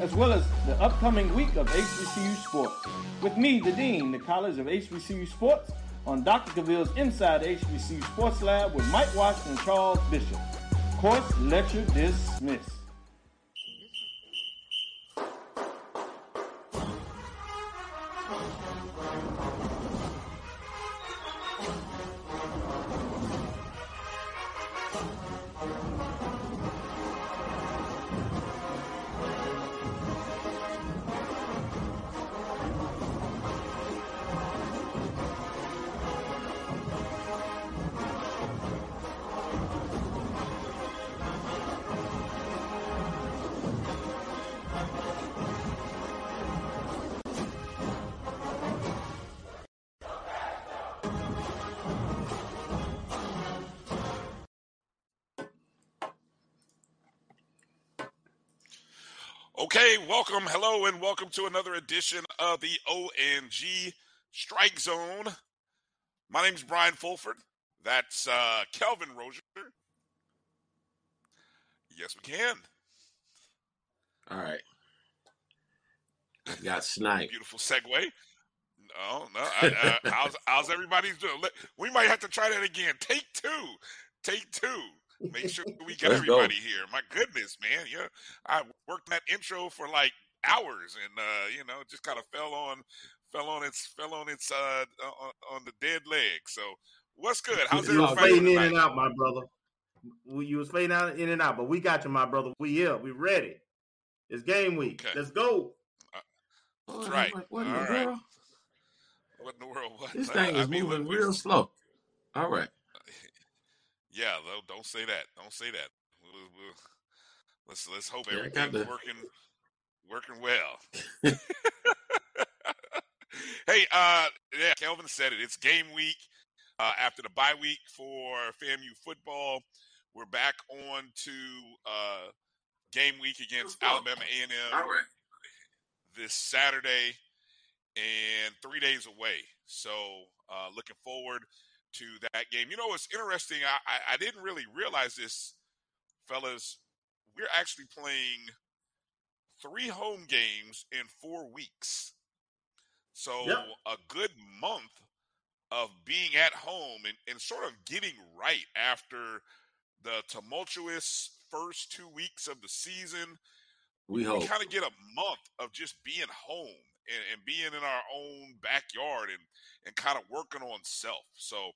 as well as the upcoming week of HBCU sports. With me, the Dean, the College of HBCU Sports, on Dr. Cavill's Inside HBCU Sports Lab with Mike Washington and Charles Bishop. Course lecture dismissed. Welcome, hello, and welcome to another edition of the ONG Strike Zone. My name's Brian Fulford. That's uh, Kelvin Rozier. Yes, we can. All right. Got sniped. Beautiful segue. No, no. I, uh, how's how's everybody's doing? We might have to try that again. Take two. Take two. Make sure we get Let's go. everybody here. My goodness, man. Yeah, I worked that intro for like hours, and uh, you know, just kind of fell on, fell on its, fell on its, uh, on, on the dead leg. So, what's good? How's you was everybody? fading in and out, my brother. We- You was fading out in and out, but we got you, my brother. We here. We ready. It's game week. Okay. Let's go. Oh, That's I'm right. like, what in All the right. world? What in the world? What? This Uh, thing I is mean, moving real slow. All right. Yeah, though, don't say that. Don't say that. We'll- we'll- let's let's hope Yeah, everything's the- working working well. hey, uh, yeah, Kelvin said it. It's game week. Uh, after the bye week for FAMU football, we're back on to uh, game week against. Alabama A&M right. this Saturday and three days away. So uh, looking forward to that game. You know what's interesting? I, I, I didn't really realize this, fellas. We're actually playing three home games in four weeks. So Yep. a good month of being at home and, and sort of getting right after the tumultuous first two weeks of the season We we kind of get a month of just being home and, and being in our own backyard and, and kind of working on self. So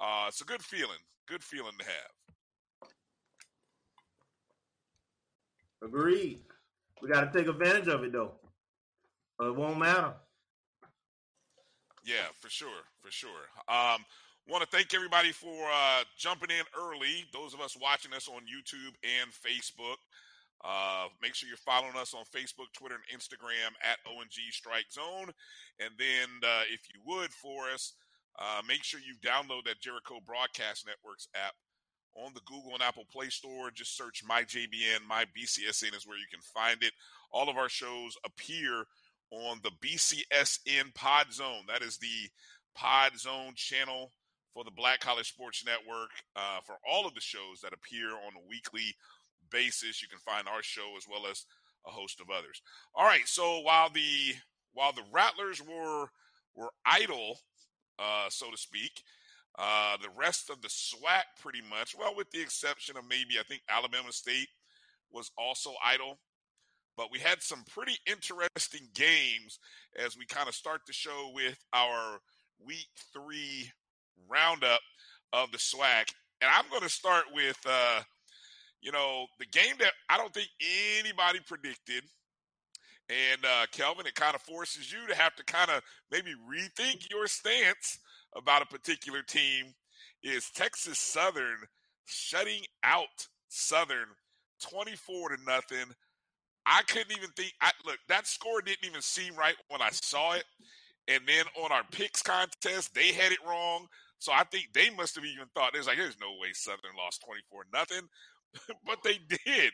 uh, it's a good feeling, good feeling to have. Agreed. We got to take advantage of it though. It won't matter. Yeah, for sure, for sure. Um, want to thank everybody for uh, jumping in early. Those of us watching us on YouTube and Facebook. Uh, make sure you're following us on Facebook, Twitter, and Instagram at ONG Strike Zone. And then, uh, if you would, for us, uh, make sure you download that Jericho Broadcast Networks app on the Google and Apple Play Store. Just search My JBN, My BCSN is where you can find it. All of our shows appear on the BCSN Pod Zone. That is the Pod Zone channel for the Black College Sports Network. Uh, for all of the shows that appear on a weekly basis, you can find our show as well as a host of others. All right, so while the while the Rattlers were were idle, uh, so to speak, uh, the rest of the SWAC pretty much, well, with the exception of maybe I think Alabama State was also idle. But we had some pretty interesting games as we kind of start the show with our week three roundup of the SWAC. And I'm going to start with, uh, you know, the game that I don't think anybody predicted. And uh, Kelvin, it kind of forces you to have to kind of maybe rethink your stance about a particular team. Is Texas Southern shutting out Southern 24 to nothing? I couldn't even think. I, look, that score didn't even seem right when I saw it. And then on our picks contest, they had it wrong. So I think they must have even thought there's like there's no way Southern lost 24 nothing, but they did.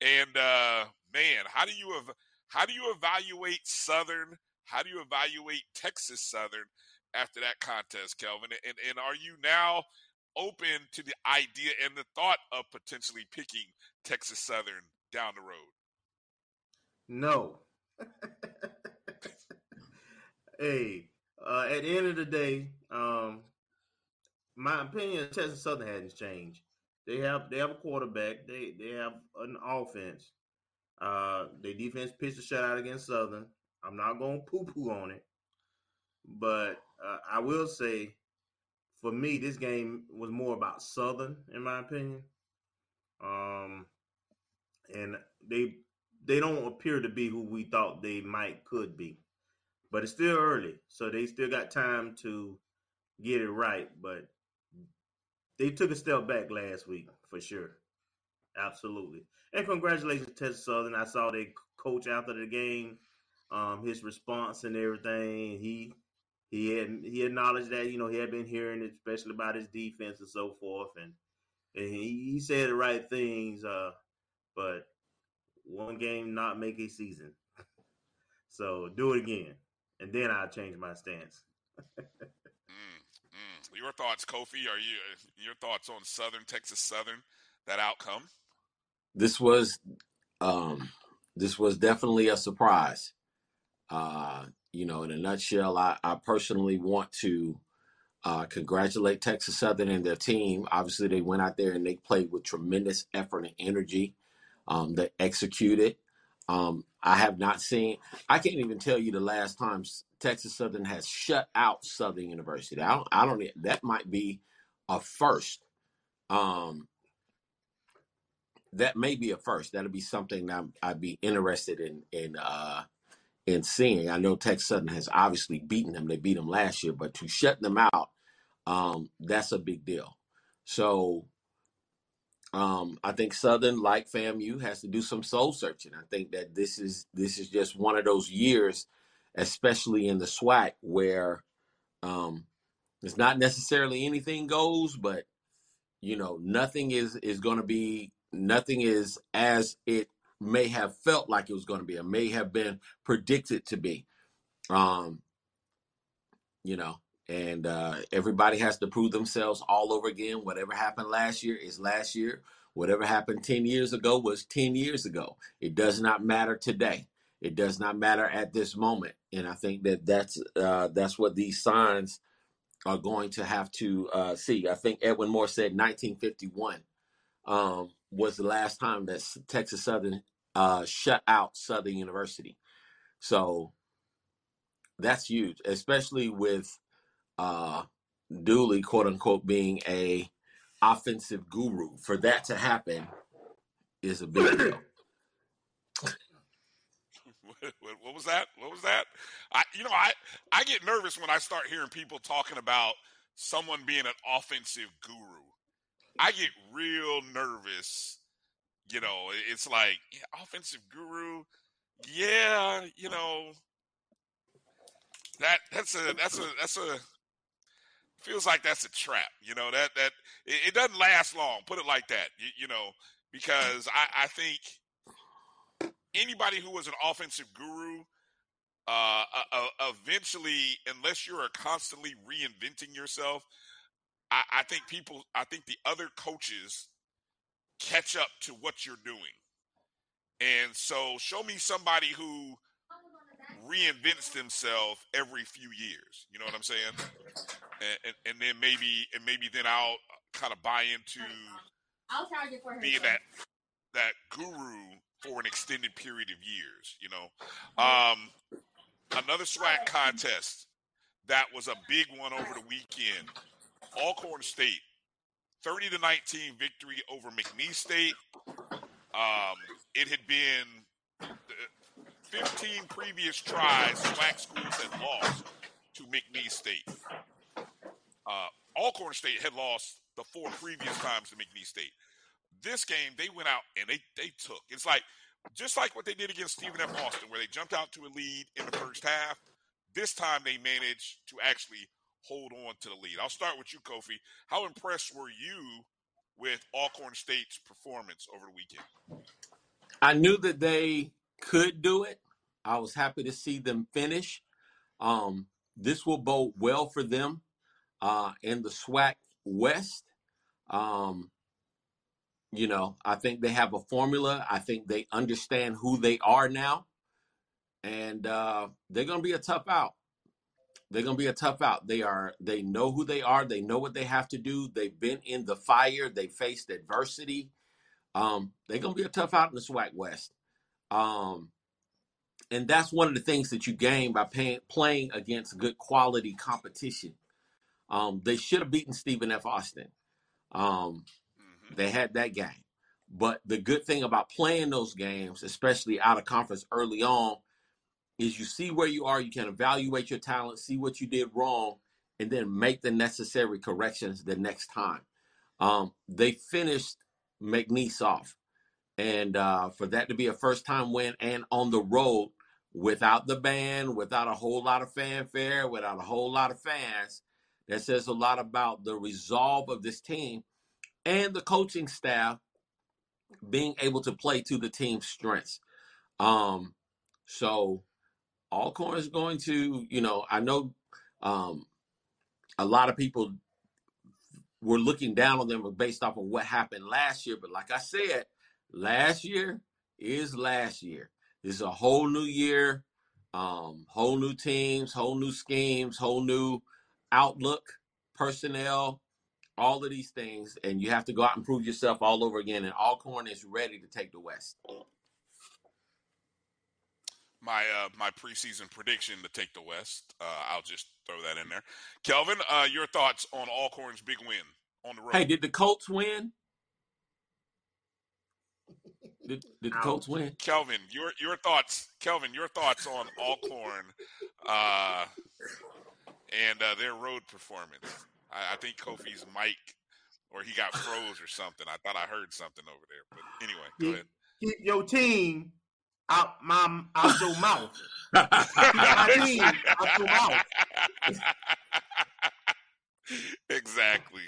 And uh, man, how do you ev- how do you evaluate Southern? How do you evaluate Texas Southern after that contest, Kelvin? And and are you now open to the idea and the thought of potentially picking Texas Southern down the road? No. hey, uh, at the end of the day, um, my opinion of Texas Southern hasn't changed. They have they have a quarterback. They they have an offense. Uh, their defense pitched a shutout against Southern. I'm not going to poo poo on it, but uh, I will say, for me, this game was more about Southern, in my opinion. Um, and they they don't appear to be who we thought they might could be, but it's still early, so they still got time to get it right. But they took a step back last week for sure. Absolutely. And congratulations to Texas Southern. I saw they coach after the game, um, his response and everything. He he had he acknowledged that, you know, he had been hearing it, especially about his defense and so forth. And, and he, he said the right things, uh, but one game not make a season. so do it again. And then I'll change my stance. Your thoughts, Kofi? Are you your thoughts on Southern Texas Southern that outcome? This was um, this was definitely a surprise. Uh, you know, in a nutshell, I, I personally want to uh, congratulate Texas Southern and their team. Obviously, they went out there and they played with tremendous effort and energy. Um, they executed. Um, I have not seen. I can't even tell you the last time Texas Southern has shut out Southern University. I don't. I don't. That might be a first. Um, that may be a first. That'll be something that I'd be interested in in uh, in seeing. I know Texas Southern has obviously beaten them. They beat them last year, but to shut them out, um, that's a big deal. So um, I think Southern, like FAMU, has to do some soul searching. I think that this is this is just one of those years, especially in the SWAC, where um, it's not necessarily anything goes, but you know, nothing is is going to be nothing is as it may have felt like it was going to be, or may have been predicted to be. Um, you know, and uh, everybody has to prove themselves all over again. Whatever happened last year is last year. Whatever happened 10 years ago was 10 years ago. It does not matter today. It does not matter at this moment. And I think that that's uh, that's what these signs are going to have to uh, see. I think Edwin Moore said 1951 um, was the last time that Texas Southern uh, shut out Southern University. So that's huge, especially with uh, Dooley, quote unquote, being a offensive guru. For that to happen is a big deal. what, what was that? What was that? I, you know, I I get nervous when I start hearing people talking about someone being an offensive guru. I get real nervous. You know, it's like yeah, offensive guru. Yeah, you know that that's a that's a that's a feels like that's a trap. You know that that it, it doesn't last long. Put it like that. You, you know because I, I think anybody who was an offensive guru uh, uh, uh, eventually, unless you're constantly reinventing yourself, I, I, think people, I think the other coaches catch up to what you're doing. And so, show me somebody who reinvents themselves every few years. You know what I'm saying? And, and, and then maybe, and maybe then I'll kind of buy into I'll charge it for her. Being that that guru for an extended period of years, you know. Um, another SWAC contest that was a big one over the weekend. Alcorn State, thirty to nineteen victory over McNeese State. Um, it had been fifteen previous tries SWAC schools had lost to McNeese State. Uh, Alcorn State had lost the four previous times to McNeese State. This game, they went out and they they took. It's like just like what they did against Stephen F. Austin, where they jumped out to a lead in the first half. This time they managed to actually hold on to the lead. I'll start with you, Kofi. How impressed were you with Alcorn State's performance over the weekend? I knew that they could do it. I was happy to see them finish. Um, this will bode well for them uh, in the SWAC West. Um, you know, I think they have a formula. I think they understand who they are now, and uh, they're going to be a tough out. They're going to be a tough out. They are. They know who they are. They know what they have to do. They've been in the fire. They faced adversity. Um, they're going to be a tough out in the SWAC West. Um, and that's one of the things that you gain by playing against good quality competition. Um, they should have beaten Stephen F. Austin. Um, mm-hmm. They had that game. But the good thing about playing those games, especially out of conference early on, is you see where you are, you can evaluate your talent, see what you did wrong, and then make the necessary corrections the next time. Um, they finished McNeese off. And uh, for that to be a first time win and on the road without the band, without a whole lot of fanfare, without a whole lot of fans, that says a lot about the resolve of this team and the coaching staff being able to play to the team's strengths. Um, so Alcorn is going to, you know, I know um, a lot of people were looking down on them based off of what happened last year. But like I said, last year is last year. This is a whole new year, um, whole new teams, whole new schemes, whole new outlook, personnel, all of these things, and you have to go out and prove yourself all over again. And Alcorn is ready to take the West. My uh, my preseason prediction to take the West. Uh, I'll just throw that in there. Kelvin, uh, your thoughts on Alcorn's big win on the road? Hey, did the Colts win? Did, did the Colts win? Kelvin, your your thoughts. Kelvin, your thoughts on Alcorn uh, and uh, their road performance. I, I, think Kofi's mic, or he got froze or something. I thought I heard something over there. But anyway, go ahead. Keep your team out my out your mouth. keep my team out your mouth. exactly.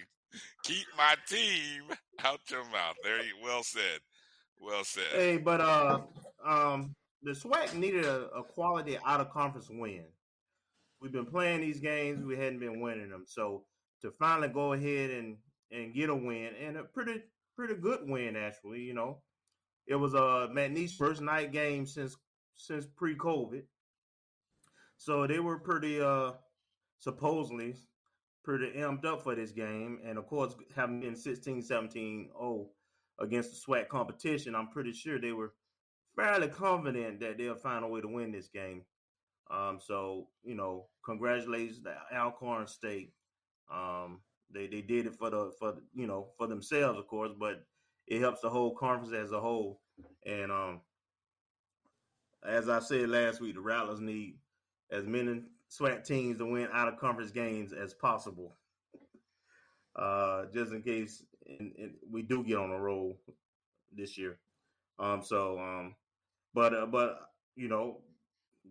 Keep my team out your mouth. There you well said. Well said. Hey, but uh um the SWAC needed a, a quality out of conference win we've been playing these games, we hadn't been winning them. So to finally go ahead and and get a win and a pretty pretty good win actually, you know. It was a McNeese first night game since since pre-COVID. So they were pretty uh supposedly pretty amped up for this game. And of course, having been 16 17 0 against the SWAC competition, I'm pretty sure they were fairly confident that they'll find a way to win this game. Um, so you know, congratulations to Alcorn State. Um, they they did it for the for you know for themselves, of course, but it helps the whole conference as a whole. And um, as I said last week, the Rattlers need as many SWAC teams to win out of conference games as possible, uh, just in case in, we do get on a roll this year. Um, so um, but uh, but you know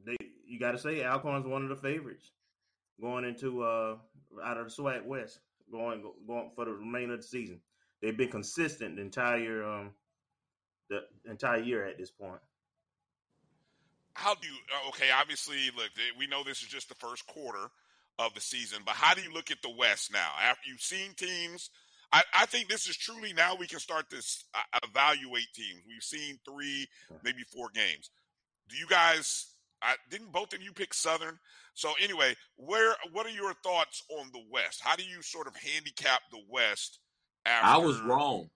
they you got to say Alcorn's one of the favorites going into uh out of the SWAC West going going for the remainder of the season. They've been consistent the entire um the entire year at this point. How do you uh, okay? Obviously, look, we know this is just the first quarter of the season, but how do you look at the West now? After you've seen teams, I, I think this is truly now we can start to uh, evaluate teams. We've seen three, maybe four games. Do you guys I didn't both of you pick Southern. So anyway, where what are your thoughts on the West? How do you sort of handicap the West? After... I was wrong.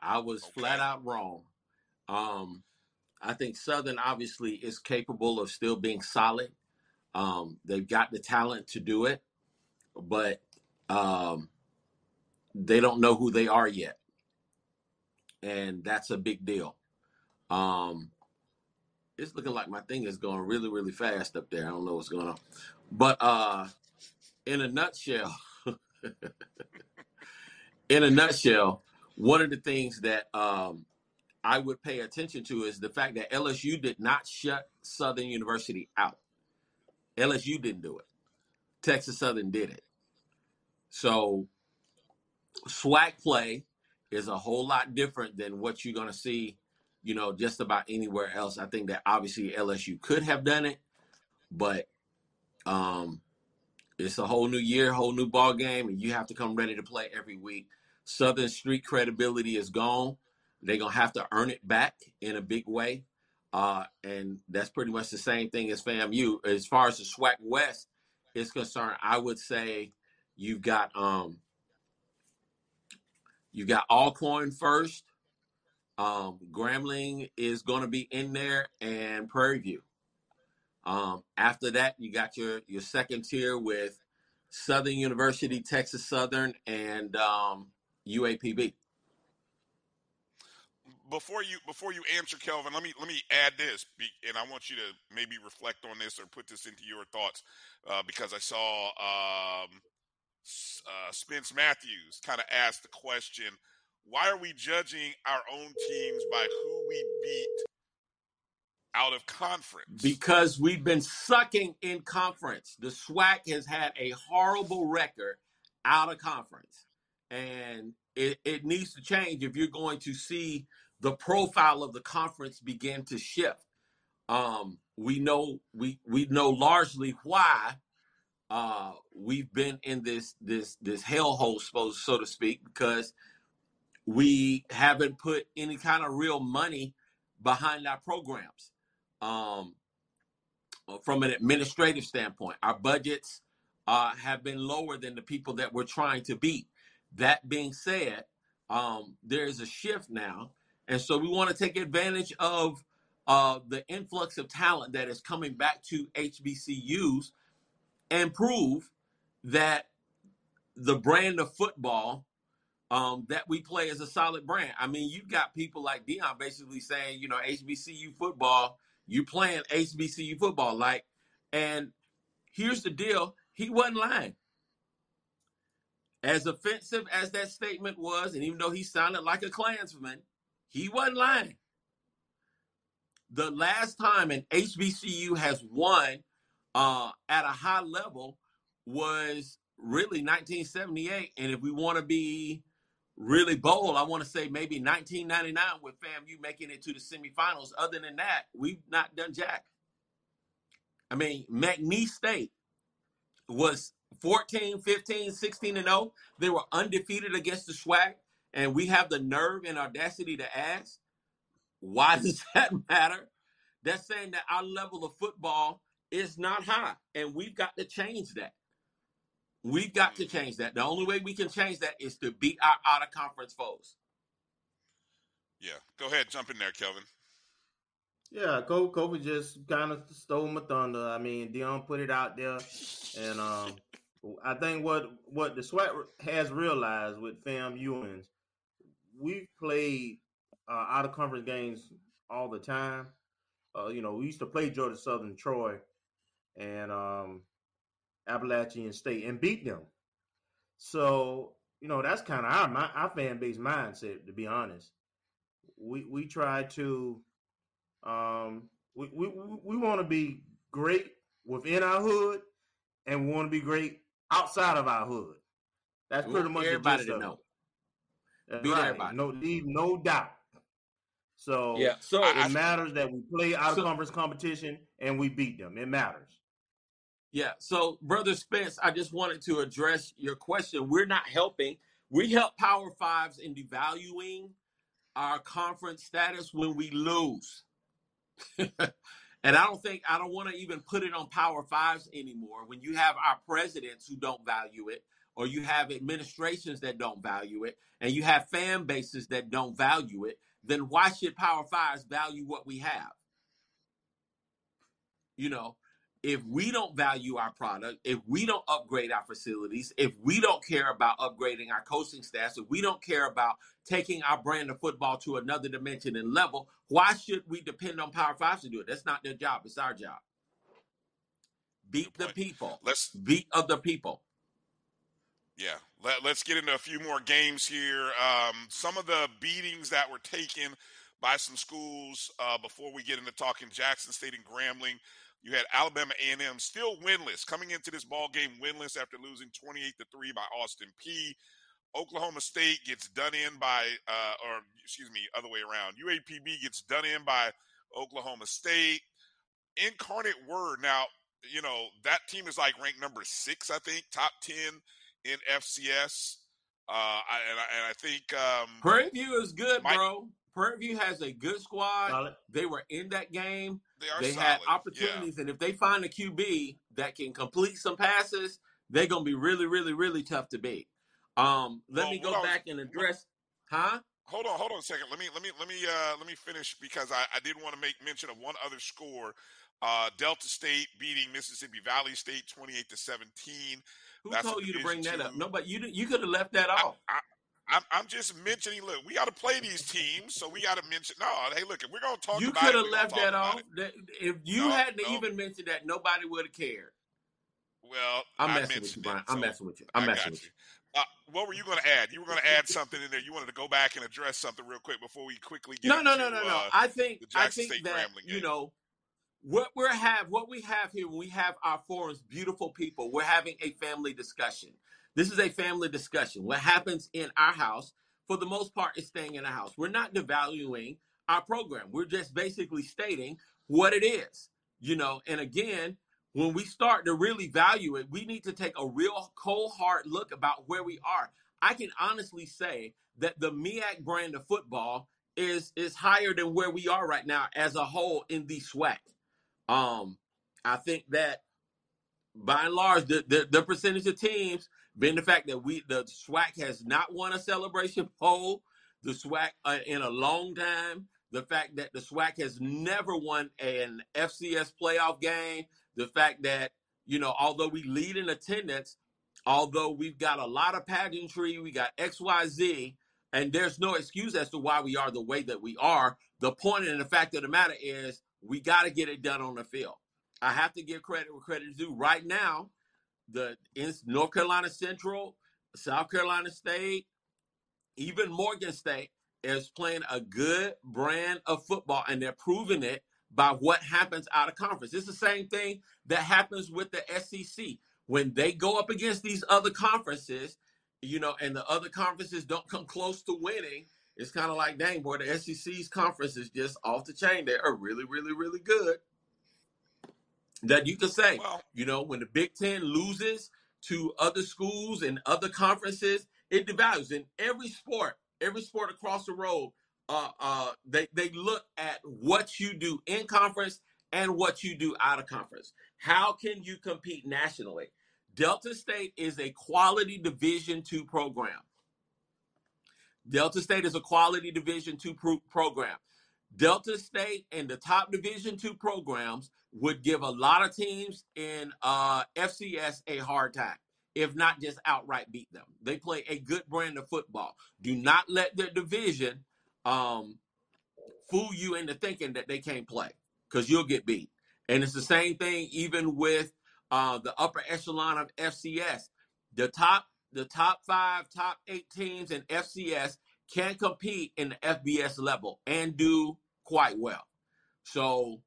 I was okay. flat out wrong. Um, I think Southern obviously is capable of still being solid. Um, they've got the talent to do it, but um, they don't know who they are yet, and that's a big deal. Um, it's looking like my thing is going really, really fast up there. I don't know what's going on. But uh in a nutshell, in a nutshell, one of the things that um I would pay attention to is the fact that LSU did not shut Southern University out. LSU didn't do it. Texas Southern did it. So SWAC play is a whole lot different than what you're going to see, you know, just about anywhere else. I think that obviously LSU could have done it, but um, it's a whole new year, whole new ball game, and you have to come ready to play every week. Southern street credibility is gone. They're gonna have to earn it back in a big way, uh, and that's pretty much the same thing as FAMU. As far as the SWAC West is concerned, I would say you've got um, you got Alcorn first. Um, Grambling is going to be in there, and Prairie View. Um, after that, you got your your second tier with Southern University, Texas Southern, and um, UAPB. Before you before you answer, Kelvin, let me let me add this, and I want you to maybe reflect on this or put this into your thoughts, uh, because I saw um, uh, Spence Matthews kind of asked the question: Why are we judging our own teams by who we beat out of conference because we've been sucking in conference. The SWAC has had a horrible record out of conference, and it, it needs to change if you're going to see the profile of the conference begin to shift. Um, we know we we know largely why uh, we've been in this this this hellhole, so so to speak, because we haven't put any kind of real money behind our programs um, uh, from an administrative standpoint. Our budgets uh, have been lower than the people that we're trying to beat. That being said, um, there is a shift now, and so we want to take advantage of uh, the influx of talent that is coming back to HBCUs and prove that the brand of football um, that we play is a solid brand. I mean, you've got people like Deion basically saying, you know, HBCU football you playing HBCU football like, and here's the deal: he wasn't lying. As offensive as that statement was, and even though he sounded like a Klansman, he wasn't lying. The last time an HBCU has won uh, at a high level was really 1978. And if we want to be really bold, I want to say maybe 1999 with FAMU making it to the semifinals. Other than that, we've not done jack. I mean, McNeese State was 14, 15, 16 and 0. They were undefeated against the SWAC, and we have the nerve and audacity to ask, why does that matter? That's saying that our level of football is not high, and we've got to change that. We've got to change that. The only way we can change that is to beat our out of conference foes. Yeah, go ahead, jump in there, Kelvin. Yeah, Kobe just kind of stole my thunder. I mean, Deion put it out there, and um, I think what what the SWAC has realized with FAMUans, we've played uh, out of conference games all the time. Uh, you know, we used to play Georgia Southern Troy, and um, Appalachian State and beat them. So you know that's kind of our our fan base mindset. To be honest, we we try to um, we we we want to be great within our hood, and we want to be great outside of our hood. That's pretty much everybody to know. That's right. Everybody. No, leave no doubt. So yeah, so it I, matters that we play out of so, conference competition and we beat them. It matters. Yeah. So, Brother Spence, I just wanted to address your question. We're not helping. We help Power Fives in devaluing our conference status when we lose. and I don't think, I don't want to even put it on Power Fives anymore. When you have our presidents who don't value it, or you have administrations that don't value it, and you have fan bases that don't value it, then why should Power Fives value what we have? You know, if we don't value our product, if we don't upgrade our facilities, if we don't care about upgrading our coaching staff, if we don't care about taking our brand of football to another dimension and level, why should we depend on Power Five to do it? That's not their job. It's our job. Beat the people. Let's beat other people. Yeah, Let, us get into a few more games here. Um, some of the beatings that were taken by some schools uh, before we get into talking Jackson State and Grambling. You had Alabama A&M still winless coming into this ball game winless after losing 28 to 3 by Austin Peay. Oklahoma State gets done in by, uh, or excuse me, other way around. UAPB gets done in by Oklahoma State. Incarnate Word. Now, you know, that team is like ranked number six, I think, top 10 in FCS. Uh, I, and, I, and I think um, Prairie View is good, Mike, bro. Prairie View has a good squad. Solid. They were in that game. They are. They had opportunities, yeah. and if they find a QB that can complete some passes, they're gonna be really, really, really tough to beat. Um, let well, me go back and address, huh? Hold on, hold on a second. Let me let me let me uh let me finish because I, I did want to make mention of one other score. Uh, Delta State beating Mississippi Valley State twenty eight to seventeen. Who That's told you to bring that two. up? Nobody. You you could have left that off. I, I'm, I'm just mentioning. Look, we got to play these teams, so we got to mention. No, hey, look, if we're gonna talk, you could have left that off. If you no, hadn't no. even mentioned that, nobody would have cared. Well, I'm messing with you, Brian. It, I'm messing with you. I'm messing with you. Uh, what were you going to add? You were going to add something in there. You wanted to go back and address something real quick before we quickly get. No, no, into, no, no, no. Uh, I think I think State that you game. know what we have what we have here when we have our forums. Beautiful people. We're having a family discussion. This is a family discussion. What happens in our house, for the most part, is staying in the house. We're not devaluing our program. We're just basically stating what it is. You know, and again, when we start to really value it, we need to take a real cold hard look about where we are. I can honestly say that the MEAC brand of football is is higher than where we are right now as a whole in the SWAC. Um, I think that by and large, the, the, the percentage of teams, being the fact that we the SWAC has not won a Celebration Bowl, the SWAC uh, in a long time, the fact that the SWAC has never won an FCS playoff game, the fact that you know although we lead in attendance, although we've got a lot of pageantry, we got X Y Z, and there's no excuse as to why we are the way that we are. The point and the fact of the matter is we got to get it done on the field. I have to give credit where credit is due. Right now, the in North Carolina Central, South Carolina State, even Morgan State is playing a good brand of football, and they're proving it by what happens out of conference. It's the same thing that happens with the SEC when they go up against these other conferences, you know, and the other conferences don't come close to winning. It's kind of like, dang, boy, the SEC's conference is just off the chain. They are really, really, really good. That you can say, Well, you know, when the Big Ten loses to other schools and other conferences, it devalues in every sport, every sport across the road. Uh, uh, they they look at what you do in conference and what you do out of conference. How can you compete nationally? Delta State is a quality Division two program. Delta State is a quality Division two pro- program. Delta State and the top Division two programs would give a lot of teams in uh, FCS a hard time, if not just outright beat them. They play a good brand of football. Do not let their division um, fool you into thinking that they can't play, because you'll get beat. And it's the same thing even with uh, the upper echelon of FCS. The top the top five, top eight teams in FCS can compete in the FBS level and do quite well. So,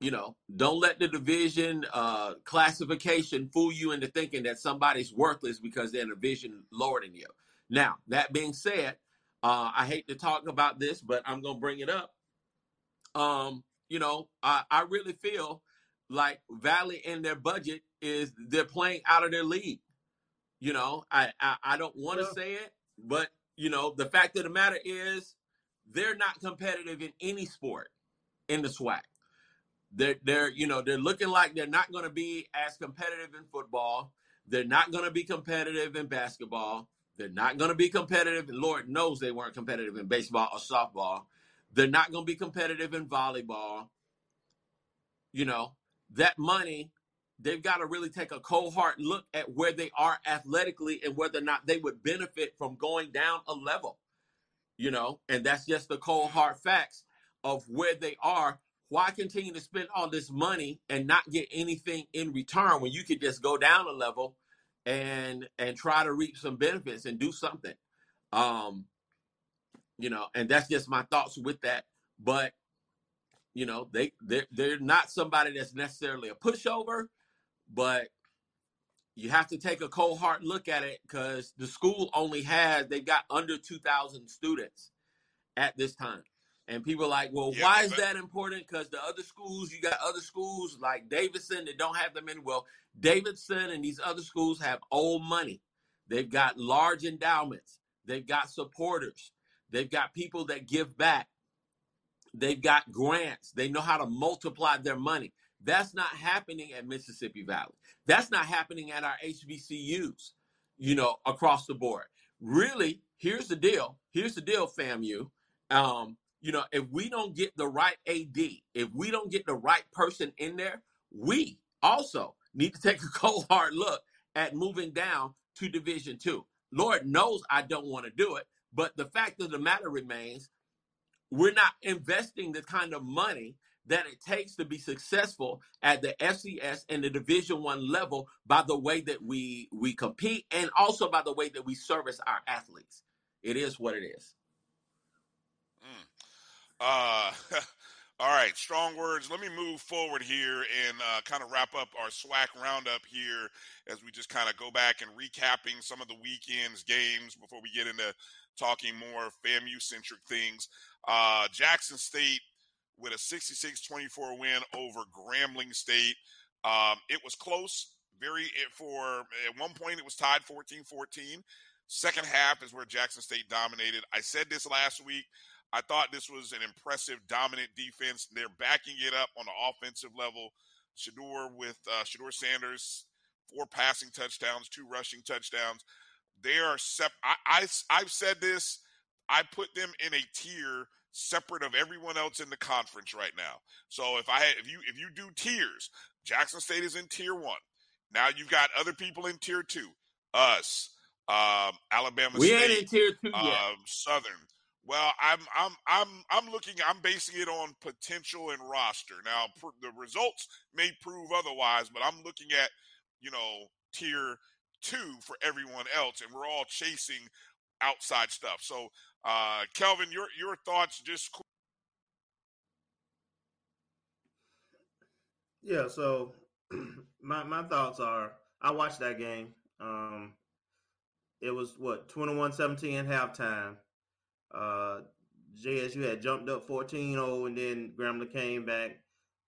you know, don't let the division uh, classification fool you into thinking that somebody's worthless because they're in a division lower than you. Now, that being said, uh, I hate to talk about this, but I'm going to bring it up. Um, you know, I, I really feel like Valley in their budget is they're playing out of their league. You know, I I, I don't want to Well, say it, but you know, the fact of the matter is they're not competitive in any sport in the SWAC. They're they're you know they're looking like they're not going to be as competitive in football. They're not going to be competitive in basketball. They're not going to be competitive. Lord knows they weren't competitive in baseball or softball. They're not going to be competitive in volleyball. You know that money. They've got to really take a cold hard look at where they are athletically and whether or not they would benefit from going down a level you know, and that's just the cold hard facts of where they are. Why continue to spend all this money and not get anything in return when you could just go down a level and and try to reap some benefits and do something? Um, you know, and that's just my thoughts with that. But you know, they they're, they're not somebody that's necessarily a pushover, but you have to take a cold hard look at it because the school only has they've got under 2,000 students at this time. And people are like, well, Yeah, why is that, that important? Because the other schools, you got other schools like Davidson that don't have them in. Well, Davidson and these other schools have old money. They've got large endowments. They've got supporters. They've got people that give back. They've got grants. They know how to multiply their money. That's not happening at Mississippi Valley. That's not happening at our HBCUs, you know, across the board. Really, here's the deal. Here's the deal, FAMU. Um, you know, if we don't get the right AD, if we don't get the right person in there, we also need to take a cold hard look at moving down to Division Two. Lord knows I don't want to do it, but the fact of the matter remains, we're not investing the kind of money that it takes to be successful at the FCS and the Division One level by the way that we we compete and also by the way that we service our athletes. It is what it is. mm. Uh, all right, strong words. Let me move forward here and uh, kind of wrap up our SWAC roundup here as we just kind of go back and recapping some of the weekend's games before we get into talking more FAMU centric things. Uh, Jackson State with a 66 24 win over Grambling State. Um, it was close. Very for at one point it was tied 14 14. Second half is where Jackson State dominated. I said this last week. I thought this was an impressive, dominant defense. They're backing it up on the offensive level. Shedeur with uh, Shedeur Sanders, four passing touchdowns, two rushing touchdowns. They are sep. I, I I've said this. I put them in a tier separate of everyone else in the conference right now. So if I had, if you if you do tiers, Jackson State is in tier one. Now you've got other people in tier two. Us, um, Alabama We State, ain't in tier two yet. um, Southern. Well, I'm I'm I'm I'm looking. I'm basing it on potential and roster. Now, pr- the results may prove otherwise, but I'm looking at you know tier two for everyone else, and we're all chasing outside stuff. So, uh, Kelvin, your your thoughts just Yeah, so my my thoughts are I watched that game. Um it was what 21-17 at halftime. Uh JSU had jumped up 14-0 and then Grambling came back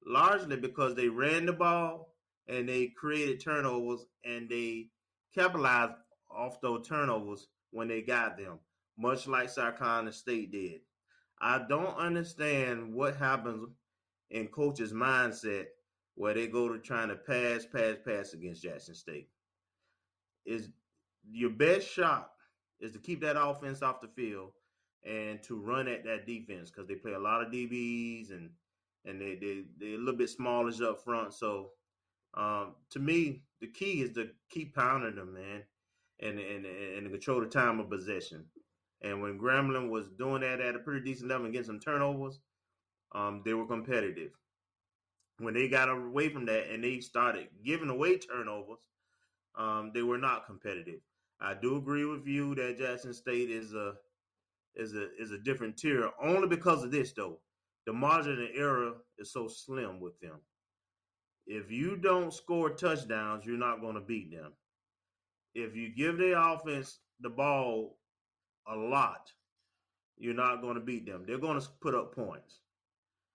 largely because they ran the ball and they created turnovers and they capitalized off those turnovers when they got them, much like Carolina State did. I don't understand what happens in coaches' mindset where they go to trying to pass, pass, pass against Jackson State. Is your best shot is to keep that offense off the field and to run at that defense because they play a lot of DBs and and they they they're a little bit smallish up front. So um, to me, the key is to keep pounding them, man, and and and control the time of possession. And when Grambling was doing that at a pretty decent level and getting some turnovers, um, they were competitive. When they got away from that and they started giving away turnovers, um, they were not competitive. I do agree with you that Jackson State is a is a is a different tier only because of this though. The margin of error is so slim with them. If you don't score touchdowns, you're not going to beat them. If you give their offense the ball a lot, you're not going to beat them. They're going to put up points.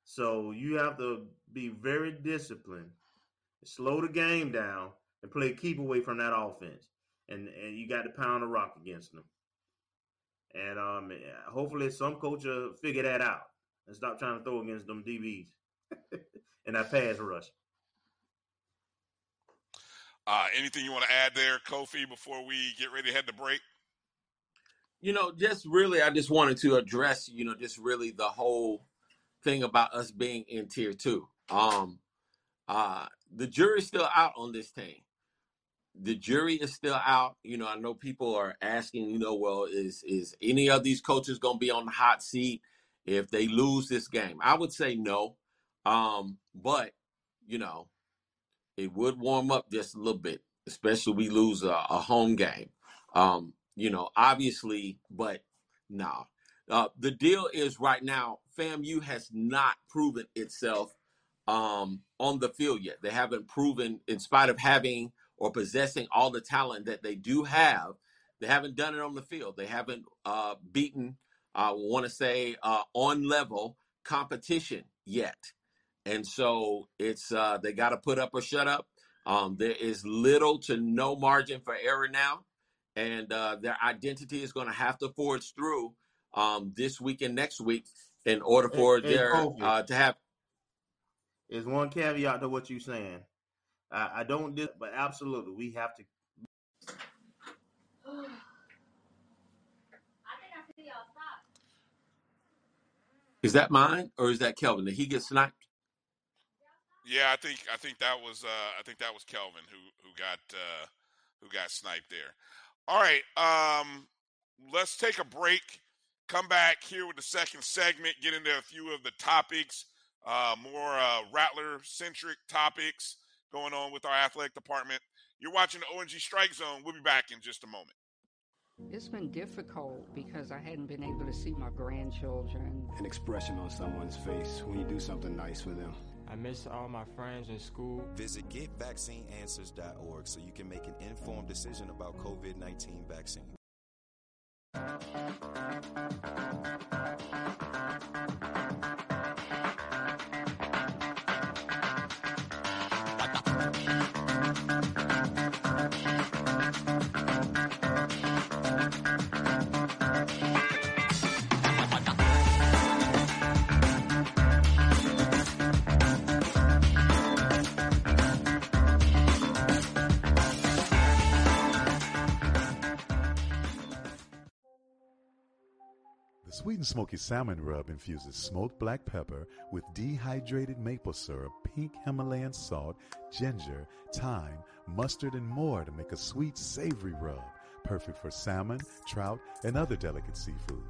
So you have to be very disciplined, slow the game down, and play keep away from that offense. And and you got to pound the rock against them. And um, hopefully some coach will figure that out and stop trying to throw against them DBs and that pass rush. uh, anything you want to add there, Kofi, before we get ready to head to break? You know, just really, I just wanted to address, you know, just really the whole thing about us being in tier two. Um, uh, the jury's still out on this thing. The jury is still out. You know, I know people are asking, you know, well, is is any of these coaches going to be on the hot seat if they lose this game? I would say no. Um, but you know, it would warm up just a little bit, especially we lose a, a home game. Um, you know, obviously, but nah, Uh, the deal is right now, FAMU has not proven itself um, on the field yet. They haven't proven, in spite of having or possessing all the talent that they do have, they haven't done it on the field. They haven't uh, beaten, I want to say, uh, on level competition yet. And so it's uh, they got to put up or shut up. Um, there is little to no margin for error now, and uh, their identity is going to have to forge through um, this week and next week in order for Hey, hey, their Kofi. uh, to have. Is one caveat to what you're saying. I, I don't, dis- but absolutely, we have to. Is that mine or is that Kelvin? Did he get sniped? Yeah, I think I think that was uh, I think that was Kelvin who who got uh, who got sniped there. All right, um, let's take a break. Come back here with the second segment. Get into a few of the topics, uh, more uh, Rattler centric topics going on with our athletic department. You're watching the ONG Strike Zone. We'll be back in just a moment. It's been difficult because I hadn't been able to see my grandchildren. an expression on someone's face when you do something nice for them. I miss all my friends in school. Visit getvaccineanswers.org so you can make an informed decision about COVID 19 vaccine. Smoky salmon rub infuses smoked black pepper with dehydrated maple syrup, pink Himalayan salt, ginger, thyme, mustard, and more to make a sweet, savory rub, perfect for salmon, trout, and other delicate seafood.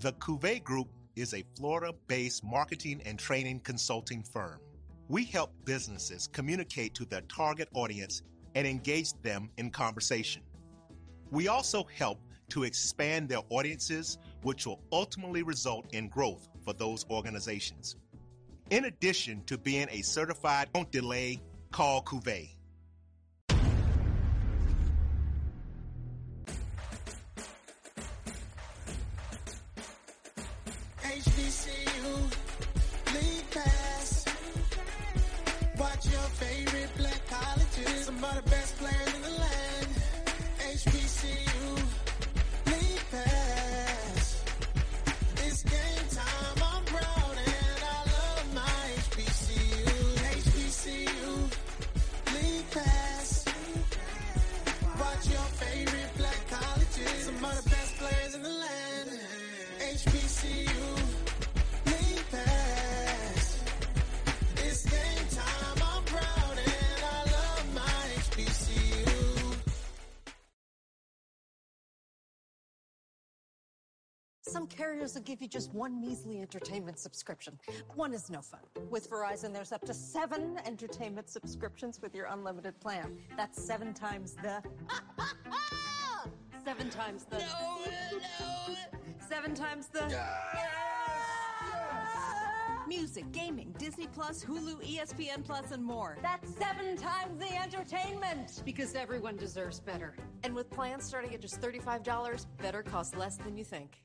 The Cuvée Group is a Florida based marketing and training consulting firm. We help businesses communicate to their target audience and engage them in conversation. We also help to expand their audiences, which will ultimately result in growth for those organizations. In addition to being a certified don't delay, call Cuvée. Favorite black colleges. Some carriers will give you just one measly entertainment subscription. One is no fun. With Verizon, there's up to seven entertainment subscriptions with your unlimited plan. That's seven times the. seven times the. No, no. Seven times the. Music, gaming, Disney Plus, Hulu, ESPN Plus, and more. That's seven times the entertainment. Because everyone deserves better. And with plans starting at just $35, better costs less than you think.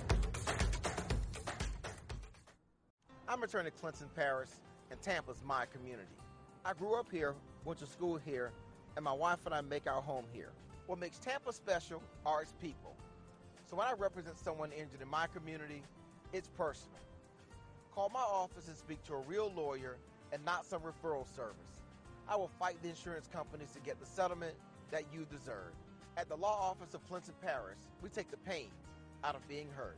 I'm attorney Clinton Paris, and Tampa's my community. I grew up here, went to school here, and my wife and I make our home here. What makes Tampa special are its people. So when I represent someone injured in my community, it's personal. Call my office and speak to a real lawyer and not some referral service. I will fight the insurance companies to get the settlement that you deserve. At the law office of Clinton Paris, we take the pain out of being hurt.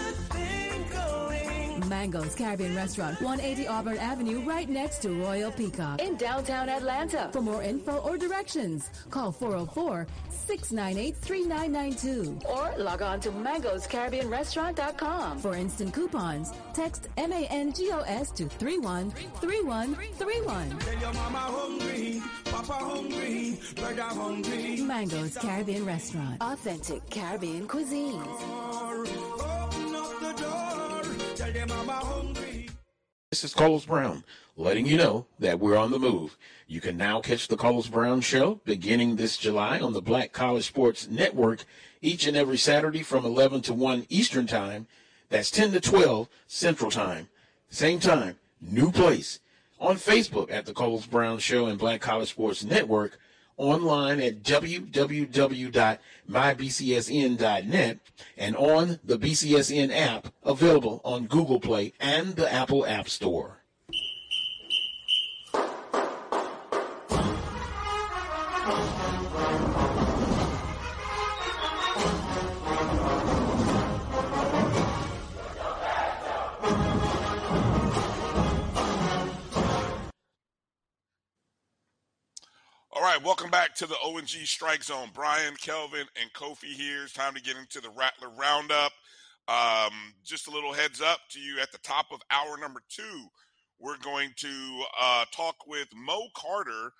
going. Mango's Caribbean Restaurant, 180 Auburn Avenue, right next to Royal Peacock in downtown Atlanta. For more info or directions, call 404-698-3992 or log on to mangoscaribbeanrestaurant.com. For instant coupons, text M-A-N-G-O-S to 313131. Tell your mama hungry, papa hungry, brother hungry. Mango's Caribbean Restaurant, authentic Caribbean cuisines. Open up the door, tell hungry. This is Carlos Brown, letting you know that we're on the move. You can now catch the Carlos Brown Show beginning this July on the Black College Sports Network each and every Saturday from 11 to 1 Eastern Time. That's 10 to 12 Central Time. Same time, new place. On Facebook at the Carlos Brown Show and Black College Sports Network. Online at www.mybcsn.net and on the BCSN app available on Google Play and the Apple App Store. Right, welcome back to the ONG Strike Zone. Brian, Kelvin, and Kofi here. It's time to get into the Rattler Roundup. Um, just a little heads up to you at the top of hour number two, we're going to uh, talk with Mo Carter,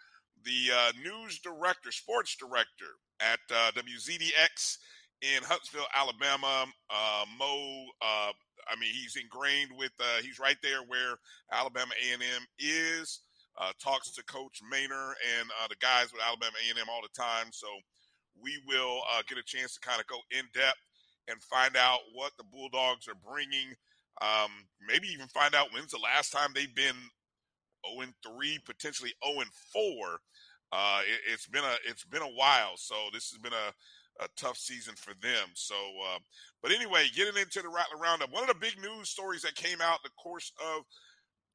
the uh, news director, sports director at uh, WZDX in Huntsville, Alabama. Uh, Mo, uh, I mean, he's ingrained with, uh, he's right there where Alabama A&M is uh, talks to Coach Maynor and uh, the guys with Alabama A&M all the time. So we will uh, get a chance to kind of go in depth and find out what the Bulldogs are bringing. Um, maybe even find out when's the last time they've been 0 3, potentially 0 4. Uh, it, has been a it's been a while, so this has been a, a tough season for them. So, uh, but anyway, getting into the Rattler Roundup, one of the big news stories that came out the course of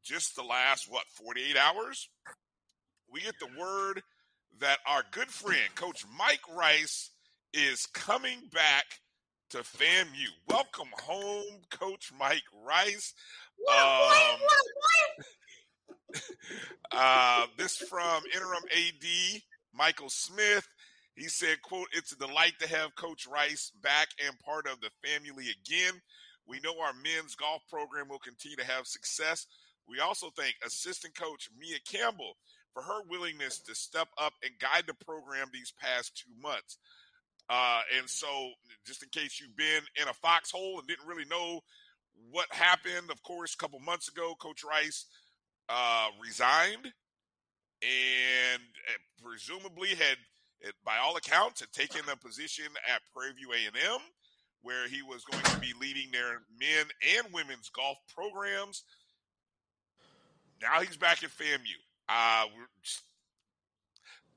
just the last what 48 hours? We get the word that our good friend coach mike rice is coming back to famu welcome home coach mike rice. Um, uh, this from interim ad michael smith. He said quote it's a delight to have coach rice back and part of the family again. We know our men's golf program will continue to have success we also thank assistant coach Mia Campbell for her willingness to step up and guide the program these past two months. Uh, and so, just in case you've been in a foxhole and didn't really know what happened, of course, a couple months ago, Coach Rice uh, resigned and presumably had, by all accounts, had taken a position at Prairie View A&M, where he was going to be leading their men and women's golf programs now he's back at FAMU. Uh,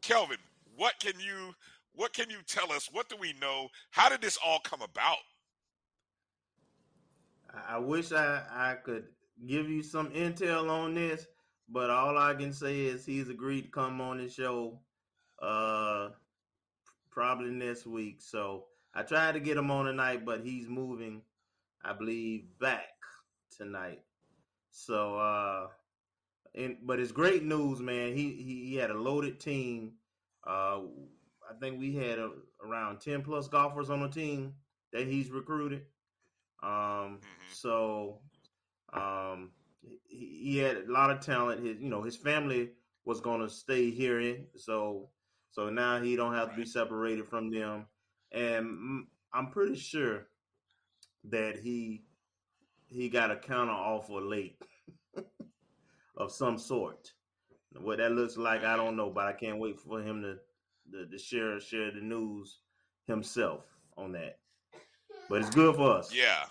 Kelvin, what can you what can you tell us? What do we know? How did this all come about? I wish I, I could give you some intel on this, but all I can say is he's agreed to come on the show uh, probably next week. So I tried to get him on tonight, but he's moving, I believe, back tonight. So, uh, and but it's great news, man. He he, he had a loaded team. Uh, I think we had a, around ten plus golfers on the team that he's recruited. Um, so um, he, he had a lot of talent. His you know his family was going to stay here in so so now he don't have to be separated from them, and mm, I'm pretty sure that he he got a counter offer late of some sort. What that looks like, I don't know, but I can't wait for him to to, to share share the news himself on that. But it's good for us. Yeah.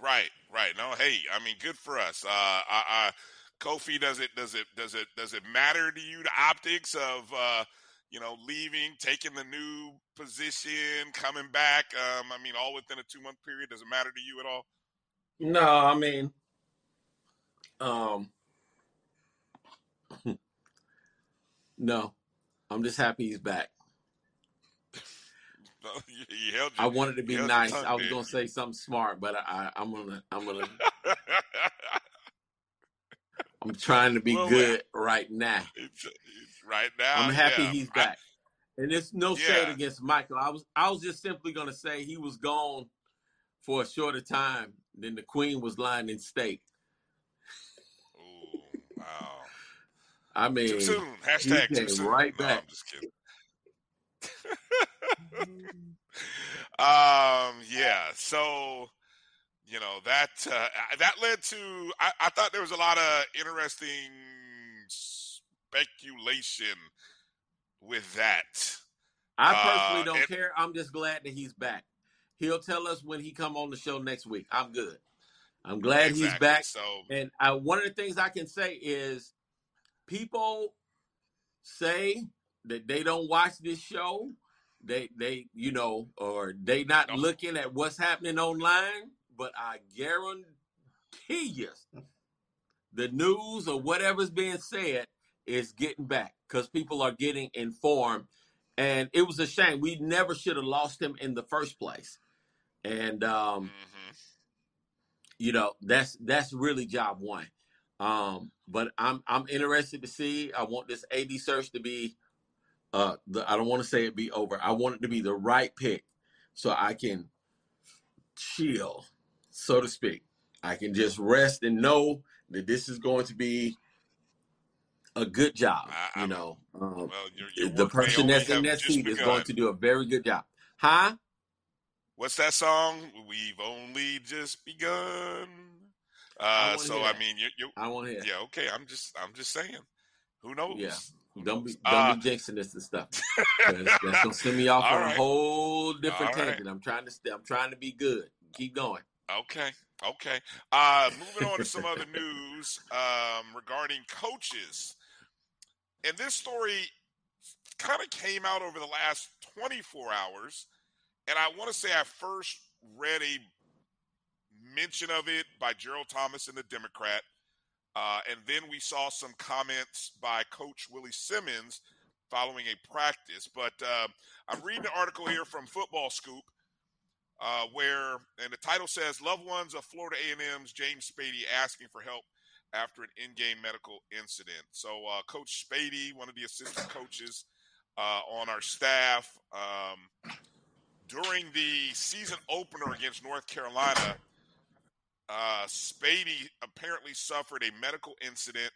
Right, right. No, hey, I mean, good for us. Uh, I, I, Kofi, does it, does it, does it, does it matter to you the optics of, uh, you know, leaving, taking the new position, coming back? Um, I mean, all within a two month period. Does it matter to you at all? No, I mean, um, no, I'm just happy he's back. No, you, you held I wanted to be you held your nice. tongue, I was gonna say something smart, but I, I'm gonna, I'm gonna, I'm trying to be Well, good right now. It's, it's right now. I'm happy yeah. he's I- back. And it's no shade Yeah. against Michael. I was, I was just simply gonna say he was gone for a shorter time than the Queen was lying in state. wow. I mean, Too soon. Hashtag too soon. right No, back. I'm just kidding. um, yeah. So, you know that uh, that led to. I, I thought there was a lot of interesting speculation with that. I personally Uh, don't and- care. I'm just glad that he's back. He'll tell us when he come on the show next week. I'm good. I'm glad he's back. So And I, one of the things I can say is people say that they don't watch this show. They they you know or they not looking at what's happening online, but I guarantee you the news or whatever's being said is getting back because people are getting informed. And it was a shame. We never should have lost him in the first place. And um, you know, that's that's really job one. Um, but I'm I'm interested to see. I want this AD search to be uh the, I don't want to say it be over. I want it to be the right pick so I can chill, so to speak. I can just rest and know that this is going to be a good job. you know, um, your the person that's in that seat is going to do a very good job. Huh? What's that song? We've only just begun. Uh, wanna so I mean, you, you, I want to hear. yeah, okay. I'm just, I'm just saying. Who knows? Yeah. Who Don't knows? be don't Uh, be jinxing this and stuff. That's gonna send me off on right. a whole different All right. tangent. I'm trying to stay, I'm trying to be good. Keep going. Okay, okay. Uh, moving on to some other news um, regarding coaches. And this story kind of came out over the last 24 hours. And I want to say I first read a mention of it by Gerald Thomas in the Democrat. Uh, and then we saw some comments by Coach Willie Simmons following a practice. But uh, I'm reading an article here from Football Scoop uh, where, and the title says, "Loved ones of Florida A&M's James Spady asking for help after an in-game medical incident." So, uh, Coach Spady, one of the assistant coaches uh, on our staff, um, during the season opener against North Carolina, uh, Spady apparently suffered a medical incident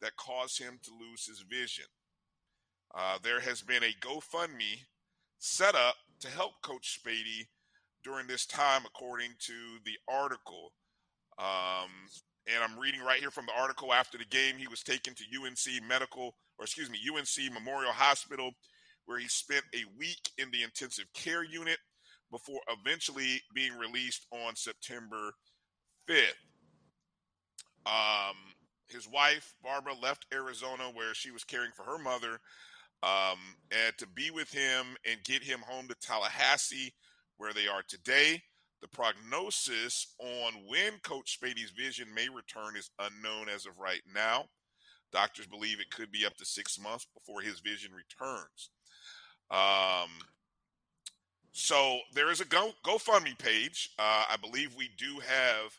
that caused him to lose his vision. Uh, there has been a GoFundMe set up to help Coach Spady during this time, according to the article. Um, and I'm reading right here from the article. After the game, he was taken to UNC Medical, or excuse me, UNC Memorial Hospital, where he spent a week in the intensive care unit before eventually being released on September 5th. Um, his wife, Barbara, left Arizona where she was caring for her mother um, and to be with him and get him home to Tallahassee, where they are today. The prognosis on when Coach Spady's vision may return is unknown as of right now. Doctors believe it could be up to six months before his vision returns. Um, so there is a Go GoFundMe page. Uh, I believe we do have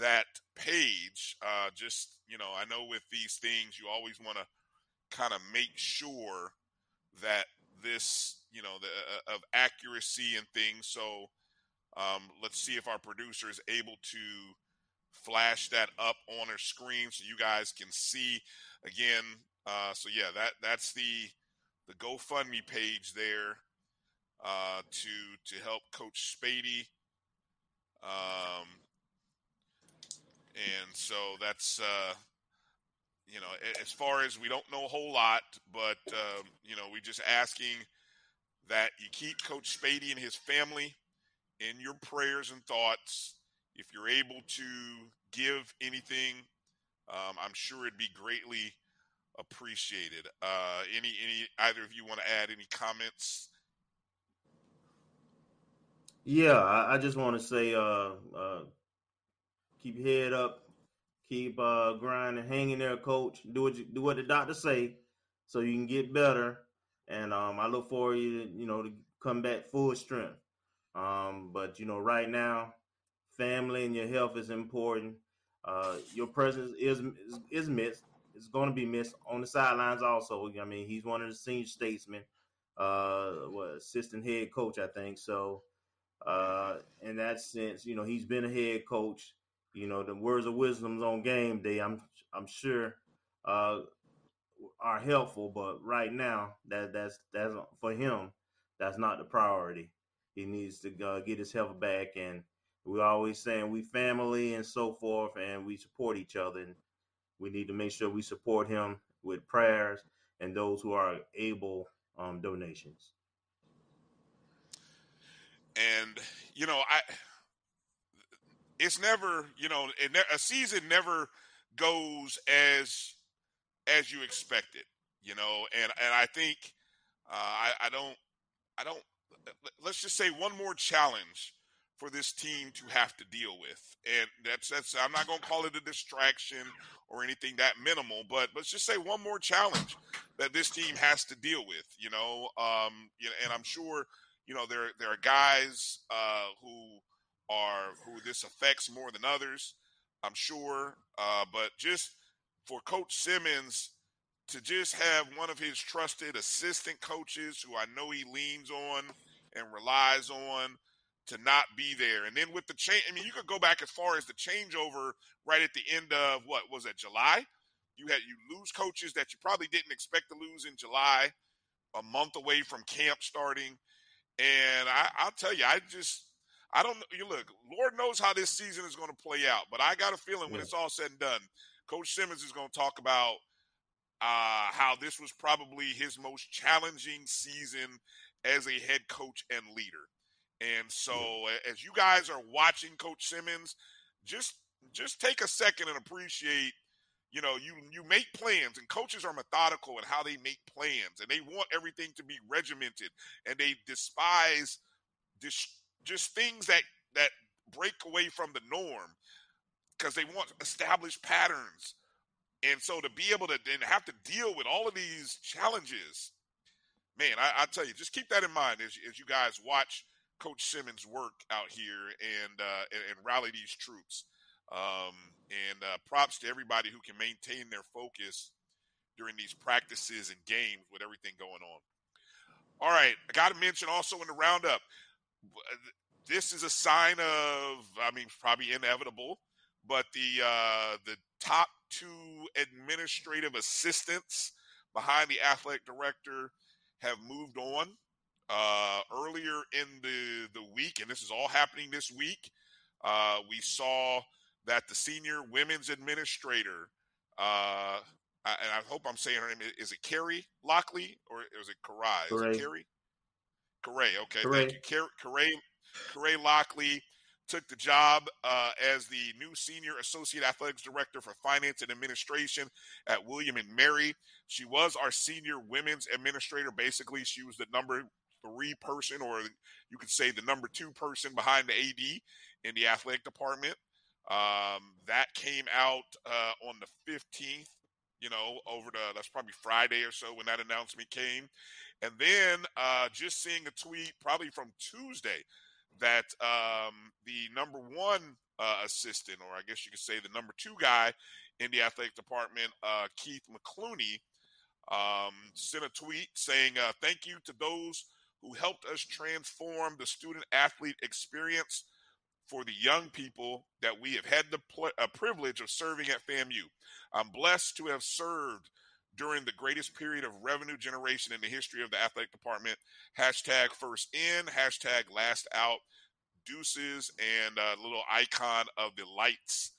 that page. Uh, just you know, I know with these things, you always want to kind of make sure that this, you know, the uh, of accuracy and things. So um, let's see if our producer is able to flash that up on our screen so you guys can see again. Uh, so yeah, that that's the the GoFundMe page there uh, to to help Coach Spady. Um, and so that's uh, you know as far as we don't know a whole lot, but um, you know we just asking that you keep Coach Spady and his family in your prayers and thoughts. If you're able to give anything, um, I'm sure it'd be greatly appreciated. Uh, any any either of you want to add any comments? Yeah, I, I just want to say, uh, uh, keep your head up, keep uh, grinding, hanging there, coach. Do what you, do what the doctor say, so you can get better. And um, I look forward you, you know, to come back full strength. Um, but you know, right now, family and your health is important. Uh, your presence is is, is missed. It's going to be missed on the sidelines. Also, I mean, he's one of the senior statesmen, uh, what assistant head coach, I think. So, uh, in that sense, you know, he's been a head coach. You know, the words of wisdoms on game day. I'm I'm sure uh, are helpful, but right now, that that's that's for him. That's not the priority. He needs to uh, get his health back, and we're always saying we family and so forth, and we support each other. And we need to make sure we support him with prayers and those who are able um, donations. And you know, I it's never you know a season never goes as as you expect it. You know, and and I think uh, I, I don't I don't let's just say one more challenge for this team to have to deal with. And that's that's I'm not going to call it a distraction or anything that minimal, but let's just say one more challenge that this team has to deal with, you know. Um you know, and I'm sure, you know, there there are guys uh who are who this affects more than others. I'm sure, uh but just for coach Simmons to just have one of his trusted assistant coaches who I know he leans on and relies on to not be there. And then with the change, I mean, you could go back as far as the changeover right at the end of what was it, July? You had you lose coaches that you probably didn't expect to lose in July, a month away from camp starting. And I, I'll tell you, I just I don't you look, Lord knows how this season is going to play out, but I got a feeling when it's all said and done, Coach Simmons is going to talk about uh, how this was probably his most challenging season as a head coach and leader. And so, a- as you guys are watching Coach Simmons, just just take a second and appreciate. You know, you you make plans, and coaches are methodical in how they make plans, and they want everything to be regimented, and they despise dis- just things that that break away from the norm because they want established patterns. And so to be able to then have to deal with all of these challenges, man, I, I tell you, just keep that in mind as, as you guys watch Coach Simmons work out here and uh, and, and rally these troops. Um, and uh, props to everybody who can maintain their focus during these practices and games with everything going on. All right, I got to mention also in the roundup, this is a sign of, I mean, probably inevitable, but the uh, the top two administrative assistants behind the athletic director have moved on uh, earlier in the the week, and this is all happening this week. Uh, we saw that the senior women's administrator, uh, I- and I hope I'm saying her name. Is it Carrie Lockley or is it Karai? Is it Carrie? Corray. Okay, Correct. thank you. Corray, Corray Lockley took the job uh, as the new senior associate athletics director for finance and administration at William and Mary. She was our senior women's administrator. Basically, she was the number three person, or you could say the number two person behind the AD in the athletic department. Um, that came out uh, on the 15th you know, over the that's probably Friday or so when that announcement came, and then uh, just seeing a tweet probably from Tuesday that um, the number one uh, assistant, or I guess you could say the number two guy in the athletic department, uh, Keith McClooney, um, sent a tweet saying, uh, "Thank you to those who helped us transform the student athlete experience." For the young people that we have had the pl- uh, privilege of serving at FAMU. I'm blessed to have served during the greatest period of revenue generation in the history of the athletic department. Hashtag first in, hashtag last out, deuces, and a little icon of the lights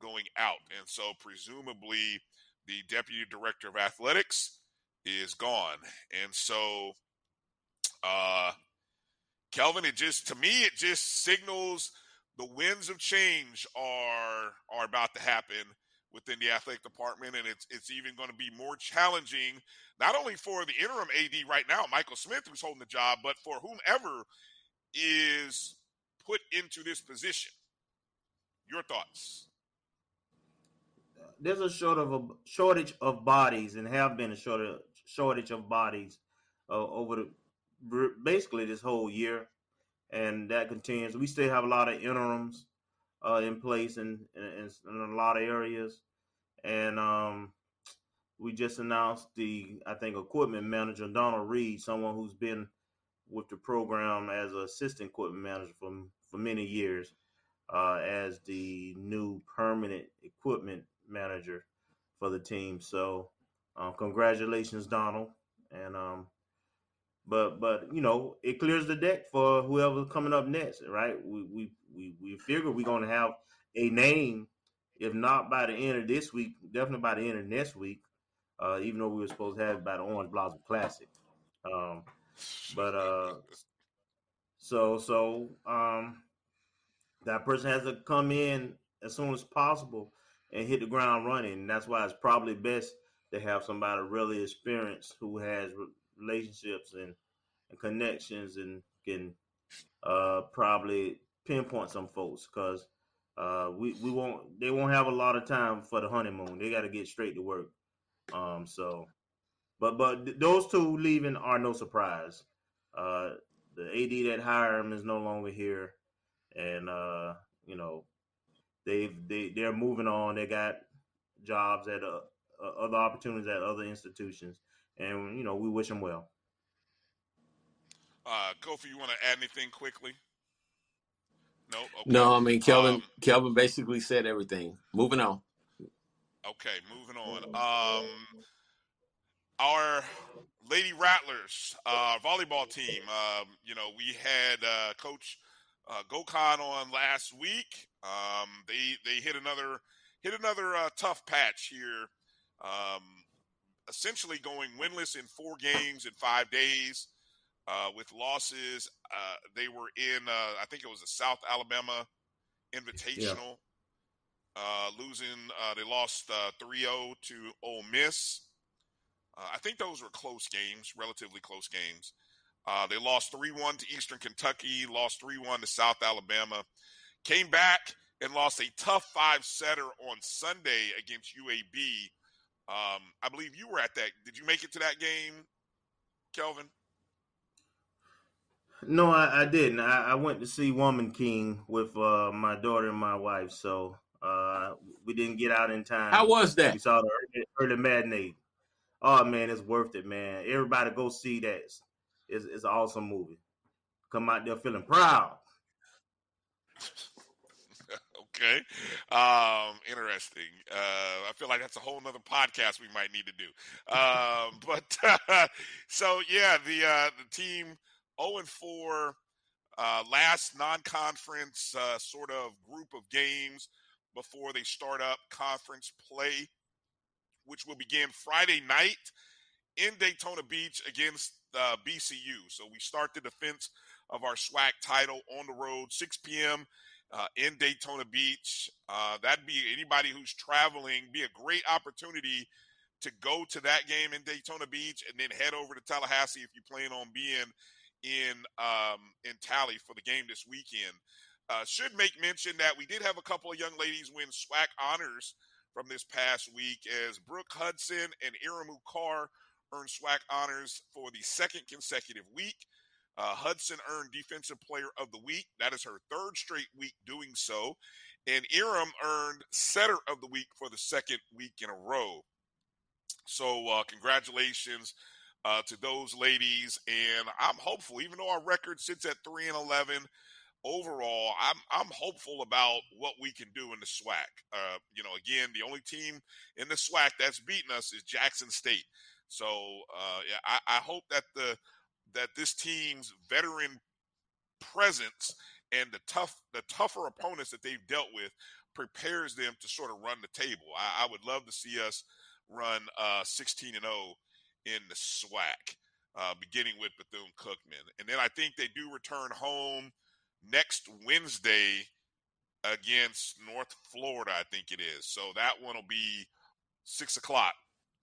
going out. And so, presumably, the deputy director of athletics is gone. And so, uh, Kelvin, it just, to me, it just signals the winds of change are are about to happen within the athletic department, and it's it's even going to be more challenging, not only for the interim AD right now, Michael Smith, who's holding the job, but for whomever is put into this position. Your thoughts? There's a short of a shortage of bodies, and have been a shortage shortage of bodies uh, over the basically this whole year, and that continues. We still have a lot of interims uh, in place in, in, in a lot of areas, and um, we just announced the I think equipment manager Donald Reed, someone who's been with the program as an assistant equipment manager for for many years, uh, as the new permanent equipment manager for the team. So, um, congratulations, Donald, and um, but but you know it clears the deck for whoever's coming up next, right? We we we we figure we're going to have a name, if not by the end of this week, definitely by the end of next week. Uh, even though we were supposed to have it by the Orange Blossom Classic, um, but uh, so so um, that person has to come in as soon as possible and hit the ground running. That's why it's probably best to have somebody really experienced who has relationships and, and connections and can uh, probably pinpoint some folks because uh, we we won't they won't have a lot of time for the honeymoon. They got to get straight to work. Um, so, but but th- those two leaving are no surprise. Uh, the AD that hired him is no longer here, and uh, you know they've they they're moving on. They got jobs at uh, uh, other opportunities at other institutions, and you know we wish them well. Uh, Kofi, you want to add anything quickly? No. Okay. No, I mean Kelvin. Um, Kelvin basically said everything. Moving on. Okay, moving on. Um, our Lady Rattlers, uh, volleyball team. Um, you know, we had uh, Coach uh, Gokhan on last week. Um, they they hit another hit another uh, tough patch here. Um, essentially going winless in four games in five days uh, with losses. Uh, they were in, uh, I think it was the South Alabama Invitational, uh, losing. Uh, they lost uh, 3-0 to Ole Miss. I think those were close games, relatively close games. they lost 3-1 to Eastern Kentucky, lost 3-1 to South Alabama, came back and lost a tough five-setter on Sunday against UAB. Um, I believe you were at that. Did you make it to that game, Kelvin? No, I, I didn't. I, I, went to see Woman King with uh, my daughter and my wife, so uh, we didn't get out in time. How was that? We saw the early, early matinee. Oh man, it's worth it, man. Everybody go see that. It's, it's an awesome movie. Come out there feeling proud. okay. Um, interesting. Uh, I feel like that's a whole nother podcast we might need to do. Um, but uh, so yeah, the uh, the team 0 and 4, uh, last non-conference uh, sort of group of games before they start up conference play, which will begin Friday night in Daytona Beach against uh, BCU. So we start the defense of our SWAC title on the road, 6 p.m. Uh, in Daytona Beach. Uh, that'd be anybody who's traveling, be a great opportunity to go to that game in Daytona Beach and then head over to Tallahassee if you plan on being in um, in tally for the game this weekend. Uh, should make mention that we did have a couple of young ladies win SWAC honors from this past week as Brooke Hudson and Iramu Carr earned SWAC honors for the second consecutive week. Uh, Hudson earned Defensive Player of the Week. That is her third straight week doing so. And Iram earned Setter of the Week for the second week in a row. So, uh, congratulations uh, to those ladies. And I'm hopeful, even though our record sits at 3 and 11 overall, I'm, I'm hopeful about what we can do in the SWAC. Uh, you know, again, the only team in the SWAC that's beaten us is Jackson State. So, uh, yeah, I, I hope that the that this team's veteran presence and the tough the tougher opponents that they've dealt with prepares them to sort of run the table. I, I would love to see us run uh, 16 and 0 in the SWAC, uh, beginning with Bethune Cookman, and then I think they do return home next Wednesday against North Florida. I think it is. So that one will be six o'clock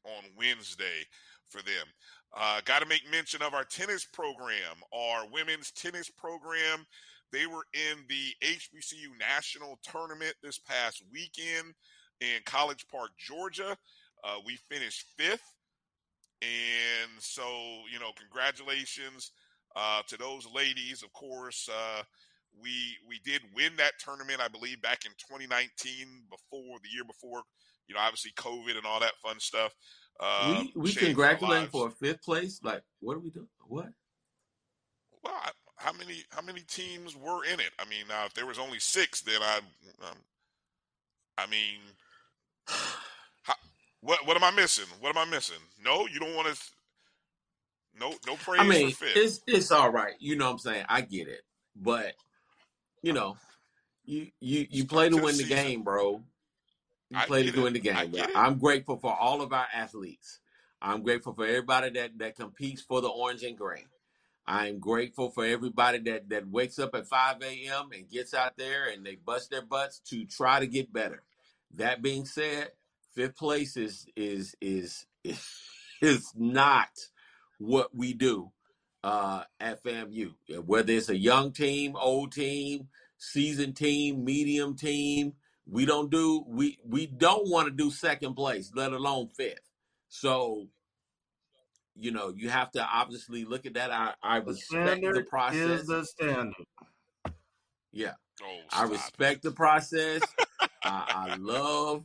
on Wednesday for them. Uh, Got to make mention of our tennis program, our women's tennis program. They were in the HBCU national tournament this past weekend in College Park, Georgia. Uh, we finished fifth. And so, you know, congratulations uh, to those ladies. Of course, uh, we we did win that tournament, I believe, back in 2019, before the year before. You know, obviously COVID and all that fun stuff. Uh, we we congratulate for a fifth place. Like, what are we doing? What? Well, I, how many how many teams were in it? I mean, now if there was only six, then I, um, I mean, how, what what am I missing? What am I missing? No, you don't want to. No, no praise I mean, for fifth. it's it's all right. You know what I'm saying? I get it, but you know, you you you play to to win the season. game, bro. You I played to win the game. I'm grateful for all of our athletes. I'm grateful for everybody that that competes for the orange and green. I'm grateful for everybody that that wakes up at 5 a.m. and gets out there and they bust their butts to try to get better. That being said, fifth place is is is is, is not what we do uh, at FAMU. Whether it's a young team, old team, seasoned team, medium team, we don't do we we don't want to do second place, let alone fifth. So you know you have to obviously look at that. I I The respect the standard process. is the standard. Yeah. Oh, I stop respect the process. I, I love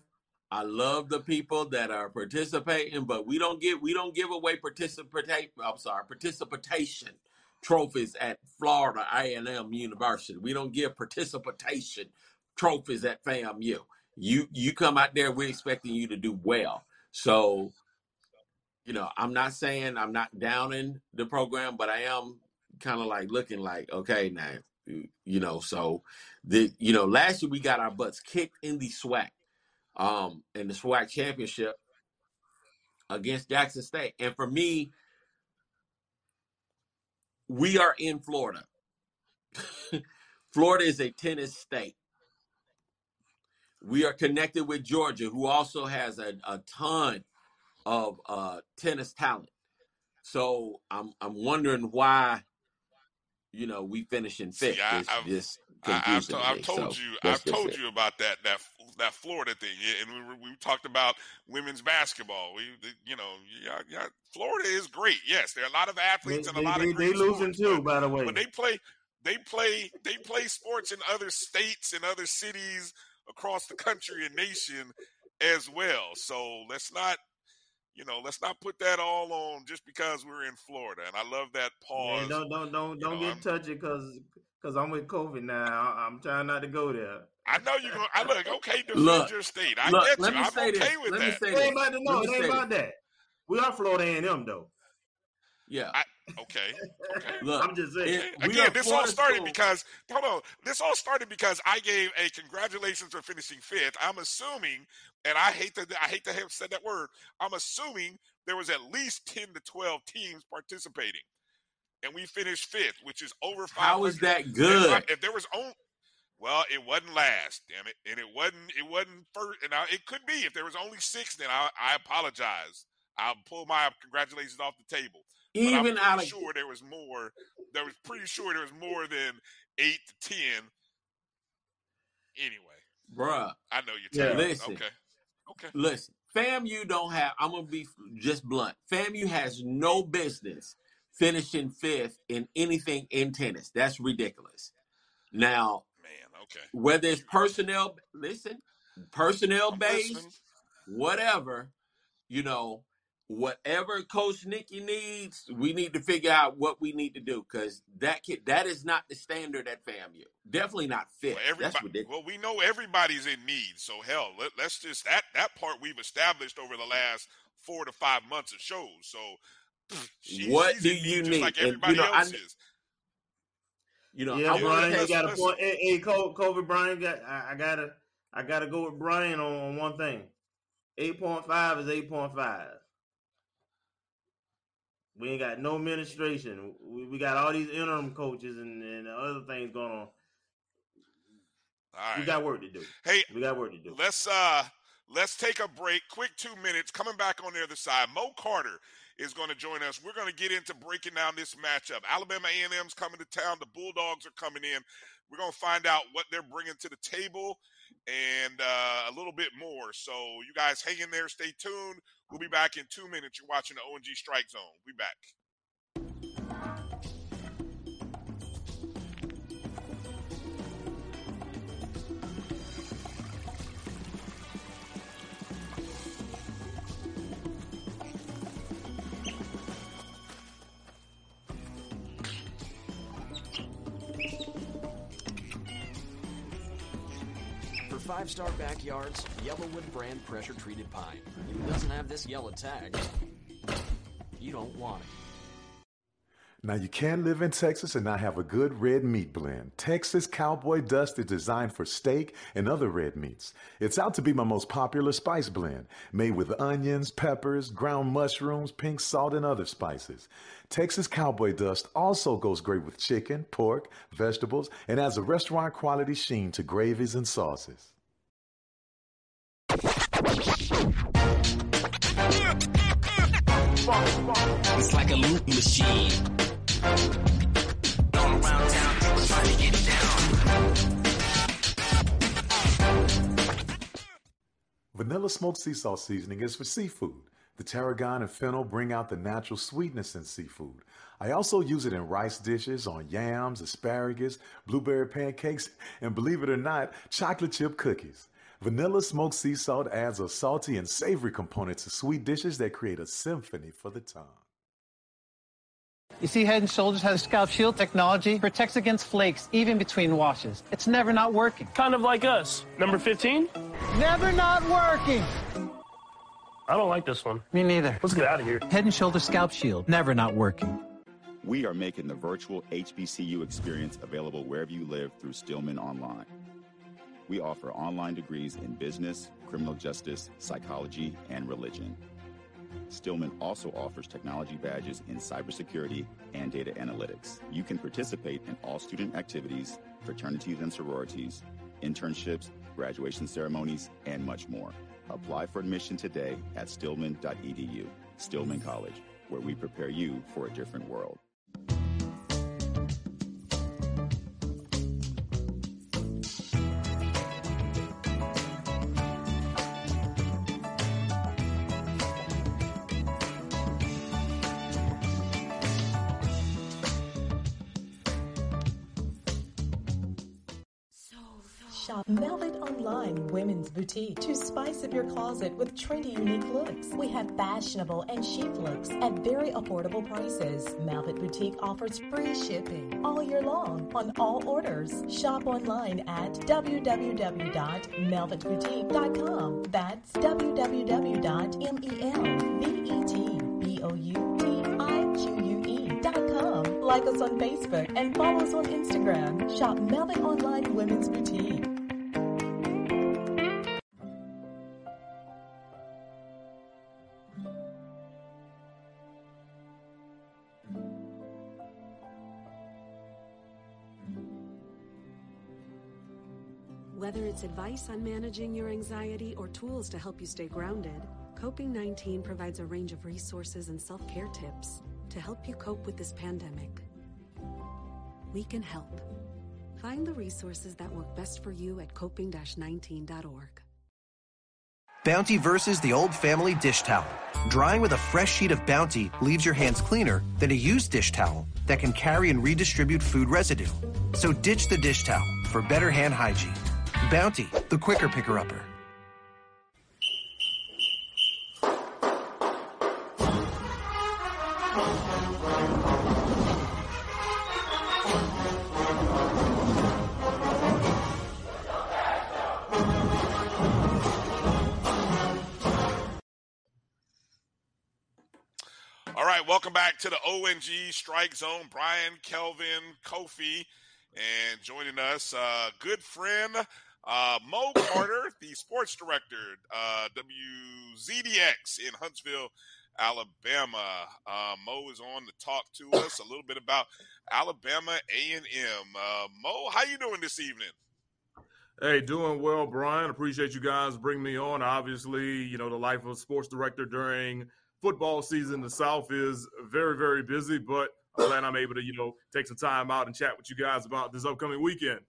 I love the people that are participating, but we don't give we don't give away participate I'm sorry, participation trophies at Florida A&M University. We don't give participation trophies at FAMU. You you you come out there, we're expecting you to do well. So, you know, I'm not saying I'm not downing the program, but I am kind of like looking like, okay, now, you you know, so the you know, last year we got our butts kicked in the SWAC, um, in the SWAC championship against Jackson State. And for me, we are in Florida. Florida is a tennis state. We are connected with Georgia, who also has a, a ton of uh, tennis talent. So I'm I'm wondering why, you know, we finish in fifth. See, I, It's I've, just I, I've, to- to I've told So you, I've told it. you about that that that Florida thing, and we, we talked about women's basketball. We, the- you know, yeah, yeah, Florida is great. Yes, there are a lot of They athletes and a they lot they, of they great losing sports, too, but by the way. but they play, they play, they play sports in other states and other cities across the country and nation as well. So let's not. You know, let's not put that all on just because we're in Florida. And I love that pause. Man, don't don't don't You don't know, get touchy because because I'm with COVID now. I- I'm trying not to go there. I know you're gonna. I look okay. Defend Look, your state. I look. get Let you. me I'm say okay this. with Let me that. say It ain't about the no. Let It ain't about that. We are Florida A&M though. Yeah. I, okay. Okay. Look, I'm just saying. it, we Again, are this all started school. because hold on. This all started because I gave a congratulations for finishing fifth. I'm assuming, and I hate to I hate to have said that word. I'm assuming there was at least ten to twelve teams participating, and we finished fifth, which is over five How is hundred. that If, I, good? if there was only well, it wasn't last, damn it, and it wasn't it wasn't first. And now it could be if there was only six. Then I, I apologize. I'll pull my congratulations off the table. I'm Even pretty out sure there was more. There was pretty sure there was more than eight to ten. Anyway, bruh, I know you're Yeah. telling me. listen. Okay. Okay. Listen, FAMU don't have. I'm gonna be just blunt. FAMU has no business finishing fifth in anything in tennis. That's ridiculous. Now, man, okay. Whether it's personnel, listen, personnel I'm based, listening. whatever, you know, whatever Coach Nikki needs, we need to figure out what we need to do because that kid, that is not the standard at FAMU. Definitely not fifth. Well, That's everybody, ridiculous. well, we know everybody's in need. So hell, let, let's just that that part we've established over the last four to five months of shows. So pff, she, What she's do in need you just need? like And, you everybody know, else kn- is. You know, yeah, I Brian, want you let's- got a let's- point. Hey, hey, Co- Kofi Brian got. I, I gotta, I gotta go with Brian on, on one thing. Eight point five is eight point five. We ain't got no administration. We, we got all these interim coaches and, and other things going on. All right. We got work to do. Hey, We got work to do. Let's uh let's take a break. Quick two minutes. Coming back on the other side, Mo Carter is going to join us. We're going to get into breaking down this matchup. Alabama A&M's coming to town. The Bulldogs are coming in. We're going to find out what they're bringing to the table and uh, a little bit more. So you guys hang in there. Stay tuned. We'll be back in two minutes. You're watching the ONG Strike Zone. We'll be back. Five star backyards, Yellowwood brand pressure treated pine. If it doesn't have this yellow tag, you don't want it. Now, you can live in Texas and not have a good red meat blend. Texas Cowboy Dust is designed for steak and other red meats. It's out to be my most popular spice blend, made with onions, peppers, ground mushrooms, pink salt, and other spices. Texas Cowboy Dust also goes great with chicken, pork, vegetables, and adds a restaurant quality sheen to gravies and sauces. It's like a loop machine. Around town, people trying to get down. Vanilla smoked sea salt seasoning is for seafood. The tarragon and fennel bring out the natural sweetness in seafood. I also use it in rice dishes, on yams, asparagus, blueberry pancakes, and believe it or not, chocolate chip cookies. Vanilla smoked sea salt adds a salty and savory component to sweet dishes that create a symphony for the tongue. You see, Head & Shoulders has Scalp Shield technology, protects against flakes even between washes. It's never not working. Kind of like us. Number 15? Never not working. I don't like this one. Me neither. Let's get out of here. Head & Shoulders Scalp Shield, never not working. We are making the virtual HBCU experience available wherever you live through Stillman Online. We offer online degrees in business, criminal justice, psychology, and religion. Stillman also offers technology badges in cybersecurity and data analytics. You can participate in all student activities, fraternities and sororities, internships, graduation ceremonies, and much more. Apply for admission today at stillman.edu. Stillman College, where we prepare you for a different world. Online Women's Boutique to spice up your closet with trendy, unique looks. We have fashionable and chic looks at very affordable prices. Velvet Boutique offers free shipping all year long on all orders. Shop online at www.melvetboutique.com. That's www.melvetboutique.com. Like us on Facebook and follow us on Instagram. Shop Melvin Online Women's Boutique. Whether it's advice on managing your anxiety or tools to help you stay grounded, Coping 19 provides a range of resources and self care tips to help you cope with this pandemic. We can help. Find the resources that work best for you at coping 19.org. Bounty versus the old family dish towel. Drying with a fresh sheet of Bounty leaves your hands cleaner than a used dish towel that can carry and redistribute food residue. So ditch the dish towel for better hand hygiene. Bounty, the quicker picker upper. All right, welcome back to the ONG Strike Zone. Brian, Kelvin, Kofi, and joining us, uh, good friend uh, Mo Carter, the sports director, uh, WZDX in Huntsville, Alabama. Uh, Mo is on to talk to us a little bit about Alabama A&M. Uh, Mo, how you doing this evening? Hey, doing well, Brian. Appreciate you guys bringing me on. Obviously, you know, the life of a sports director during football season, the South is very, very busy, but I'm glad I'm able to, you know, take some time out and chat with you guys about this upcoming weekend.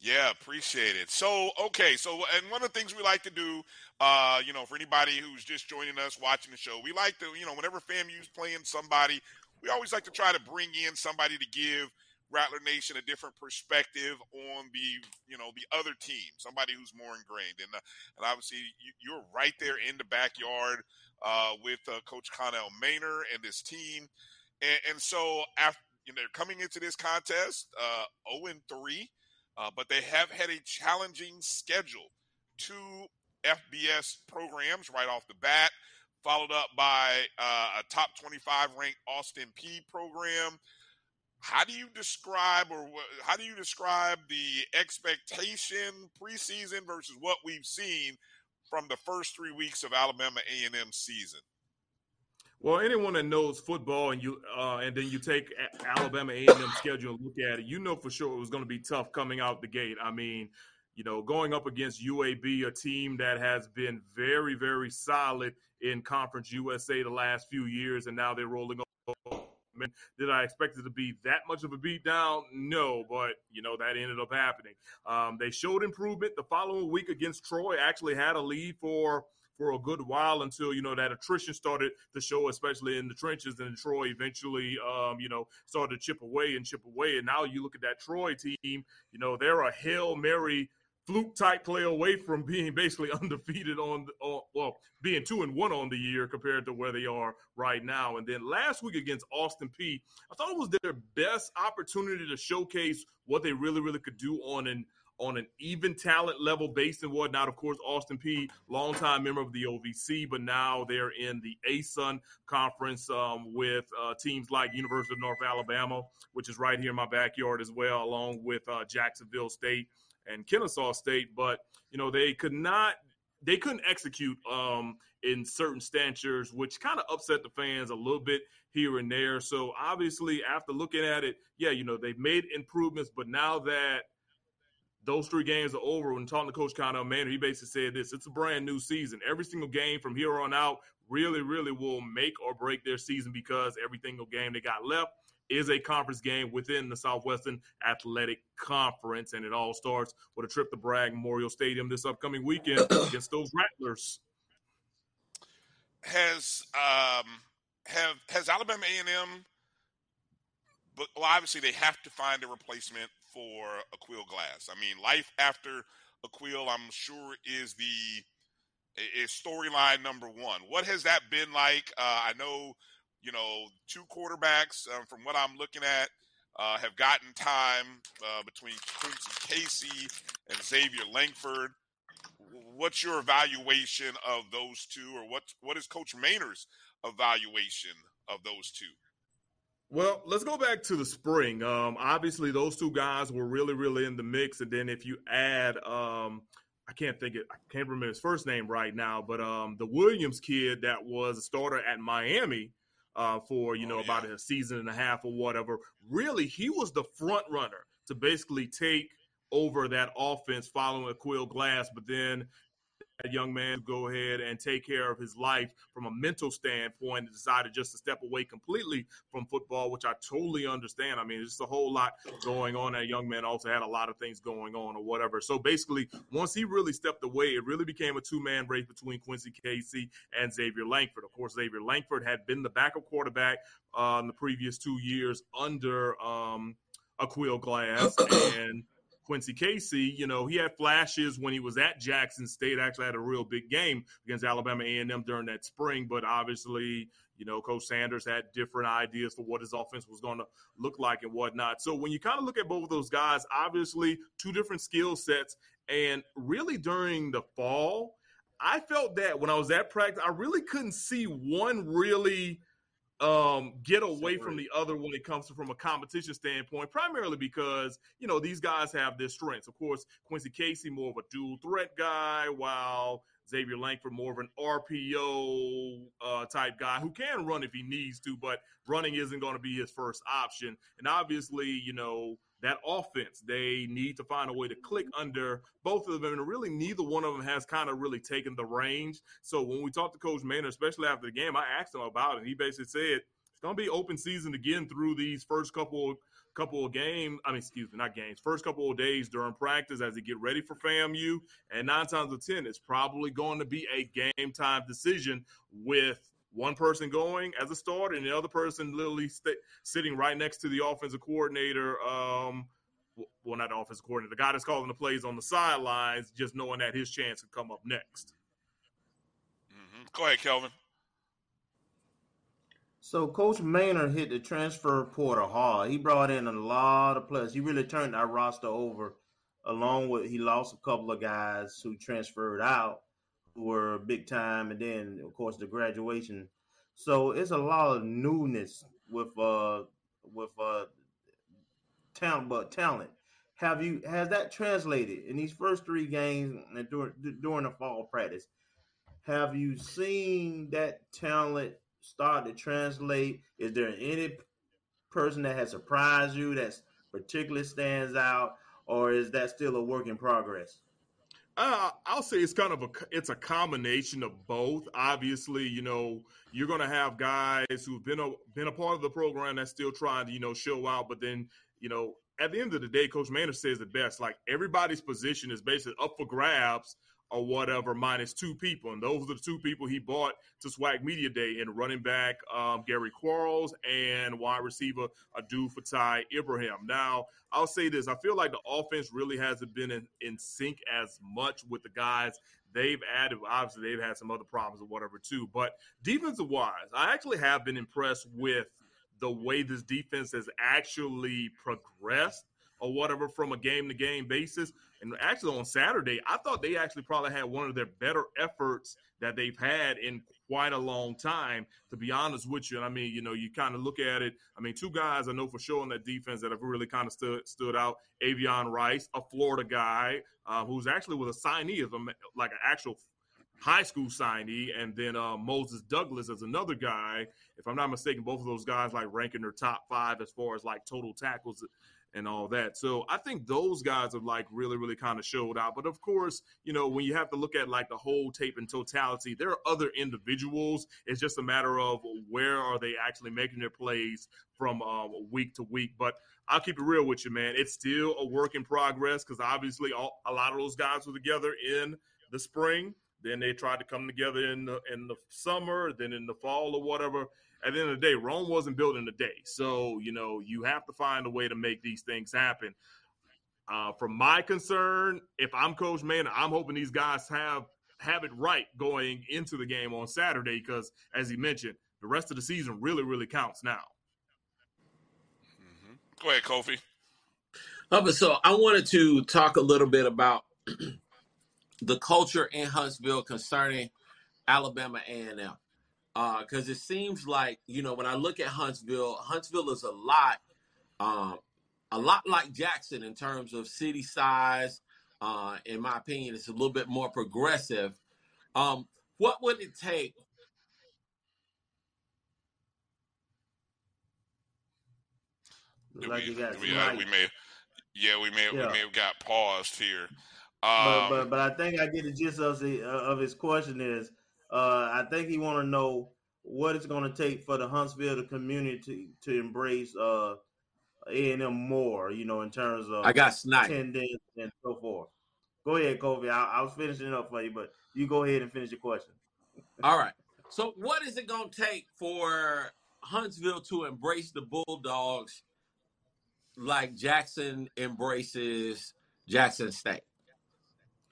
Yeah, appreciate it. So, okay, so and one of the things we like to do, uh, you know, for anybody who's just joining us watching the show, we like to, you know, whenever FAMU's playing somebody, we always like to try to bring in somebody to give Rattler Nation a different perspective on the, you know, the other team, somebody who's more ingrained. And, uh, and obviously, you, you're right there in the backyard uh, with uh, Coach Connell Maynor and this team. And, and so, after you know, they're coming into this contest, uh, 0 and 3. Uh, but they have had a challenging schedule. Two FBS programs right off the bat, followed up by uh, a top 25 ranked Austin Peay program. How do you describe, or wh- how do you describe the expectation preseason versus what we've seen from the first three weeks of Alabama A&M season? Well, anyone that knows football and you uh, and then you take Alabama A&M schedule and look at it, you know for sure it was going to be tough coming out the gate. I mean, you know, going up against UAB, a team that has been very, very solid in Conference USA the last few years, and now they're rolling over. Did I expect it to be that much of a beatdown? No, but you know that ended up happening. Um, they showed improvement the following week against Troy. Actually had a lead for for a good while until you know that attrition started to show, especially in the trenches. And Troy eventually, um, you know, started to chip away and chip away. And now you look at that Troy team. You know, they're a hail mary fluke type play away from being basically undefeated on, on well being two and one on the year compared to where they are right now. And then last week against Austin Peay, I thought it was their best opportunity to showcase what they really really could do on an on an even talent level based and whatnot. Of course, Austin Peay, longtime member of the OVC, but now they're in the ASUN conference um, with uh, teams like University of North Alabama, which is right here in my backyard as well, along with uh, Jacksonville State and Kennesaw State. But you know they could not. They couldn't execute um, in certain stanchers, which kind of upset the fans a little bit here and there. So obviously, after looking at it, yeah, you know they've made improvements, but now that those three games are over. When talking to Coach Connell Maynor, he basically said this: it's a brand new season. Every single game from here on out really, really will make or break their season because every single game they got left is a conference game within the Southwestern Athletic Conference, and it all starts with a trip to Bragg Memorial Stadium this upcoming weekend against those Rattlers. Has um have has Alabama A and M? But well, obviously they have to find a replacement for Aqeel Glass. I mean, life after Aqeel, I'm sure is the is storyline number one. What has that been like? Uh, I know, you know, two quarterbacks um, from what I'm looking at uh, have gotten time uh, between Quincy Casey and Xavier Langford. What's your evaluation of those two, or what what is Coach Maynor's evaluation of those two? Well, let's go back to the spring. Um, obviously, those two guys were really, really in the mix. And then if you add, um, I can't think it, I can't remember his first name right now, but um, the Williams kid that was a starter at Miami uh, for you know Oh, about a season and a half or whatever. Really, he was the front runner to basically take over that offense following Quill Glass. But then young man to go ahead and take care of his life from a mental standpoint and decided just to step away completely from football, which I totally understand. I mean, there's just a whole lot going on. That young man also had a lot of things going on or whatever. So basically, once he really stepped away, it really became a two man race between Quincy Casey and Xavier Langford. Of course, Xavier Langford had been the backup quarterback uh, in the previous two years under um, Aqeel Glass and Quincy Casey, you know, he had flashes when he was at Jackson State. Actually, had a real big game against Alabama A&M during that spring. But obviously, you know, Coach Sanders had different ideas for what his offense was going to look like and whatnot. So when you kind of look at both of those guys, obviously two different skill sets, and really during the fall, I felt that when I was at practice, I really couldn't see one really um, get away from the other when it comes to from a competition standpoint, primarily because you know these guys have their strengths. Of course, Quincy Casey more of a dual threat guy, while Xavier Langford more of an RPO uh, type guy who can run if he needs to, but running isn't going to be his first option. And obviously, you know that offense. They need to find a way to click mm-hmm. under both of them, and really neither one of them has kind of really taken the range. So when we talked to Coach Maynor, especially after the game, I asked him about it, and he basically said it's going to be open season again through these first couple couple of games. I mean, excuse me, not games. First couple of days during practice as they get ready for FAMU, and nine times out of ten, it's probably going to be a game time decision with one person going as a starter and the other person literally st- sitting right next to the offensive coordinator. Um, well, not the offensive coordinator, the guy that's calling the plays on the sidelines, just knowing that his chance could come up next. Mm-hmm. Go ahead, Kelvin. So Coach Maynor hit the transfer portal hard. He brought in a lot of players. He really turned our roster over. Along with he lost a couple of guys who transferred out were big time, and then of course the graduation. So it's a lot of newness with uh with uh talent, but talent. Have you has that translated in these first three games and during during the fall practice? Have you seen that talent start to translate? Is there any person that has surprised you that's particularly stands out, or is that still a work in progress? Uh, I'll say it's kind of a it's a combination of both. Obviously, you know you're going to have guys who've been a been a part of the program that's still trying to you know show out, but then you know at the end of the day, Coach Maynor says it best. Like everybody's position is basically up for grabs or whatever, minus two people. And those are the two people he bought to SWAC Media Day in running back um, Gary Quarles and wide receiver Adu Fatai Ibrahim. Now, I'll say this I feel like the offense really hasn't been in, in sync as much with the guys they've added. Obviously, they've had some other problems or whatever, too. But defensive wise, I actually have been impressed with the way this defense has actually progressed or whatever from a game to game basis. And actually on Saturday, I thought they actually probably had one of their better efforts that they've had in quite a long time, to be honest with you. And I mean, you know, you kind of look at it. I mean, two guys I know for sure on that defense that have really kind of stood stood out. Avion Rice, a Florida guy uh, who's actually was a signee of them, like an actual high school signee, and then uh, Moses Douglas as another guy. If I'm not mistaken, both of those guys like ranking their top five as far as like total tackles and all that. So I think those guys have like really, really kind of showed out. But of course, you know, when you have to look at like the whole tape in totality, there are other individuals. It's just a matter of where are they actually making their plays from um, week to week. But I'll keep it real with you, man. It's still a work in progress because obviously all, a lot of those guys were together in the spring. Then they tried to come together in the in the summer, then in the fall or whatever at the end of the day, Rome wasn't built in a day. So, you know, you have to find a way to make these things happen. Uh, from my concern, if I'm Coach Man, I'm hoping these guys have have it right going into the game on Saturday because, as he mentioned, the rest of the season really, really counts now. Mm-hmm. Go ahead, Kofi. Uh, but so I wanted to talk a little bit about the culture in Huntsville concerning Alabama A&M because uh, it seems like you know when I look at Huntsville, Huntsville is a lot, um, a lot like Jackson in terms of city size. Uh, in my opinion, it's a little bit more progressive. Um, what would it take? Like we, we, uh, we may, yeah, we may, yeah. we may have got paused here. but, Um, but but I think I get the gist of the of his question is uh, I think he want to know what it's going to take for the Huntsville community to, to embrace uh, A and M more, you know, in terms of I got sniped. attendance and so forth. Go ahead, Kobe. I, I was finishing it up for you, but you go ahead and finish your question. All right. So, what is it going to take for Huntsville to embrace the Bulldogs like Jackson embraces Jackson State?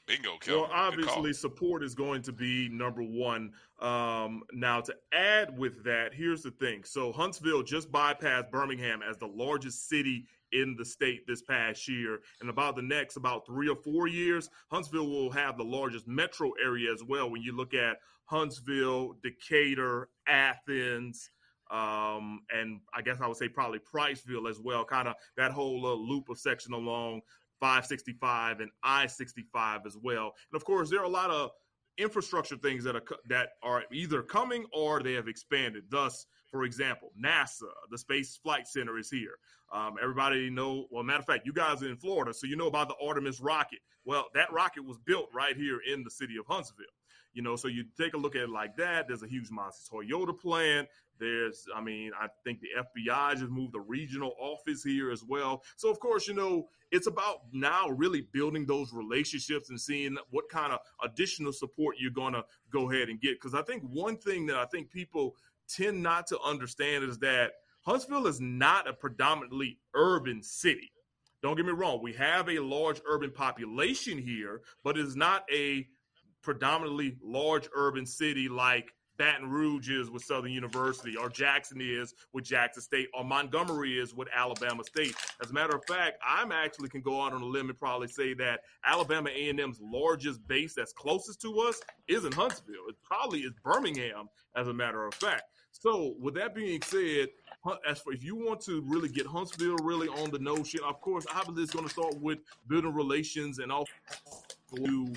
Bingo, Well, Kelvin. Call. obviously, support is going to be number one. Um, now, to add with that, here's the thing. So, Huntsville just bypassed Birmingham as the largest city in the state this past year. And about the next about three or four years, Huntsville will have the largest metro area as well. When you look at Huntsville, Decatur, Athens, um, and I guess I would say probably Priceville as well, kind of that whole uh, loop of section along 565 and I-65 as well. And of course, there are a lot of infrastructure things that are that are either coming or they have expanded. Thus, for example, NASA, the Space Flight Center is here. Um, everybody know. Well, matter of fact, you guys are in Florida, so you know about the Artemis rocket. Well, that rocket was built right here in the city of Huntsville. You know, so you take a look at it like that. There's a huge monster Toyota plant. There's, I mean, I think the FBI just moved the regional office here as well. So, of course, you know, it's about now really building those relationships and seeing what kind of additional support you're going to go ahead and get. Because I think one thing that I think people tend not to understand is that Huntsville is not a predominantly urban city. Don't get me wrong, we have a large urban population here, but it is not a predominantly large urban city like Baton Rouge is with Southern University, or Jackson is with Jackson State, or Montgomery is with Alabama State. As a matter of fact, I'm actually can go out on a limb and probably say that Alabama A&M's largest base that's closest to us isn't Huntsville. It probably is Birmingham, as a matter of fact. So, with that being said, as for if you want to really get Huntsville really on the notion, of course, obviously it's going to start with building relations and also to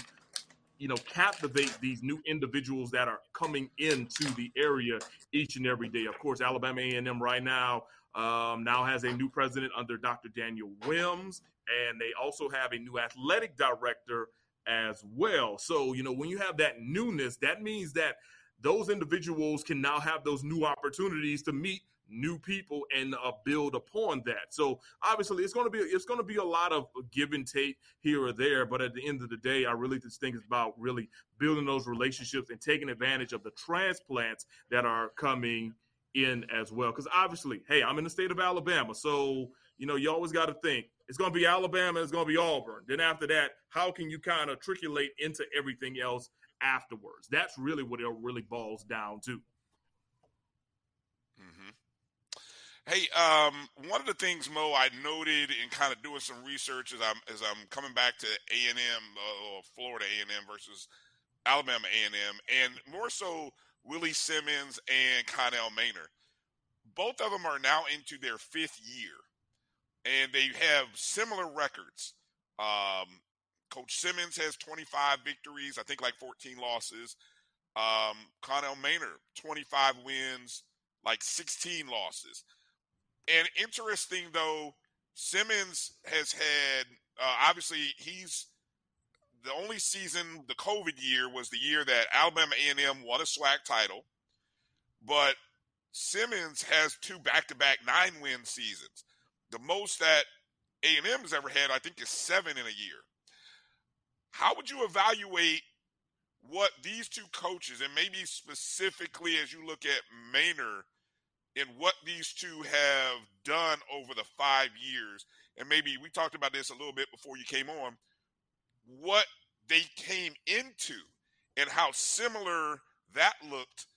you know captivate these new individuals that are coming into the area each and every day. Of course, Alabama A&M right now um, now has a new president under Dr. Daniel Wims, and they also have a new athletic director as well. So you know when you have that newness, that means that those individuals can now have those new opportunities to meet new people and uh, build upon that. So obviously, it's going to be it's going to be a lot of give and take here or there. But at the end of the day, I really just think it's about really building those relationships and taking advantage of the transplants that are coming in as well. Because obviously, hey, I'm in the state of Alabama, so you know you always got to think it's going to be Alabama, it's going to be Auburn. Then after that, how can you kind of triculate into everything else afterwards? That's really what it really boils down to. Hey, um, one of the things Mo I noted in kind of doing some research as I'm as I'm coming back to A and M uh, or Florida A and M versus Alabama A and M, and more so Willie Simmons and Connell Maynor. Both of them are now into their fifth year, and they have similar records. Um, Coach Simmons has 25 victories, I think like 14 losses. Um, Connell Maynor 25 wins, like 16 losses. And interesting though, Simmons has had uh, obviously he's the only season the COVID year was the year that Alabama A&M won a SWAC title, but Simmons has two back-to-back nine-win seasons. The most that A&M has ever had, I think, is seven in a year. How would you evaluate what these two coaches, and maybe specifically as you look at Maynor, in what these two have done over the five years, and maybe we talked about this a little bit before you came on, what they came into and how similar that looked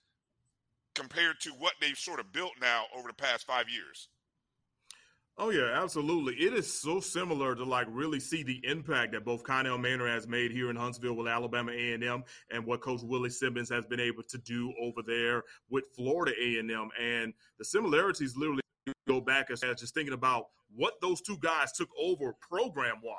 compared to what they've sort of built now over the past five years. Oh yeah, absolutely. It is so similar to like really see the impact that both Connell Maynor has made here in Huntsville with Alabama A&M and what Coach Willie Simmons has been able to do over there with Florida A&M. And the similarities literally go back as just thinking about what those two guys took over program wise.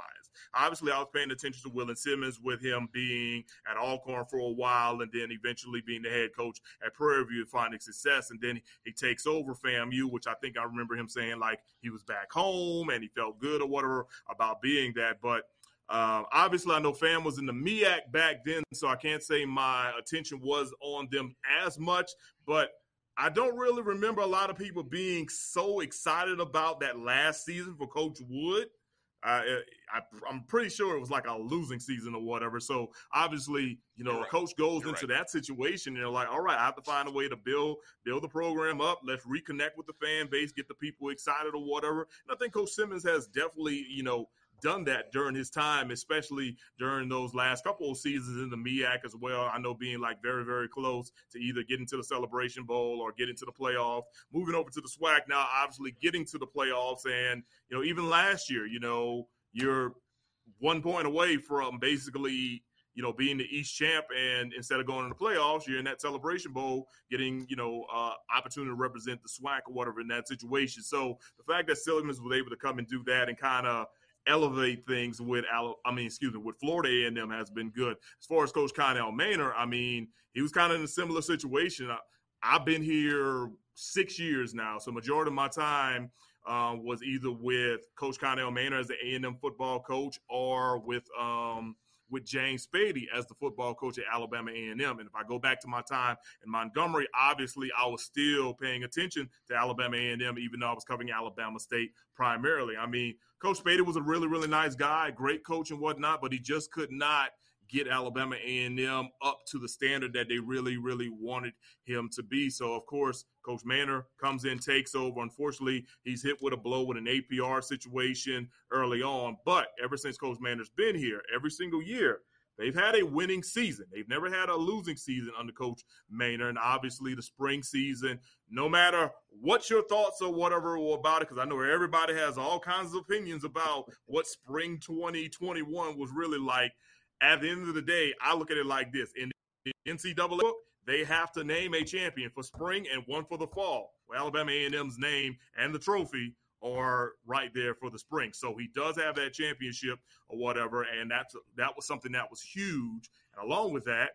Obviously, I was paying attention to Willie Simmons with him being at Alcorn for a while and then eventually being the head coach at Prairie View and finding success. And then he takes over FAMU, which I think I remember him saying like he was back home and he felt good or whatever about being that. But Uh, obviously, I know Fam was in the MEAC back then, so I can't say my attention was on them as much. But I don't really remember a lot of people being so excited about that last season for Coach Wood. Uh, I, am pretty sure it was like a losing season or whatever. So obviously, you know, right. coach goes You're into right. that situation and they're like, all right, I have to find a way to build build the program up. Let's reconnect with the fan base, get the people excited or whatever. And I think Coach Simmons has definitely, you know, done that during his time, especially during those last couple of seasons in the MEAC as well. I know being like very, very close to either getting to the Celebration Bowl or getting to the playoffs. Moving over to the SWAC now, obviously getting to the playoffs, and you know even last year, you know you're one point away from basically you know, being the East champ, and instead of going to the playoffs, you're in that Celebration Bowl, getting you know, uh, opportunity to represent the SWAC or whatever in that situation. So the fact that Simmons was able to come and do that and kind of elevate things with I mean, excuse me, with Florida A and M has been good. As far as Coach Connell Maynor, I mean, he was kind of in a similar situation. I, I've been here six years now, so majority of my time uh, was either with Coach Connell Maynor as the A and M football coach, or with um, with James Spady as the football coach at Alabama A&M. And if I go back to my time in Montgomery, obviously I was still paying attention to Alabama A&M, even though I was covering Alabama State primarily. I mean, Coach Spady was a really, really nice guy, great coach and whatnot, but he just could not – get Alabama A&M up to the standard that they really, really wanted him to be. So, of course, Coach Maynor comes in, takes over. Unfortunately, he's hit with a blow with an APR situation early on. But ever since Coach Maynor's been here, every single year, they've had a winning season. They've never had a losing season under Coach Maynor. And obviously, the spring season, no matter what your thoughts or whatever about it, because I know everybody has all kinds of opinions about what spring 2021 was really like at the end of the day, I look at it like this: in the NCAA book, they have to name a champion for spring and one for the fall. Well, Alabama A&M's name and the trophy are right there for the spring. So he does have that championship or whatever, and that's that was something that was huge. And along with that,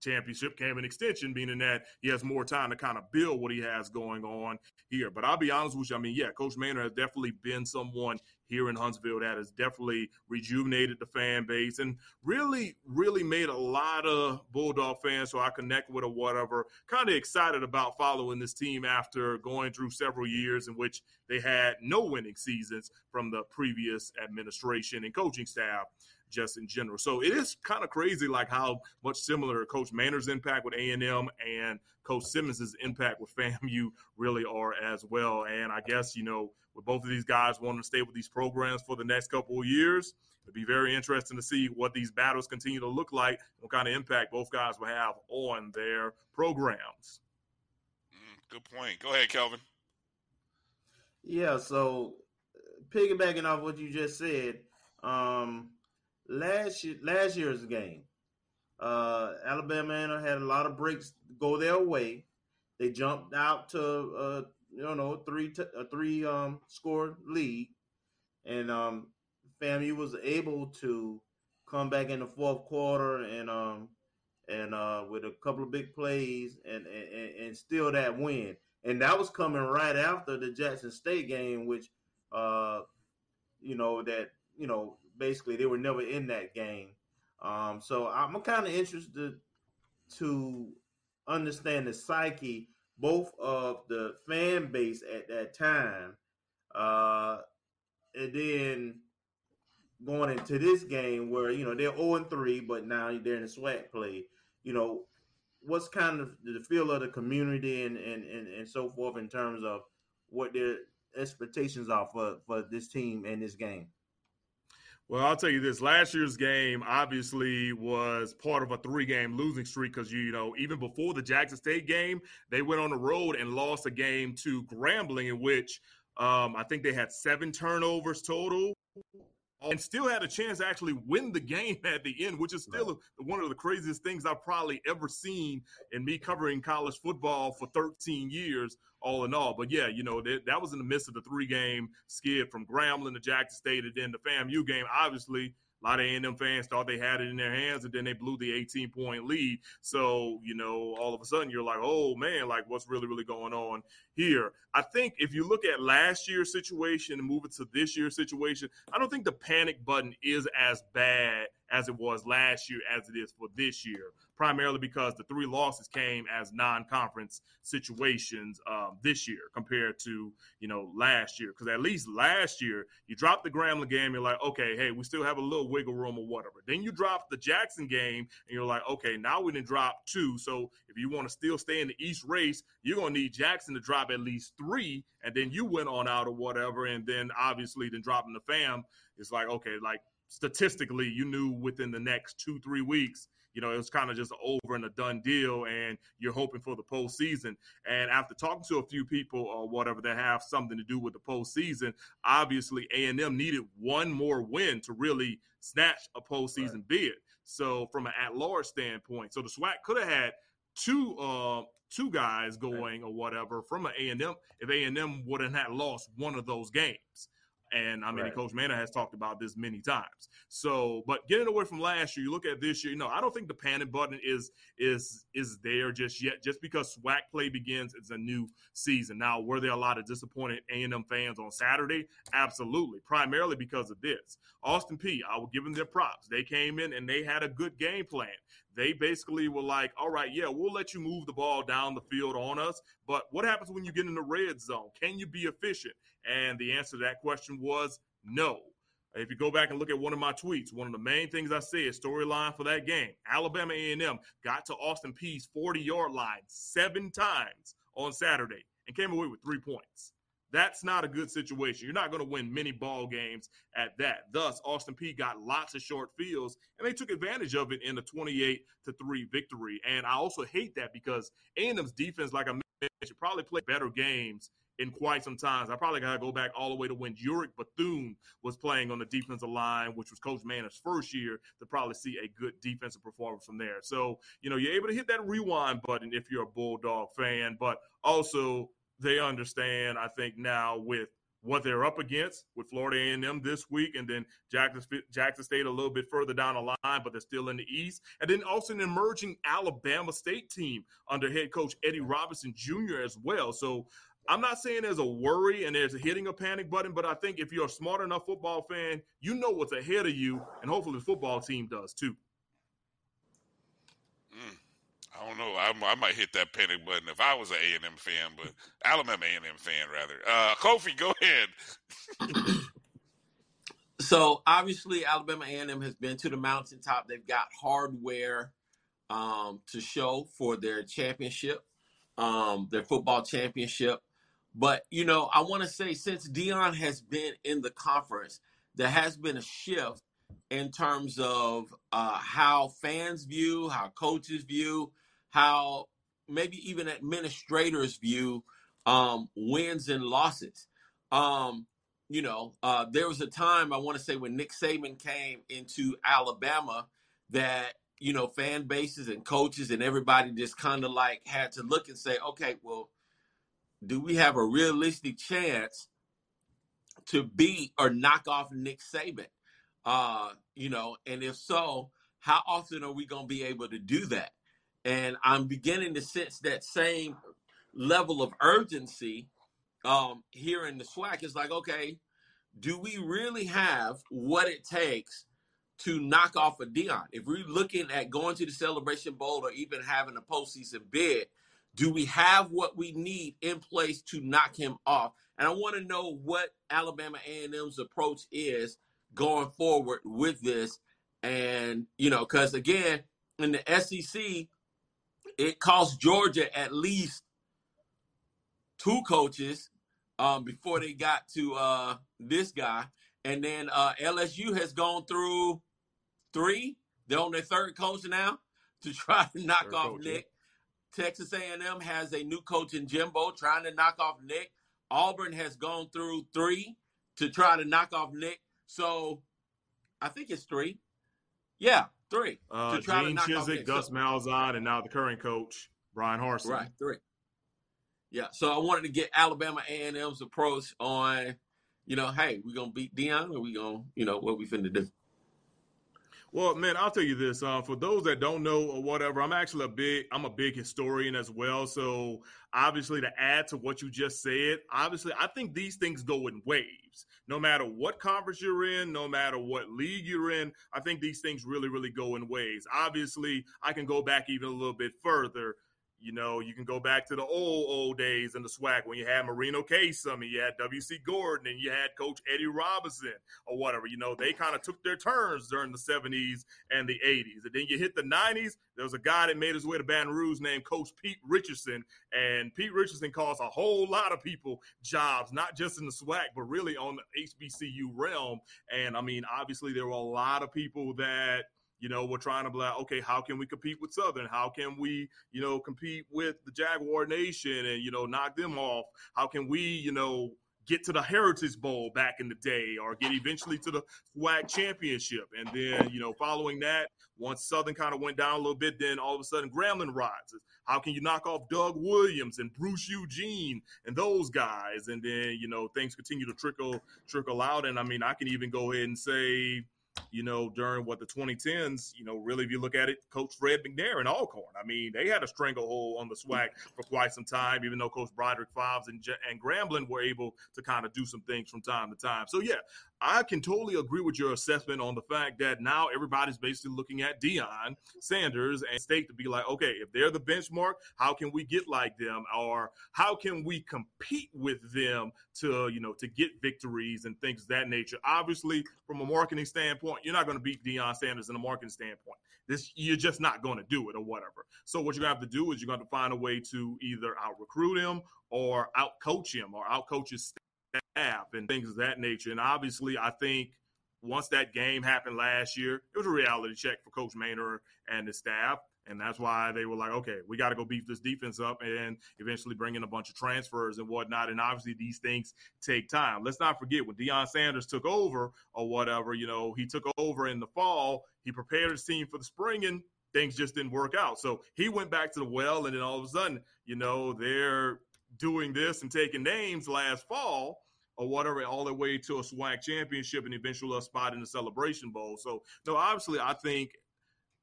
championship came an extension, meaning that he has more time to kind of build what he has going on here. But I'll be honest with you, I mean, yeah, Coach Maynor has definitely been someone here in Huntsville that has definitely rejuvenated the fan base and really, really made a lot of Bulldog fans who I connect with or whatever kind of excited about following this team after going through several years in which they had no winning seasons from the previous administration and coaching staff just in general. So it is kind of crazy, like how much similar Coach Maynor's impact with A and M and Coach Simmons's impact with FAMU really are as well. And I guess you know, with both of these guys wanting to stay with these programs for the next couple of years, it'd be very interesting to see what these battles continue to look like, and what kind of impact both guys will have on their programs. Mm, good point. Go ahead, Kelvin. Yeah. So piggybacking off what you just said, um, last year, last year's game, uh, Alabama had a lot of breaks go their way. They jumped out to uh, you know three t- a three um score lead, and um, FAMU was able to come back in the fourth quarter and um and uh with a couple of big plays and and, and steal that win. And that was coming right after the Jackson State game, which uh you know that you know basically they were never in that game. Um, so I'm kind of interested to understand the psyche both of the fan base at that time, uh, and then going into this game where you know they're 0 and 3, but now they're in a SWAC play. You know, what's kind of the feel of the community and and, and, and so forth in terms of what their expectations are for, for this team and this game? Well, I'll tell you this: last year's game obviously was part of a three-game losing streak because you know even before the Jackson State game, they went on the road and lost a game to Grambling, in which um, I think they had seven turnovers total Oh. and still had a chance to actually win the game at the end, which is still right. one of the craziest things I've probably ever seen in me covering college football for 13 years, all in all. But yeah, you know, that, that was in the midst of the three game skid from Grambling to Jackson State and then the FAMU game. Obviously, a lot of A&M fans thought they had it in their hands, and then they blew the 18 point lead. So, you know, all of a sudden you're like, oh man, like what's really, really going on here. I think if you look at last year's situation and move it to this year's situation, I don't think the panic button is as bad as it was last year as it is for this year, primarily because the three losses came as non-conference situations um, this year compared to you know last year. Because at least last year you dropped the Grambling game, you're like, okay, hey, we still have a little wiggle room or whatever. Then you drop the Jackson game, and you're like, okay, now we didn't drop two. So if you want to still stay in the East race, you're gonna need Jackson to drop at least three, and then you went on out or whatever, and then obviously then dropping the fam. It's like okay, like statistically, you knew within the next two, three weeks, you know, it was kind of just over and a done deal, and you're hoping for the postseason. And after talking to a few people or whatever that have something to do with the postseason, obviously A and M needed one more win to really snatch a postseason right. bid. So from an at-large standpoint, so the SWAC could have had two uh, two guys going or whatever from an A and M if A and M wouldn't have lost one of those games. And I mean, right. Coach Maynor has talked about this many times. So, but getting away from last year, you look at this year. You know, I don't think the panic button is is is there just yet. Just because SWAC play begins, it's a new season. Now, were there a lot of disappointed A and M fans on Saturday? Absolutely, primarily because of this. Austin Peay I will give them their props. They came in and they had a good game plan they basically were like, all right, yeah, we'll let you move the ball down the field on us. But what happens when you get in the red zone? Can you be efficient? And the answer to that question was no. If you go back and look at one of my tweets, one of the main things I said, storyline for that game, Alabama A&M got to Austin Peay's 40-yard line seven times on Saturday and came away with three points. That's not a good situation. You're not going to win many ball games at that. Thus, Austin Peay got lots of short fields, and they took advantage of it in a 28 to three victory. And I also hate that because A&M's defense, like I mentioned, probably played better games in quite some times. I probably got to go back all the way to when Yurick Bethune was playing on the defensive line, which was Coach Maynor's first year, to probably see a good defensive performance from there. So, you know, you're able to hit that rewind button if you're a Bulldog fan, but also they understand, I think, now with what they're up against with Florida A&M this week, and then Jackson, Jackson State a little bit further down the line, but they're still in the East, and then also an emerging Alabama State team under head coach Eddie Robinson Jr. as well. So I'm not saying there's a worry and there's a hitting a panic button, but I think if you're a smart enough football fan, you know what's ahead of you, and hopefully the football team does too. I don't know. I, I, might hit that panic button if I was an A and M fan, but Alabama A and M fan rather. Uh, Kofi, go ahead. so obviously, Alabama A and M has been to the mountaintop. They've got hardware um, to show for their championship, um, their football championship. But you know, I want to say since Deion has been in the conference, there has been a shift in terms of uh, how fans view, how coaches view, how maybe even administrators view um, wins and losses. Um, you know, uh, there was a time I want to say when Nick Saban came into Alabama that you know fan bases and coaches and everybody just kind of like had to look and say, okay, well, do we have a realistic chance to beat or knock off Nick Saban? Uh, you know, and if so, how often are we going to be able to do that? And I'm beginning to sense that same level of urgency um, here in the SWAC. It's like, okay, do we really have what it takes to knock off a Deion? If we're looking at going to the Celebration Bowl or even having a postseason bid, do we have what we need in place to knock him off? And I want to know what Alabama A&M's approach is going forward with this. And, you know, because again, in the SEC, it cost Georgia at least two coaches um, before they got to uh, this guy, and then uh, LSU has gone through three. They're on their third coach now to try to knock third off coach, Nick. Yeah. Texas A&M has a new coach in Jimbo trying to knock off Nick. Auburn has gone through three to try to knock off Nick. So I think it's three. Yeah, Three. Uh, Gene Chizik, Gus Malzahn, and now the current coach, Bryan Harsin. Right, three. Yeah, so I wanted to get Alabama A&M's approach on, you know, hey, we're gonna beat Deion or we gonna, you know, what we finna do. Well, man, I'll tell you this. Uh, for those that don't know or whatever, I'm actually a big, I'm a big historian as well. So obviously, to add to what you just said, obviously, I think these things go in waves. No matter what conference you're in, no matter what league you're in, I think these things really, really go in waves. Obviously, I can go back even a little bit further. You know, you can go back to the old, old days in the SWAC when you had Marino Casem. I you had W.C. Gordon and you had Coach Eddie Robinson or whatever. You know, they kind of took their turns during the 70s and the 80s. And then you hit the 90s. There was a guy that made his way to Baton Rouge named Coach Pete Richardson. And Pete Richardson caused a whole lot of people jobs, not just in the SWAC, but really on the HBCU realm. And I mean, obviously, there were a lot of people that you know, we're trying to be like, okay, how can we compete with Southern? How can we, you know, compete with the Jaguar Nation and, you know, knock them off? How can we, you know, get to the Heritage Bowl back in the day or get eventually to the SWAC championship. And then, you know, following that, once Southern kind of went down a little bit, then all of a sudden Grambling rises. How can you knock off Doug Williams and Bruce Eugene and those guys? And then, you know, things continue to trickle trickle out. And I mean, I can even go ahead and say, you know, during what the 2010s, you know, really, if you look at it, Coach Fred McNair and Alcorn. I mean, they had a stranglehold on the SWAC for quite some time, even though Coach Broderick Fobbs and, and Grambling were able to kind of do some things from time to time. So, yeah, I can totally agree with your assessment on the fact that now everybody's basically looking at Deion Sanders and State to be like, okay, if they're the benchmark, how can we get like them, or how can we compete with them to you know to get victories and things of that nature? Obviously, from a marketing standpoint, you're not going to beat Deion Sanders in a marketing standpoint. This you're just not going to do it or whatever. So what you're going to have to do is you're going to find a way to either out recruit him or out coach him or out coach his and things of that nature. And obviously, I think once that game happened last year, it was a reality check for Coach Maynor and the staff. And that's why they were like, okay, we got to go beef this defense up and eventually bring in a bunch of transfers and whatnot. And obviously, these things take time. Let's not forget when Deion Sanders took over or whatever, you know, he took over in the fall. He prepared his team for the spring and things just didn't work out. So he went back to the well. And then all of a sudden, you know, they're doing this and taking names last fall or whatever, all the way to a SWAC championship and eventually a spot in the Celebration Bowl. So, no, obviously, I think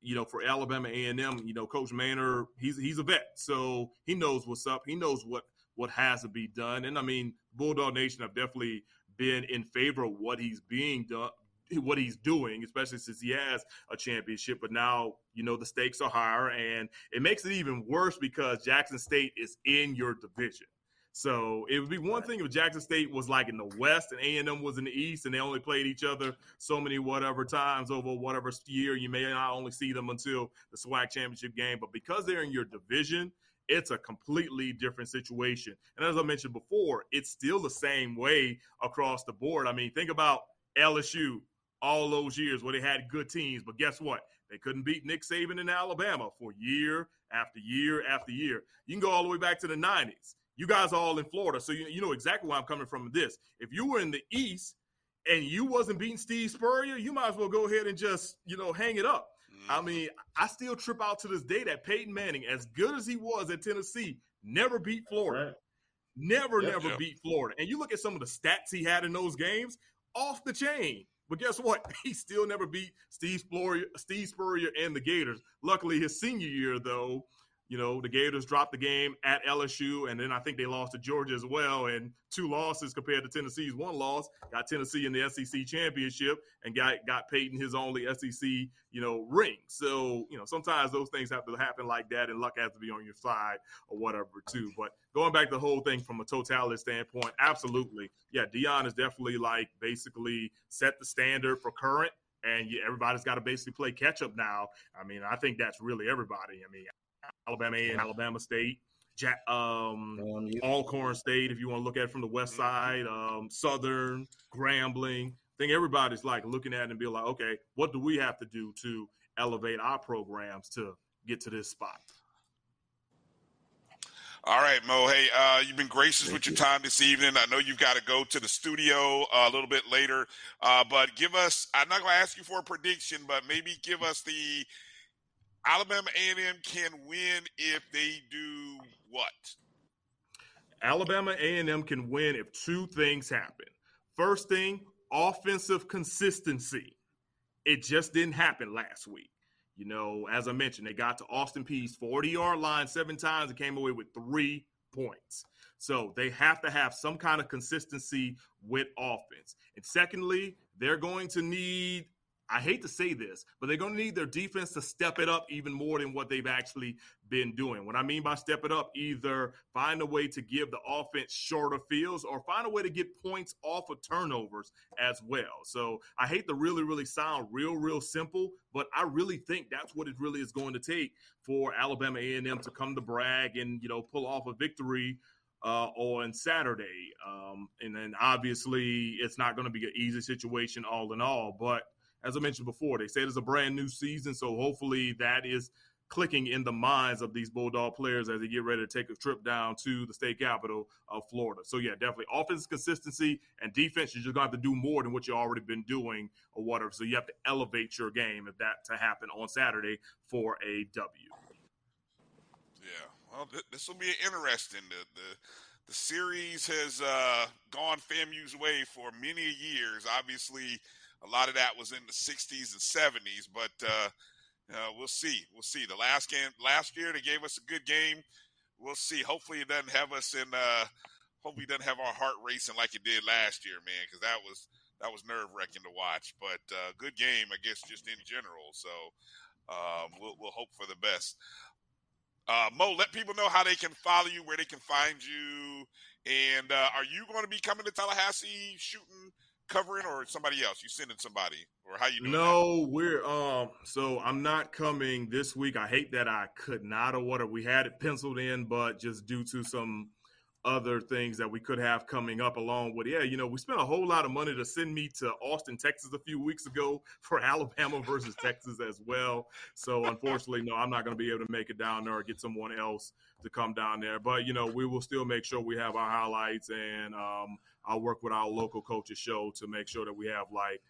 you know, for Alabama A and M, you know, Coach Maynor, he's he's a vet, so he knows what's up. He knows what what has to be done, and I mean, Bulldog Nation have definitely been in favor of what he's being done, what he's doing, especially since he has a championship. But now, you know, the stakes are higher, and it makes it even worse because Jackson State is in your division. So it would be one thing if Jackson State was like in the West and A and M was in the East, and they only played each other so many whatever times over whatever year. You may not only see them until the SWAC championship game, but because they're in your division, it's a completely different situation. And as I mentioned before, it's still the same way across the board. I mean, think about LSU all those years where they had good teams, but guess what? They couldn't beat Nick Saban in Alabama for year after year after year. You can go all the way back to the 90s you guys are all in Florida, so you, you know exactly where I'm coming from this. If you were in the East and you wasn't beating Steve Spurrier, you might as well go ahead and just, you know, hang it up. I mm-hmm. mean, I still trip out to this day that Peyton Manning, as good as he was at Tennessee, never beat Florida. Right. Never, yep, never yep. beat Florida. And you look at some of the stats he had in those games, off the chain. But guess what? He still never beat Steve Spurrier, Steve Spurrier and the Gators. Luckily, his senior year, though, you know, the Gators dropped the game at LSU, and then I think they lost to Georgia as well. And two losses compared to Tennessee's one loss got Tennessee in the SEC championship and got got Peyton his only SEC you know ring. So you know sometimes those things have to happen like that, and luck has to be on your side or whatever too. But going back to the whole thing from a totality standpoint, absolutely, yeah, Deion is definitely like basically set the standard for current and everybody's got to basically play catch up now. I mean, I think that's really everybody. I mean, Alabama and Alabama State, Jack, um, Alcorn State, if you want to look at it from the west side, um, Southern, Grambling. I think everybody's like looking at it and be like, okay, what do we have to do to elevate our programs to get to this spot? All right, Mo. Hey, uh, you've been gracious Thank with your time this evening. I know you've got to go to the studio uh, a little bit later, uh, but give us. I'm not going to ask you for a prediction, but maybe give us the Alabama A&M can win if they do what? Alabama A&M can win if two things happen. First thing, offensive consistency. it just didn't happen last week. You know, as I mentioned, they got to Austin Peay's 40 yard line seven times and came away with three points. So they have to have some kind of consistency with offense. And secondly, they're going to need I hate to say this, but they're going to need their defense to step it up even more than what they've actually been doing. What I mean by step it up, either find a way to give the offense shorter fields or find a way to get points off of turnovers as well. So I hate to really, really sound real, real simple, but I really think that's what it really is going to take for Alabama A&M to come to brag and you know pull off a victory uh, on Saturday. Um, and then obviously it's not going to be an easy situation all in all, but as I mentioned before, they said it's a brand new season, so hopefully that is clicking in the minds of these Bulldog players as they get ready to take a trip down to the state capital of Florida. So yeah, definitely offense consistency and defense. You're just going to have to do more than what you've already been doing or whatever. So you have to elevate your game if that to happen on Saturday for a W. Yeah, well, th- this will be interesting. The, the the series has uh, gone FAMU's way for many years. Obviously a lot of that was in the 60s and 70s, but uh, uh, we'll see. We'll see. The last game last year, they gave us a good game. We'll see. Hopefully, it doesn't have us in. Uh, hopefully, it doesn't have our heart racing like it did last year, man, because that was that was nerve wracking to watch. But uh, good game, I guess, just in general. So um, we'll we'll hope for the best. Uh, Mo, let people know how they can follow you, where they can find you, and uh, are you going to be coming to Tallahassee shooting covering or somebody else? You sending somebody or how you doing? No, that? we're um so I'm not coming this week. I hate that I could not or whatever. We had it penciled in, but just due to some other things that we could have coming up along with yeah you know we spent a whole lot of money to send me to austin texas a few weeks ago for alabama versus texas as well so unfortunately no i'm not going to be able to make it down there or get someone else to come down there but you know we will still make sure we have our highlights and um, I'll work with our local coaches show to make sure that we have like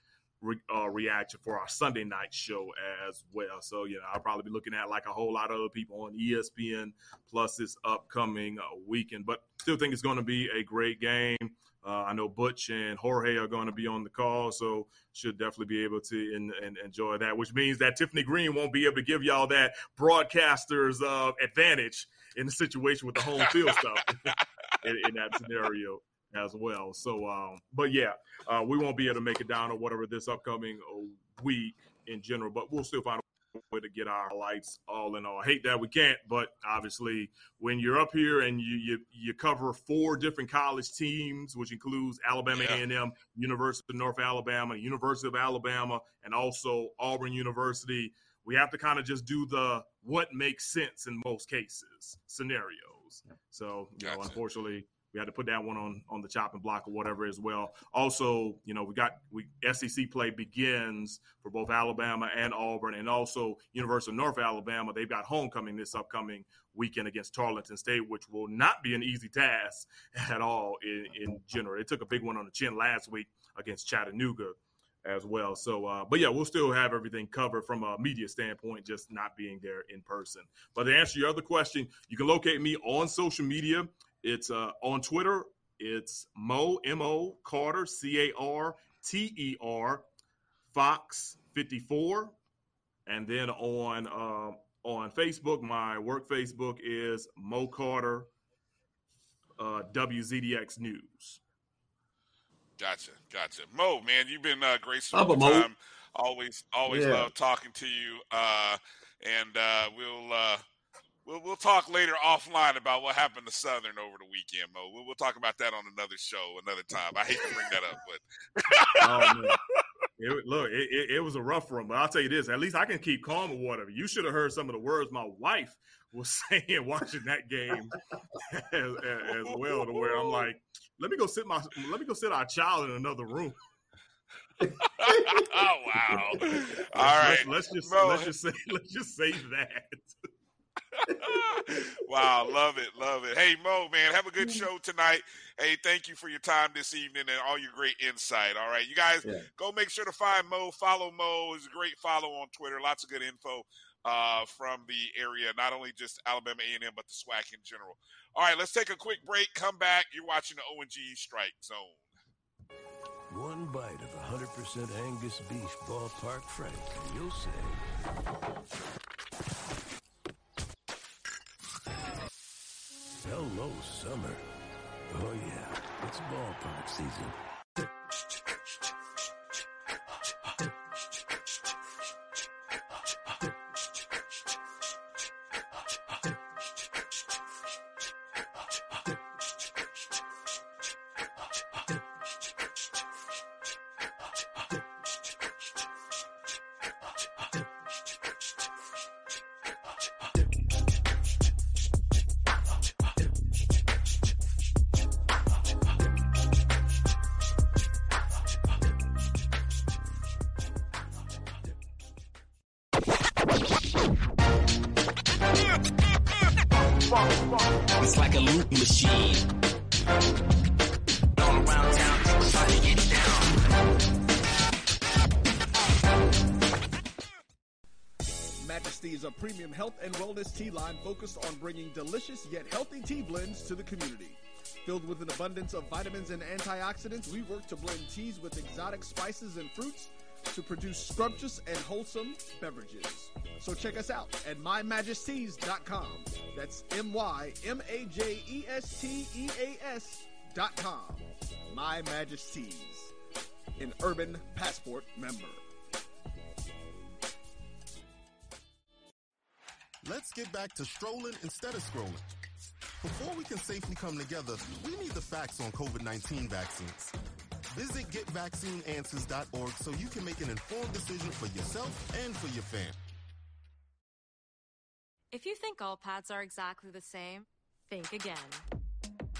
re, uh, reaction for our Sunday night show as well. So you know, I'll probably be looking at like a whole lot of other people on ESPN plus this upcoming uh, weekend. But still think it's going to be a great game. Uh, I know Butch and Jorge are going to be on the call, so should definitely be able to in, in, enjoy that. Which means that Tiffany Greene won't be able to give y'all that broadcaster's uh, advantage in the situation with the home field stuff in, in that scenario as well. So, um, but yeah, uh, we won't be able to make it down or whatever this upcoming week in general, but we'll still find a way to get our lights all in all. I hate that we can't, but obviously when you're up here and you you, you cover four different college teams, which includes Alabama yeah. A&M, University of North Alabama, University of Alabama, and also Auburn University, we have to kind of just do the what makes sense in most cases scenarios. So, you gotcha. know, unfortunately, we had to put that one on on the chopping block or whatever as well. Also, you know, we got we SEC play begins for both Alabama and Auburn, and also University of North Alabama. They've got homecoming this upcoming weekend against Tarleton State, which will not be an easy task at all in, in general. They took a big one on the chin last week against Chattanooga as well. So, uh, but yeah, we'll still have everything covered from a media standpoint, just not being there in person. But to answer your other question, you can locate me on social media it's uh, on Twitter. It's Mo M O Carter C A R T E R Fox fifty four, and then on uh, on Facebook, my work Facebook is Mo Carter uh, WZDX News. Gotcha, gotcha. Mo, man, you've been uh, great so time. Always, always yeah. love talking to you. Uh, and uh, we'll uh, We'll, we'll talk later offline about what happened to Southern over the weekend, Mo. We'll, we'll talk about that on another show another time. I hate to bring that up, but oh, it, look, it, it, it, was a rough one, but I'll tell you this: at least I can keep calm or whatever. You should have heard some of the words my wife was saying watching that game as, as, well. To where I'm like, let me go sit my, let me go sit our child in another room. oh wow! All right, let's, let's just Mo. let's just say let's just say that. wow, love it, love it. Hey Mo, man, have a good show tonight. Hey, thank you for your time this evening and all your great insight. All right, you guys yeah. go make sure to find Mo, follow Mo. He's a great follow on Twitter. Lots of good info uh, from the area, not only just Alabama A&M, but the SWAC in general. All right, let's take a quick break. Come back. You're watching the O&G Strike Zone. One bite of 100% Angus beef ballpark frank, and you'll say, Hello, summer. Oh, yeah, it's ballpark season. Majesty is a premium health and wellness tea line focused on bringing delicious yet healthy tea blends to the community. Filled with an abundance of vitamins and antioxidants, we work to blend teas with exotic spices and fruits to produce scrumptious and wholesome beverages. So check us out at mymajesteas.com. That's M Y M A J E S T E A S.com. My Majesteas, an urban passport member. Let's get back to strolling instead of scrolling. Before we can safely come together, we need the facts on COVID-19 vaccines. Visit getvaccineanswers.org so you can make an informed decision for yourself and for your family. If you think all pads are exactly the same, think again.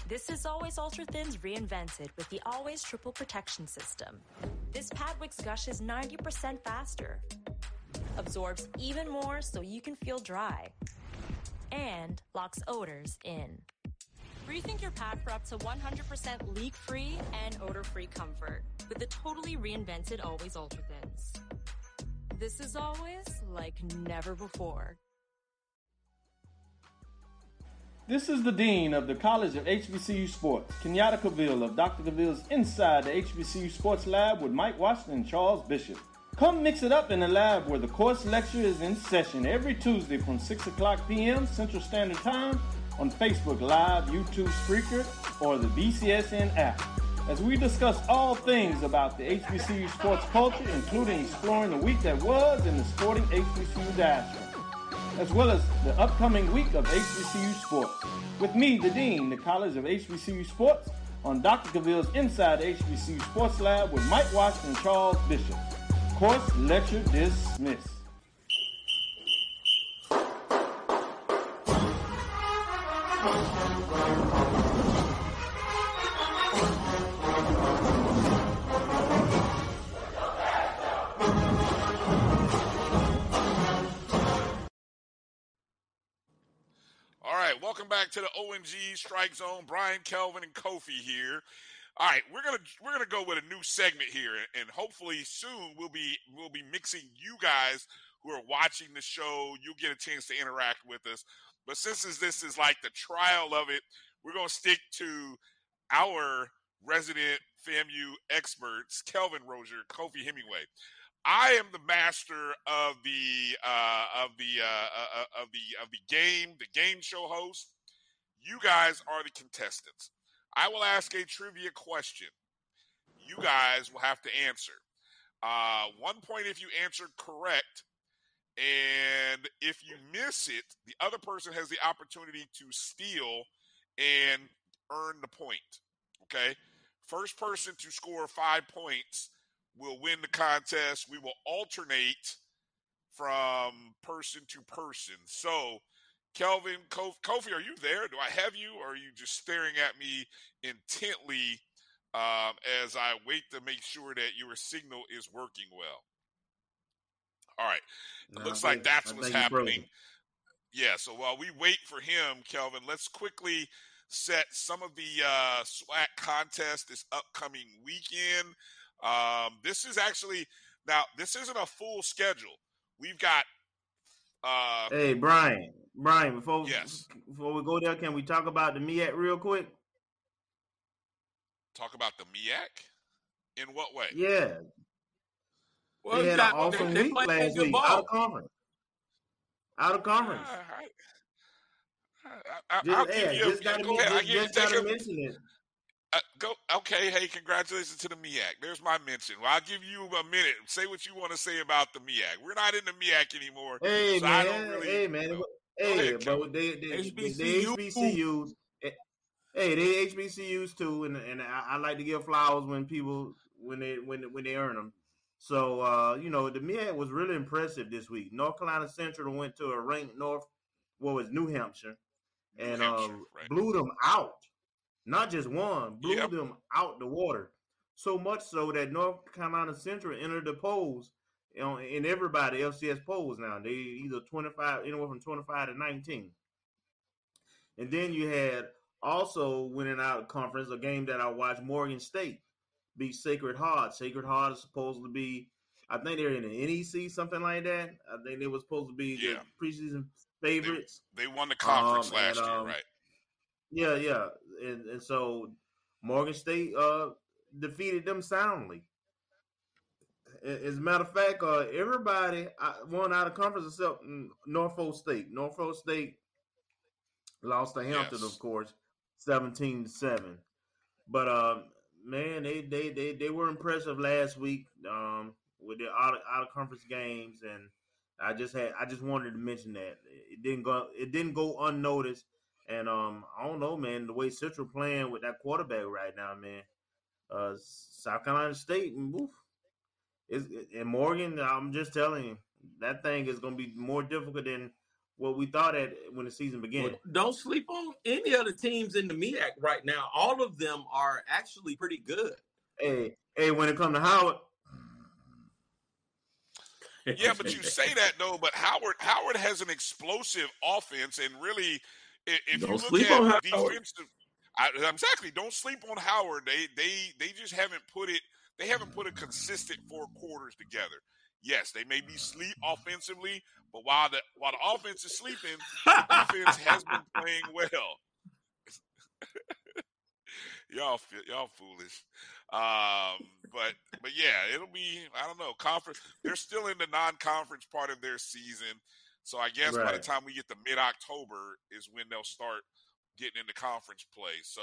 This is Always Ultra Thins reinvented with the Always Triple Protection System. This pad wicks gushes 90% faster, absorbs even more so you can feel dry, and locks odors in. Rethink your pad for up to 100% leak-free and odor-free comfort with the totally reinvented Always Ultra Thins. This is always like never before. This is the Dean of the College of HBCU Sports, Kenyatta Cavill of Dr. Cavill's Inside the HBCU Sports Lab with Mike Washington and Charles Bishop. Come mix it up in the lab where the course lecture is in session every Tuesday from 6 o'clock p.m. Central Standard Time on Facebook Live, YouTube Spreaker, or the BCSN app. As we discuss all things about the HBCU sports culture, including exploring the week that was in the sporting HBCU diaspora as well as the upcoming week of HBCU sports. With me, the Dean, the College of HBCU Sports, on Dr. Cavill's Inside HBCU Sports Lab with Mike Washington and Charles Bishop. Course lecture dismissed. Back to the ONG Strike Zone. Brian Kelvin and Kofi here. All right, we're gonna we're gonna go with a new segment here, and hopefully soon we'll be we'll be mixing you guys who are watching the show. You'll get a chance to interact with us. But since this is like the trial of it, we're gonna stick to our resident FAMU experts, Kelvin Rozier, Kofi Hemingway. I am the master of the uh, of the uh, uh, of the of the game, the game show host. You guys are the contestants. I will ask a trivia question. You guys will have to answer. Uh, one point if you answer correct, and if you miss it, the other person has the opportunity to steal and earn the point. Okay, first person to score five points will win the contest. We will alternate from person to person. So, Kelvin, Kof- Kofi, are you there? Do I have you, or are you just staring at me intently um, as I wait to make sure that your signal is working well? All right. It No, looks like that's I what's think you're frozen. happening. Yeah, so while we wait for him, Kelvin, let's quickly set some of the uh, SWAC contest this upcoming weekend. Um, this is actually now this isn't a full schedule. We've got uh, Hey, Brian. Brian, before Yes. before we go there, can we talk about the MEAC real quick? talk about the MEAC. In what way? Yeah. Well, they had an awesome they- they week played last week. ball. Out of conference. Out of conference. I, Just, I'll yeah, give you. just gotta, go ahead. I just, give you just gotta mention it. Uh, go. Okay. Hey, congratulations to the MEAC. There's my mention. Well, I'll give you a minute. Say what you want to say about the MEAC. We're not in the MEAC anymore. Hey so I man, don't really. hey man, you know. Hey, ahead, but they they, they, HBCU. they HBCUs. eh, Hey, they HBCUs too, and and I, I like to give flowers when people when they when when they earn them. So uh, you know, the MEAC was really impressive this week. North Carolina Central went to a ranked North, what was New Hampshire, and uh, blew them out. Not just one, blew them out the water. So much so that North Carolina Central entered the polls know, in everybody FCS polls now. They either twenty five, anywhere from twenty five to nineteen. And then you had also winning out of conference a game that I watched. Morgan State beat Sacred Heart. Sacred Heart is supposed to be, I think they're in the NEC, something like that. I think they were supposed to be Yeah. the preseason favorites. They won the conference Um, last and, year, um, right? Yeah, yeah, and and so Morgan State uh defeated them soundly. As a matter of fact, uh, everybody uh, won out of conference except Norfolk State. Norfolk State lost to Hampton, Yes. of course, seventeen to seven. But um, man, they, they they they were impressive last week um, with the out of, out of conference games, and I just had I just wanted to mention that it didn't go it didn't go unnoticed. And um, I don't know, man, the way Central playing with that quarterback right now, man. Uh, South Carolina State and woof, is and Morgan. I'm just telling you, that thing is going to be more difficult than what we thought at when the season began. Well, don't sleep on any other teams in the MEAC right now. All of them are actually pretty good. Hey, hey, when it comes to Howard, Yeah, but you say that though. But Howard Howard has an explosive offense, and really, i- if Don't you look sleep at on defensive, I, exactly, don't sleep on Howard. They they they just haven't put it. They haven't put a consistent four quarters together. Yes, they may be sleep offensively, but while the while the offense is sleeping, the defense has been playing well. y'all y'all foolish. Um, but but yeah, it'll be I don't know conference. They're still in the non-conference part of their season, so I guess by the time we get to mid-October is when they'll start getting into conference play. So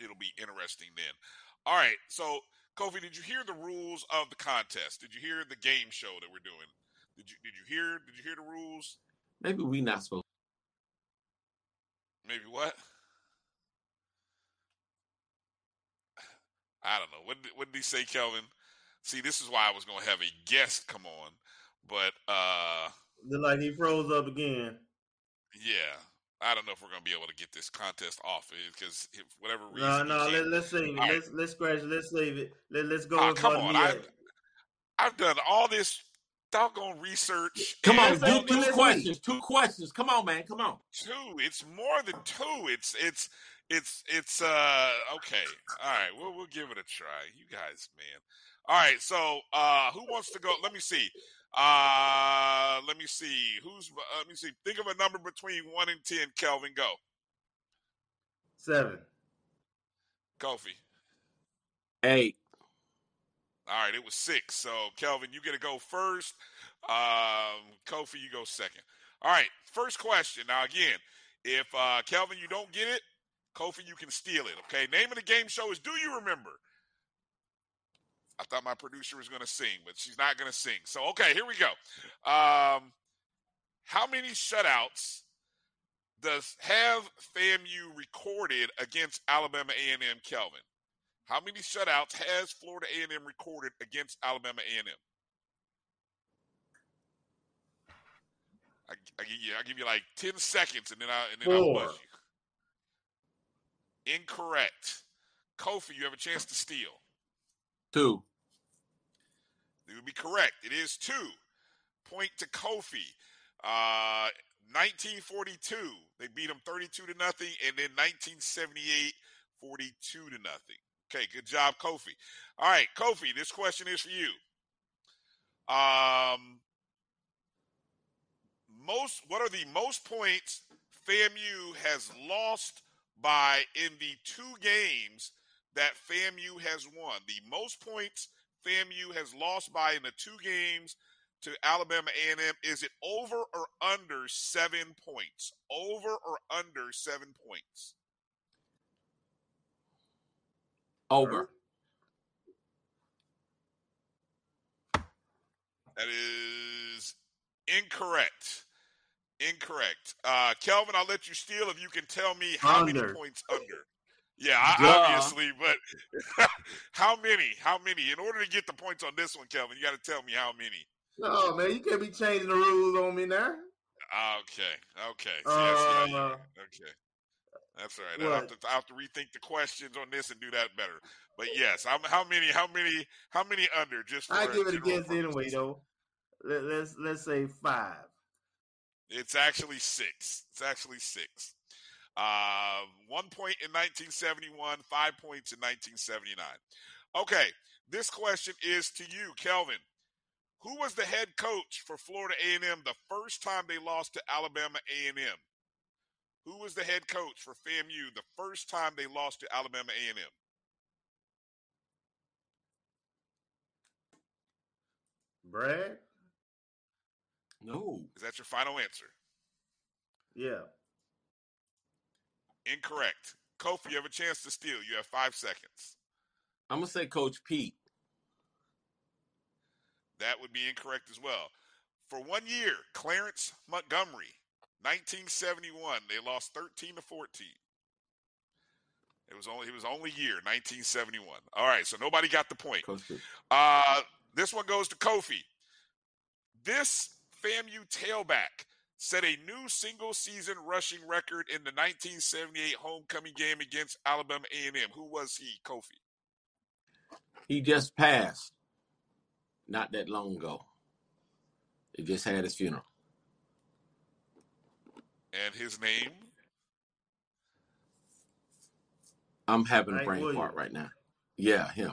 it'll be interesting then. All right, so Kofi, did you hear the rules of the contest? Did you hear the game show that we're doing? Did you did you hear did you hear the rules? Maybe we not supposed. Maybe what? I don't know. What did, what did he say, Kelvin? See, this is why I was going to have a guest come on, but uh, look like he froze up again. yeah, I don't know if we're going to be able to get this contest off because if whatever reason. No, no, let, let's save it. All right. Let's let's scratch. it. Let's save it. Let, let's go. Ah, with come on, I- had. I've done all this doggone research. Come on, do all two these- questions. Two questions. Come on, man. Come on. two. It's more than two. It's it's it's it's uh okay. All right, we'll we'll give it a try. You guys, man. All right, so uh who wants to go? Let me see. Uh let me see. Who's uh, let me see. Think of a number between 1 and 10, Kelvin, go. Seven. Kofi. Eight. All right, it was 6. So, Kelvin, you get to go first. Um Kofi, you go second. All right, first question. Now again, if uh Kelvin you don't get it, Kofi, you can steal it. Okay. Name of the game show is Do You Remember? I thought my producer was going to sing, but she's not going to sing. So, okay, here we go. Um, how many shutouts does have FAMU recorded against Alabama A&M? Kelvin, how many shutouts has Florida A&M recorded against Alabama A&M? I, I give you, I give you like ten seconds, and then I and then I'll buzz you. Incorrect. Kofi, you have a chance to steal. Two. It would be correct. It is two. Point to Kofi. Uh, 1942, they beat them 32 to nothing, and then 1978, 42 to nothing. Okay, good job, Kofi. All right, Kofi, this question is for you. Um, most what are the most points FAMU has lost by in the two games that FAMU has won. The most points FAMU has lost by in the two games to Alabama A&M. Is it over or under seven points? Over or under seven points? Over. That is incorrect. Incorrect. Uh, Kelvin, I'll let you steal if you can tell me how many points under. Yeah, I- Duh. obviously, but how many? How many? In order to get the points on this one, Kelvin, you got to tell me how many. No, man, you can't be changing the rules on me now. Okay, okay. See, that's right. Uh, Okay, that's all right. I have, to, I have to rethink the questions on this and do that better. But yes, I'm, how many? How many? How many under? Just for I give it a general guess anyway, though. Let, let's let's say five. It's actually six. It's actually six. Uh, one point in 1971, five points in 1979. Okay, this question is to you, Kelvin. Who was the head coach for Florida A&M the first time they lost to Alabama A&M? Who was the head coach for FAMU the first time they lost to Alabama A&M? Brad? No. Is that your final answer? Yeah. Incorrect. Kofi, you have a chance to steal. You have five seconds. I'm gonna say Coach Pete. That would be incorrect as well. For one year, Clarence Montgomery, 1971, they lost 13 to 14. It was only it was only year 1971. All right, so nobody got the point. Uh, this one goes to Kofi. This FAMU tailback set a new single season rushing record in the 1978 homecoming game against Alabama A&M. Who was he, Kofi? He just passed not that long ago. He just had his funeral. And his name? I'm having a brain Williams. fart right now. Yeah, him.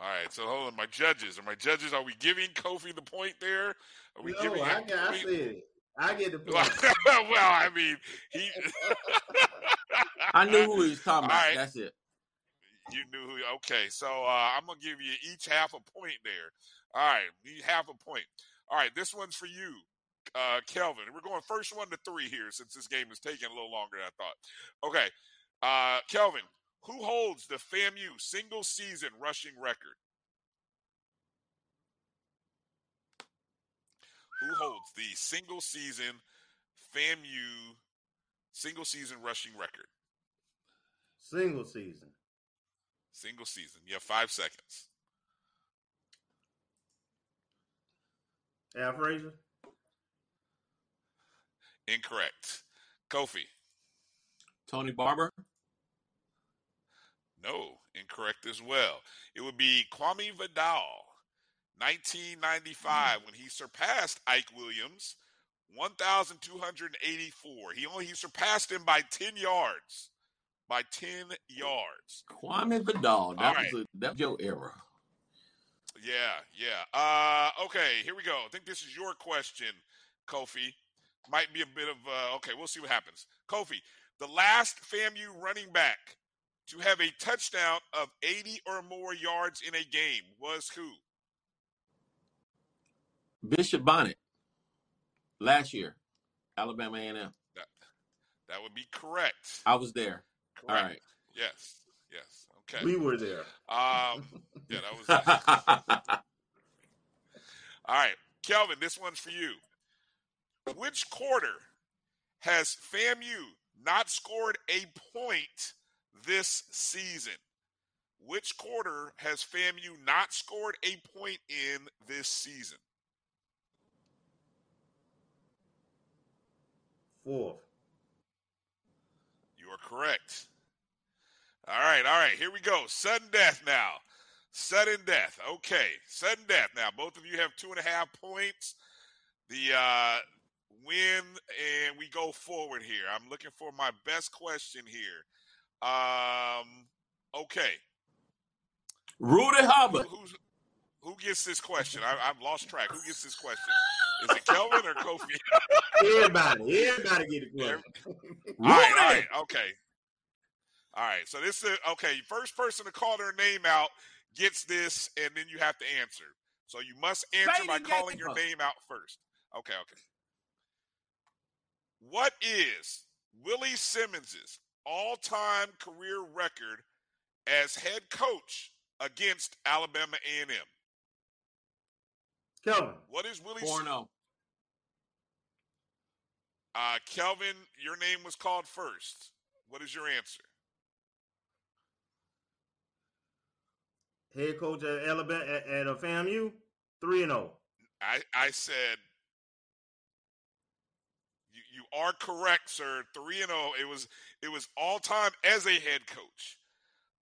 All right, so hold on. My judges, are my judges, are we giving Kofi the point there? Are we No, giving I, him I said it. I get the point. well, I mean, he. I knew who he was talking All about. right. That's it. You knew who. Okay, so uh, I'm gonna give you each half a point there. All right, each half a point. All right, this one's for you, uh, Kelvin. We're going first one to three here since this game is taking a little longer than I thought. Okay, uh, Kelvin, who holds the FAMU single season rushing record? Who holds the single season FAMU single season rushing record? Single season. Single season. You have five seconds. Al Frazier? Incorrect. Kofi. Tony Barber. No, incorrect as well. It would be Kwame Vidal, 1995, when he surpassed Ike Williams, 1,284. He only he surpassed him by 10 yards. By 10 yards. Kwame Vidal. That All was a, that was your era. Yeah, yeah. Uh, okay, here we go. I think this is your question, Kofi. Might be a bit of uh, okay. We'll see what happens. Kofi, the last FAMU running back to have a touchdown of 80 or more yards in a game was who? Bishop Bonnet. Last year, Alabama A&M. That, that would be correct. I was there. Correct. All right. Yes. Yes. Okay. We were there. Um, yeah, that was. All right, Kelvin, this one's for you. Which quarter has FAMU not scored a point this season? Which quarter has FAMU not scored a point in this season? Fourth. You are correct. All right, all right, here we go. Sudden death now. Sudden death. Okay, sudden death. Now, both of you have two and a half points. The uh, win, and we go forward here. I'm looking for my best question here. Um, okay. Rudy Hubbard. Who, who's, who gets this question? I, I've lost track. Who gets this question? Is it Kelvin or Kofi? Everybody. Everybody get a question. All right, all right, okay. All right. So this is okay. First person to call their name out gets this, and then you have to answer. So you must answer by the calling your name out first. Okay. Okay. What is Willie Simmons's all-time career record as head coach against Alabama A&M? Kelvin. What is Willie? 4 0. Uh, Kelvin, your name was called first. What is your answer? Head coach at Alabama at, at a FAMU, three and oh. zero. I, I said you, you are correct, sir. Three and zero. It was it was all time as a head coach.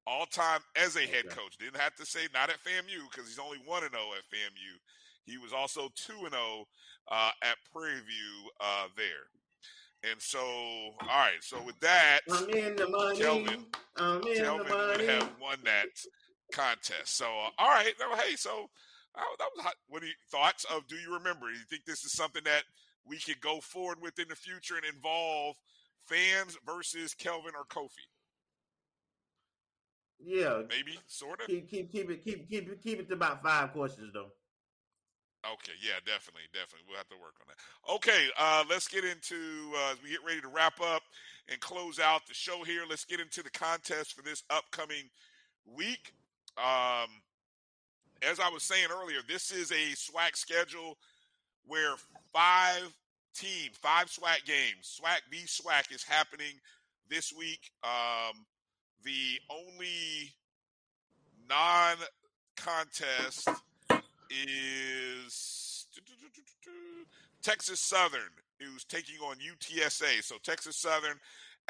All time as a head Okay. coach. Didn't have to say not at FAMU because he's only one and zero at FAMU. He was also two and zero uh, at Prairie View uh, there. And so, all right. So with that, I'm in the money. Kelvin, I'm in Kelvin the would money. have won that contest. So, uh, all right. No, hey, so uh, that was hot. What are your thoughts of? Do you remember? Do you think this is something that we could go forward with in the future and involve fans versus Kelvin or Kofi? Yeah. Maybe, sort of. Keep keep keep it keep keep it keep it to about five questions though. Okay, yeah, definitely, definitely. We'll have to work on that. Okay, uh, let's get into uh, as we get ready to wrap up and close out the show here. Let's get into the contest for this upcoming week. Um, as I was saying earlier, this is a SWAC schedule where five team, five SWAC games, SWAC v SWAC is happening this week. Um, the only non-contest is Texas Southern, who's taking on UTSA. So Texas Southern,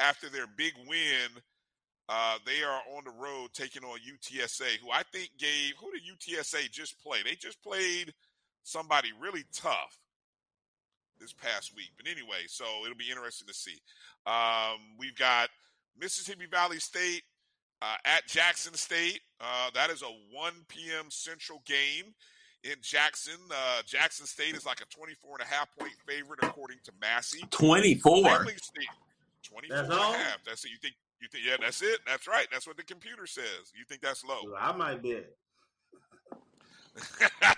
after their big win, uh, they are on the road taking on UTSA, who I think gave who did UTSA just play? They just played somebody really tough this past week. But anyway, so it'll be interesting to see. Um, we've got Mississippi Valley State uh, at Jackson State. Uh, that is a 1 p.m. Central game in Jackson. Uh, Jackson State is like a 24 and a half point favorite according to Massey. 24. Grambling State, 24 That's and a half. That's it. You think you think yeah, that's it. That's right. That's what the computer says. You think that's low. I might bet.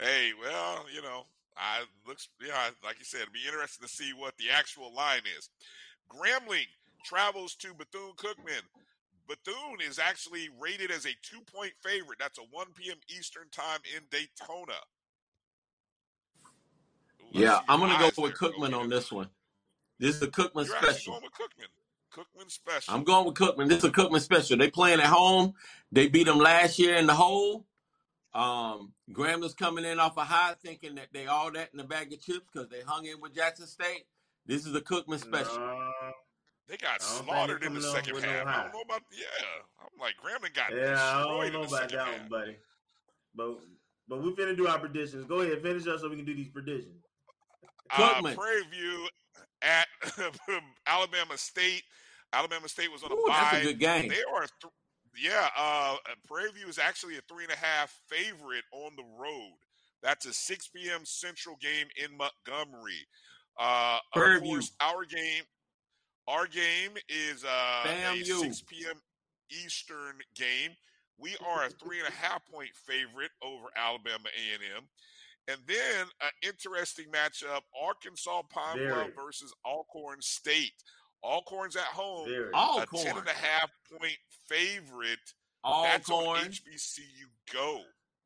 hey, well, you know, I looks yeah, like you said, it'd be interesting to see what the actual line is. Grambling travels to Bethune Cookman. Bethune is actually rated as a two point favorite. That's a 1 p.m. Eastern time in Daytona. Ooh, Yeah, I'm going to go with Cookman on this one. This is a Cookman You're special. going with Cookman. Cookman special. I'm going with Cookman. This is a Cookman special. They playing at home. They beat them last year in the hole. Um, Grambling's coming in off a high, thinking that they all that in the bag of chips because they hung in with Jackson State. This is a Cookman special. Nah, They got I don't think slaughtered they in the second with no half. I don't know about yeah. I'm like Grambling got yeah, I destroyed don't know in the about second that half. one, buddy. But but we're finna do our predictions. Go ahead, finish up so we can do these predictions. Uh, Cookman. Prairie View at Alabama State. Alabama State was on a Ooh, bye. that's a good game. They are, th- yeah. Uh, Prairie View is actually a three and a half favorite on the road. That's a 6 p.m. Central game in Montgomery. Uh, Prairie of View. course, our game, our game is uh, a FAMU. 6 p.m. Eastern game. We are a three and a half point favorite over Alabama A&M. And then an interesting matchup: Arkansas Pine. Bluff versus Alcorn State. Alcorn's at home, Very. a Alcorn. ten and a half point favorite. That's on Alcorn. HBCU Go.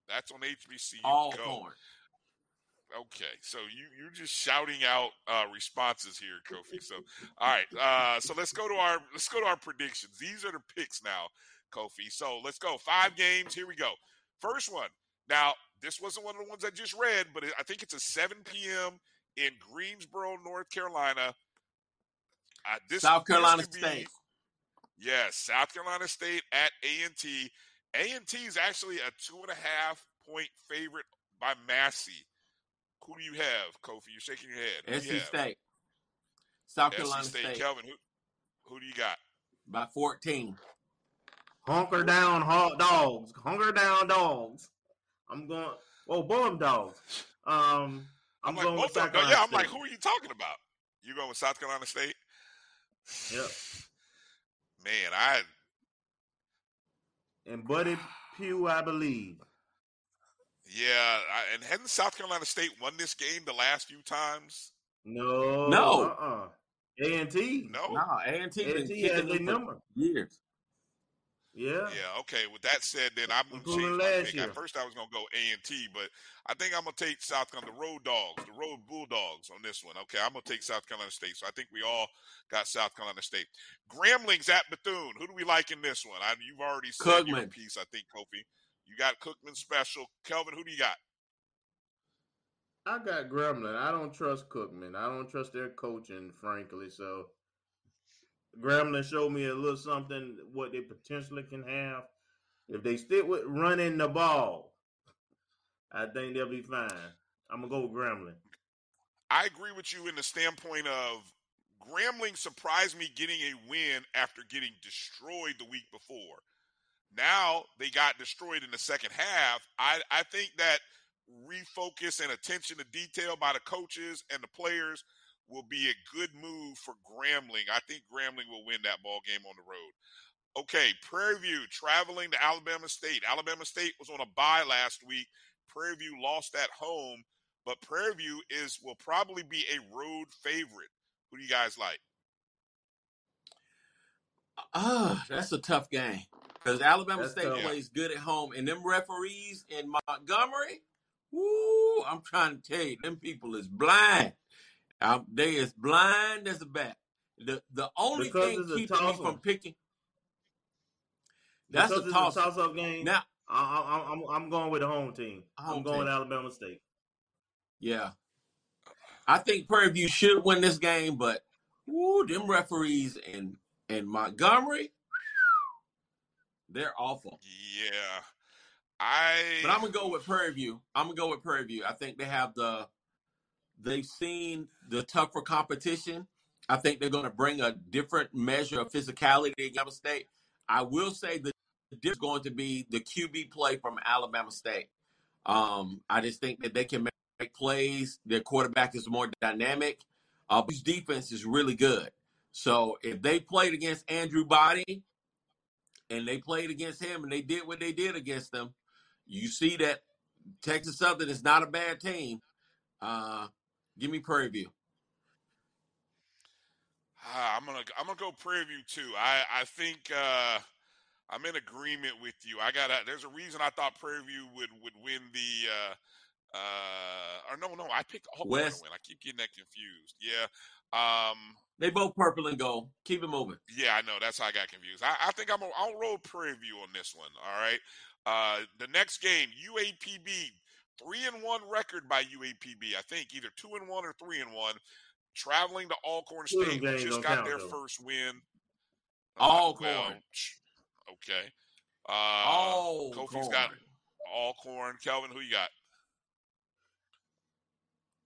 That's on HBCU Go. Alcorn. Okay, so you you're just shouting out uh, responses here, Kofi. So all right, uh, so let's go to our let's go to our predictions. These are the picks now, Kofi. So let's go five games. Here we go. First one. Now this wasn't one of the ones I just read, but I think it's a 7 p.m. in Greensboro, North Carolina. Uh, this South this Carolina be- State. Yes, South Carolina State at A and T. A and T is actually a two and a half point favorite by Massey. Who do you have, Kofi? You're shaking your head. Who do you State. South Carolina State. State. Kelvin, who, who do you got? By 14. Hunker down, hot dogs. Hunker down, dogs. I'm going. Oh, both dogs. Um, I'm, I'm, like, going with South them. Carolina Yeah, I'm like, who are you talking about? You going with South Carolina State? Yep. Man, I and Buddy Pough, I believe. yeah, I, and hadn't South Carolina State won this game the last few times? No, No. uh-uh. A and T. No. No, A and T been A&T has their number. years. Yeah. Yeah, okay. With that said, then I'm gonna Including change my pick. year. At first, I was gonna go A and T, but I think I'm gonna take South Carolina, the Road Dogs, the Road Bulldogs on this one. Okay, I'm gonna take South Carolina State. So I think we all got South Carolina State. Grambling at Bethune. Who do we like in this one? I, you've already said your Cookman. piece. I think Kofi. You got Cookman special. Kelvin, who do you got? I got Gremlin. I don't trust Cookman. I don't trust their coaching, frankly. So Gremlin showed me a little something what they potentially can have. If they stick with running the ball, I think they'll be fine. I'm gonna go with Gremlin. I agree with you in the standpoint of Grambling surprised me getting a win after getting destroyed the week before. Now they got destroyed in the second half. I, I think that refocus and attention to detail by the coaches and the players will be a good move for Grambling. I think Grambling will win that ball game on the road. Okay, Prairie View traveling to Alabama State. Alabama State was on a bye last week. Prairie View lost at home, but Prairie View is will probably be a road favorite. Who do you guys like? Ah, that's a tough game because Alabama That's State tough. plays good at home, and them referees in Montgomery, woo! I'm trying to tell you, them people is blind. Um, they is blind as a bat. The the only Because thing it's a keeping me from picking that's because a it's toss. a toss-up game. Now, I, I, I'm I'm going with the home team. Home I'm going team. Alabama State. yeah, I think Prairie View should win this game, but woo, them referees in in Montgomery, they're awful. Yeah, I. But I'm gonna go with Prairie View. I'm gonna go with Prairie View. I think they have the they've seen the tougher competition. I think they're gonna bring a different measure of physicality to Alabama State. I will say the difference is going to be the QB play from Alabama State. Um, I just think that they can make, make plays. Their quarterback is more dynamic. Uh, his defense is really good. So if they played against Andrew Body and they played against him and they did what they did against them, you see that Texas Southern is not a bad team. Uh, give me Prairie View. Ah, I'm gonna I'm gonna go Prairie View too. I I think uh, I'm in agreement with you. I got there's a reason I thought Prairie View would would win the uh, uh, or no no I picked Alcorn to West. I keep getting that confused. Yeah. Um, They both purple and gold. Keep it moving. yeah, I know. That's how I got confused. I, I think I'm a, I'll roll Prairie View on this one. All right. Uh, the next game, UAPB, three and one record by UAPB. I think either two and one or three and one. Traveling to Alcorn State, who just got count, their though. first win. Alcorn. Well, okay. Uh, Alcorn. Kofi's got Alcorn. Kelvin, who you got?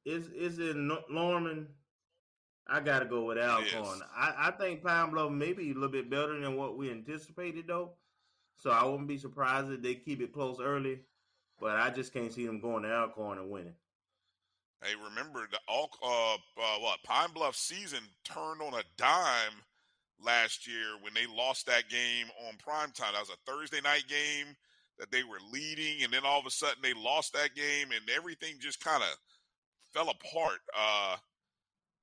Is is it No- Norman? I gotta go with Alcorn. I, I think Pine Bluff may be a little bit better than what we anticipated though. So I wouldn't be surprised if they keep it close early. But I just can't see them going to Alcorn and winning. Hey, remember the all uh, uh what Pine Bluff season turned on a dime last year when they lost that game on prime time. That was a Thursday night game that they were leading, and then all of a sudden they lost that game, and everything just kind of fell apart. Uh,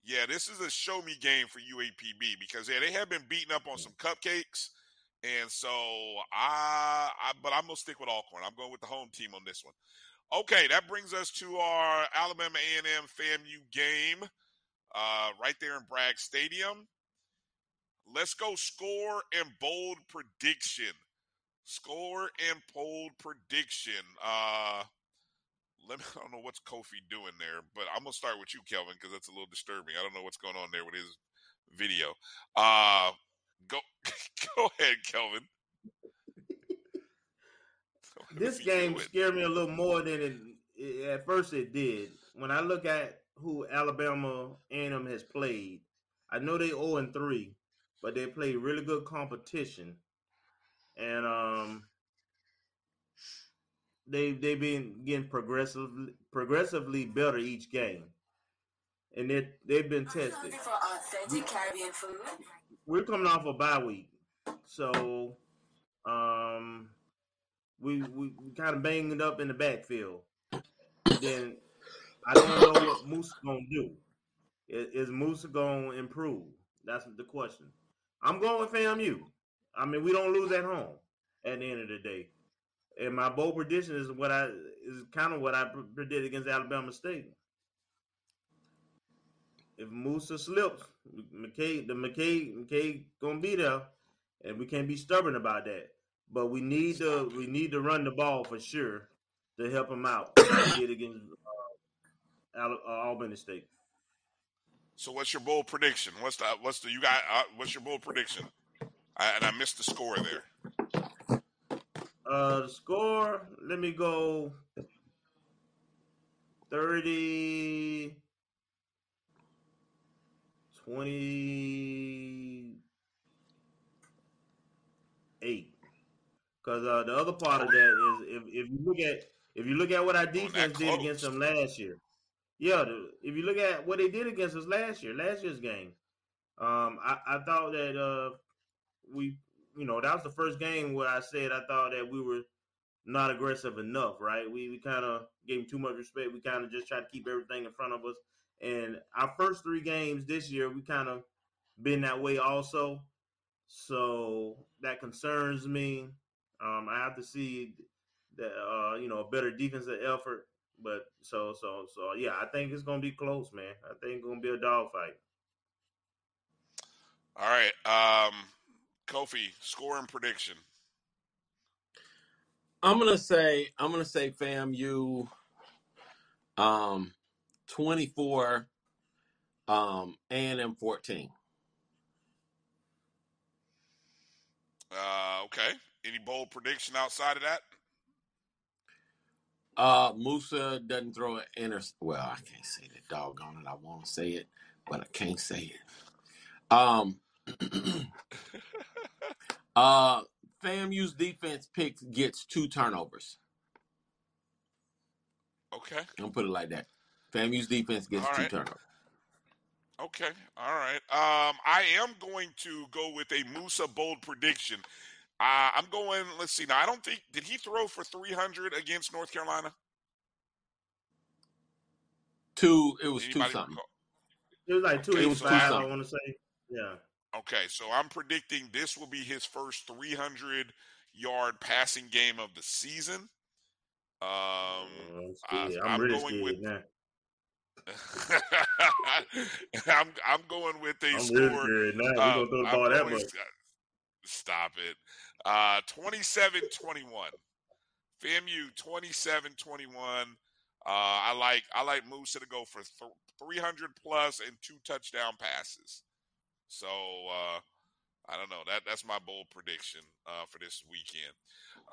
yeah, this is a show me game for UAPB because yeah, they have been beaten up on some cupcakes, and so I, I but I'm gonna stick with Alcorn. I'm going with the home team on this one. Okay, that brings us to our Alabama A&M FAMU game, uh, right there in Bragg Stadium. Let's go score and bold prediction. Score and bold prediction. Uh, let me, I don't know what's Kofi doing there, but I'm gonna start with you, Kelvin, because that's a little disturbing. I don't know what's going on there with his video. Uh, go, go ahead, Kelvin. This game scared me a little more than it, it at first it did. When I look at who Alabama A&M has played, I know they 0 and 3, but they played really good competition. And um they they've been getting progressively progressively better each game. And they they've been tested. For authentic Caribbean food. We're coming off a bye week. So um, we we, kind of banged up in the backfield. Then I don't know what Moose gonna do. Is, is Moose gonna improve? That's the question. I'm going with FAMU. I mean, we don't lose at home at the end of the day. And my bold prediction is what I is kind of what I predicted against Alabama State. If Moussa slips, McKay, the McKay, McKay gonna be there, and we can't be stubborn about that. But we need to we need to run the ball for sure to help him out. did against uh, Al- uh, Albany State. So what's your bold prediction? What's the what's the you got? Uh, what's your bold prediction? I, and I missed the score there. Uh, the score. Let me go. 30 28 because uh, the other part of that is if, if you look at if you look at what our defense did against them last year yeah the, if you look at what they did against us last year last year's game um i, I thought that uh we you know that was the first game where i said i thought that we were not aggressive enough, right? We we kind of gave him too much respect. We kind of just tried to keep everything in front of us. And our first three games this year, we kind of been that way also. So that concerns me. Um, I have to see that uh, you know a better defensive effort. But so so so yeah, I think it's gonna be close, man. I think it's gonna be a dogfight. All right, um, Kofi, score and prediction. I'm gonna say I'm gonna say FAMU um 24 um A&M 14. Uh, okay. Any bold prediction outside of that? Uh Moussa doesn't throw an inter well, I can't say that doggone it. I want to say it, but I can't say it. Um uh FAMU's defense pick gets two turnovers. Okay. I'm gonna put it like that. FAMU's defense gets All two right. turnovers. Okay. All right. Um, I am going to go with a Moussa bold prediction. Uh, I'm going. Let's see. Now, I don't think did he throw for 300 against North Carolina? Two it was two something. recall? It was like two Okay, eighty so five. I want to say. Yeah. Okay, so I'm predicting this will be his first 300 yard passing game of the season. Um, I'm, I, scared. I'm I'm really going with scared now. I'm I'm going with a I'm score. really scared. We Uh, gonna throw the I'm ball that much. Stop it. Uh, 27-21. FAMU 27-21. Uh, I like I like Moussa to go for th- 300 plus and two touchdown passes. So uh, I don't know. That that's my bold prediction uh, for this weekend.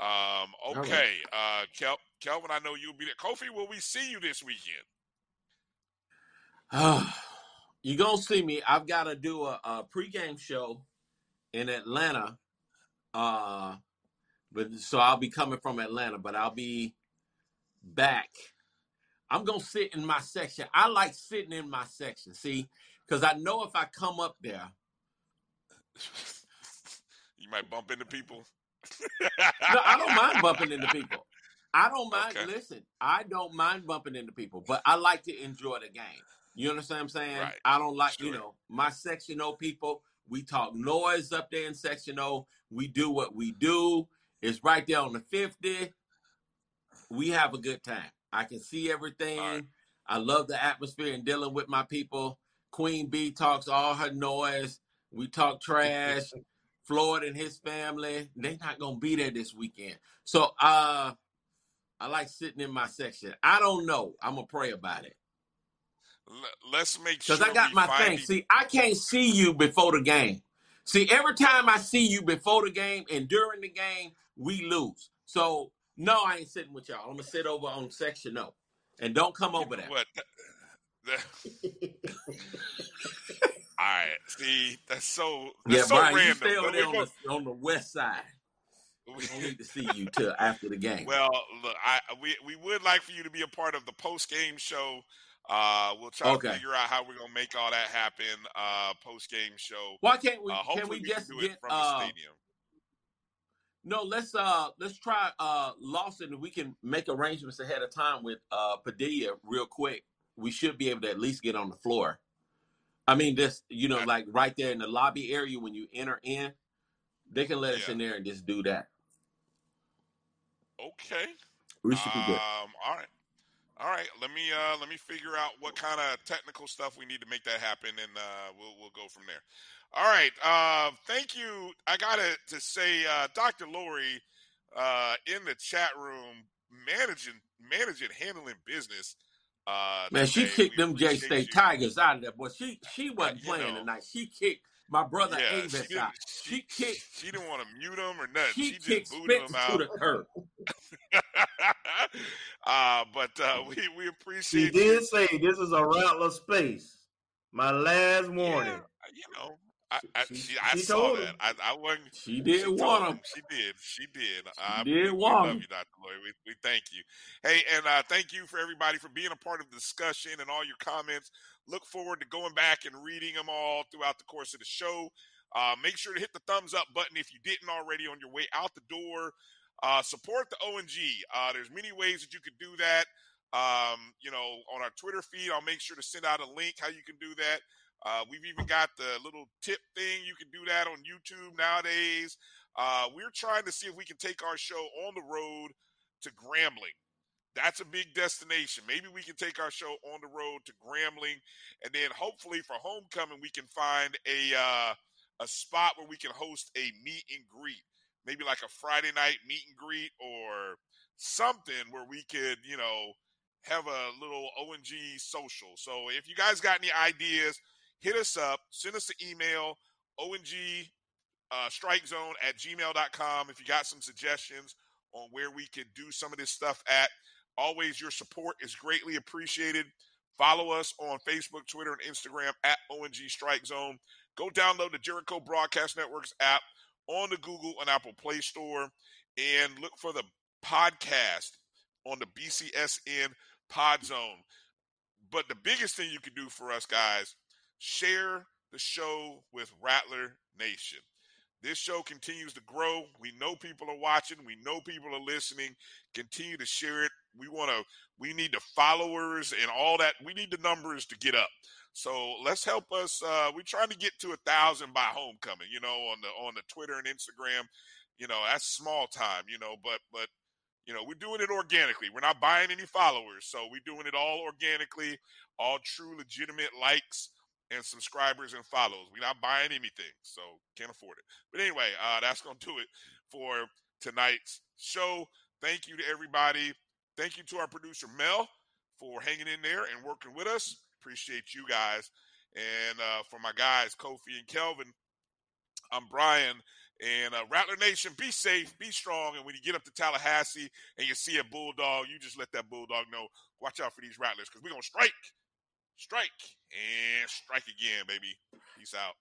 Um, All right. okay, uh, Kel- Kelvin, I know you'll be there. Kofi, will we see you this weekend? you gonna see me. I've got to do a, a pregame show in Atlanta. Uh, but so I'll be coming from Atlanta, but I'll be back. I'm gonna sit in my section. I like sitting in my section, see, because I know if I come up there, You might bump into people. no, I don't mind bumping into people. I don't mind. Okay. Listen, I don't mind bumping into people, but I like to enjoy the game. You understand what I'm saying? Right. I don't like, you know, my section O people. We talk noise up there in section O. We do what we do. It's right there on the 50. We have a good time. I can see everything. I love the atmosphere and dealing with my people. Queen Bee talks all her noise. We talk trash. Floyd and his family, they not gonna be there this weekend. So uh I like sitting in my section. I don't know. I'm gonna pray about it. Let's make sure Because I got my thing. See, I can't see you before the game. See, every time I see you before the game and during the game, we lose. So no, I ain't sitting with y'all. I'm gonna sit over on section O. And don't come over there. What? All right. See, that's so Yeah, that's so Brian, you stay over there on the, on the west side. We don't need to see you till after the game. Well, look, I we we would like for you to be a part of the post game show Uh, we'll try Okay. to figure out how we're gonna make all that happen. Uh, post game show. Why can't we? Uh, can we can just it get? from the Uh, stadium? no, let's uh let's try uh Lawson. We can make arrangements ahead of time with uh Padilla real quick. We should be able to at least get on the floor. I mean, this you know, like right there in the lobby area when you enter in, they can let us in there and just do that. Okay. We should be good. Um, all right. All right. Let me uh let me figure out what kind of technical stuff we need to make that happen, and uh, we'll we'll go from there. All right. Uh, thank you. I gotta to say, uh, Dr. Lori, uh, in the chat room, managing managing handling business. Uh, Man, she kicked We them J State. Tigers out of there, boy. she she wasn't you playing know. tonight. She kicked my brother Yeah, Avis she didn't, out. she, She kicked she didn't want to mute him or nothing. she, She, just kicked booted him out. to the curb. uh, but uh, we we appreciate. She did you. say this is a Rattler space. My last warning. You know, I I, she, I she saw that. I, I wasn't. She did told want him. She did. She did. I, did we, we love him. you, Dr. Lloyd. We, we thank you. Hey, and uh, thank you for everybody for being a part of the discussion and all your comments. Look forward to going back and reading them all throughout the course of the show. Uh, make sure to hit the thumbs up button if you didn't already on your way out the door. Uh, support the ONG. Uh, there's many ways that you could do that. Um, you know, on our Twitter feed, I'll make sure to send out a link how you can do that. Uh, we've even got the little tip thing. You can do that on YouTube nowadays. Uh, we're trying to see if we can take our show on the road to Grambling. That's a big destination. Maybe we can take our show on the road to Grambling, and then hopefully for homecoming we can find a uh, a spot where we can host a meet and greet. Maybe like a Friday night meet and greet or something where we could, you know, have a little ONG social. So if you guys got any ideas, hit us up, send us an email, ONG uh, strike zone at gmail.com if you got some suggestions on where we could do some of this stuff at. Always your support is greatly appreciated. Follow us on Facebook, Twitter, and Instagram at ONG Strike Zone. Go download the Jericho Broadcast Networks app on the Google and Apple Play Store and look for the podcast on the BCSN Pod Zone. But the biggest thing you can do for us, guys, share the show with Rattler Nation. This show continues to grow. We know people are watching. We know people are listening. Continue to share it. We want to. We need the followers and all that. We need the numbers to get up. So let's help us. Uh, we're trying to get to a thousand by homecoming. You know, on the on the Twitter and Instagram. You know, that's small time. You know, but but you know, we're doing it organically. We're not buying any followers, so we're doing it all organically, all true, legitimate likes and subscribers and follows. We're not buying anything, so can't afford it. But anyway, uh, that's gonna do it for tonight's show. Thank you to everybody. Thank you to our producer Mel for hanging in there and working with us. Appreciate you guys. And uh, for my guys, Kofi and Kelvin, I'm Brian. And uh, Rattler Nation, be safe, be strong. And when you get up to Tallahassee and you see a bulldog, you just let that bulldog know, watch out for these rattlers because we're going to strike, strike, and strike again, baby. Peace out.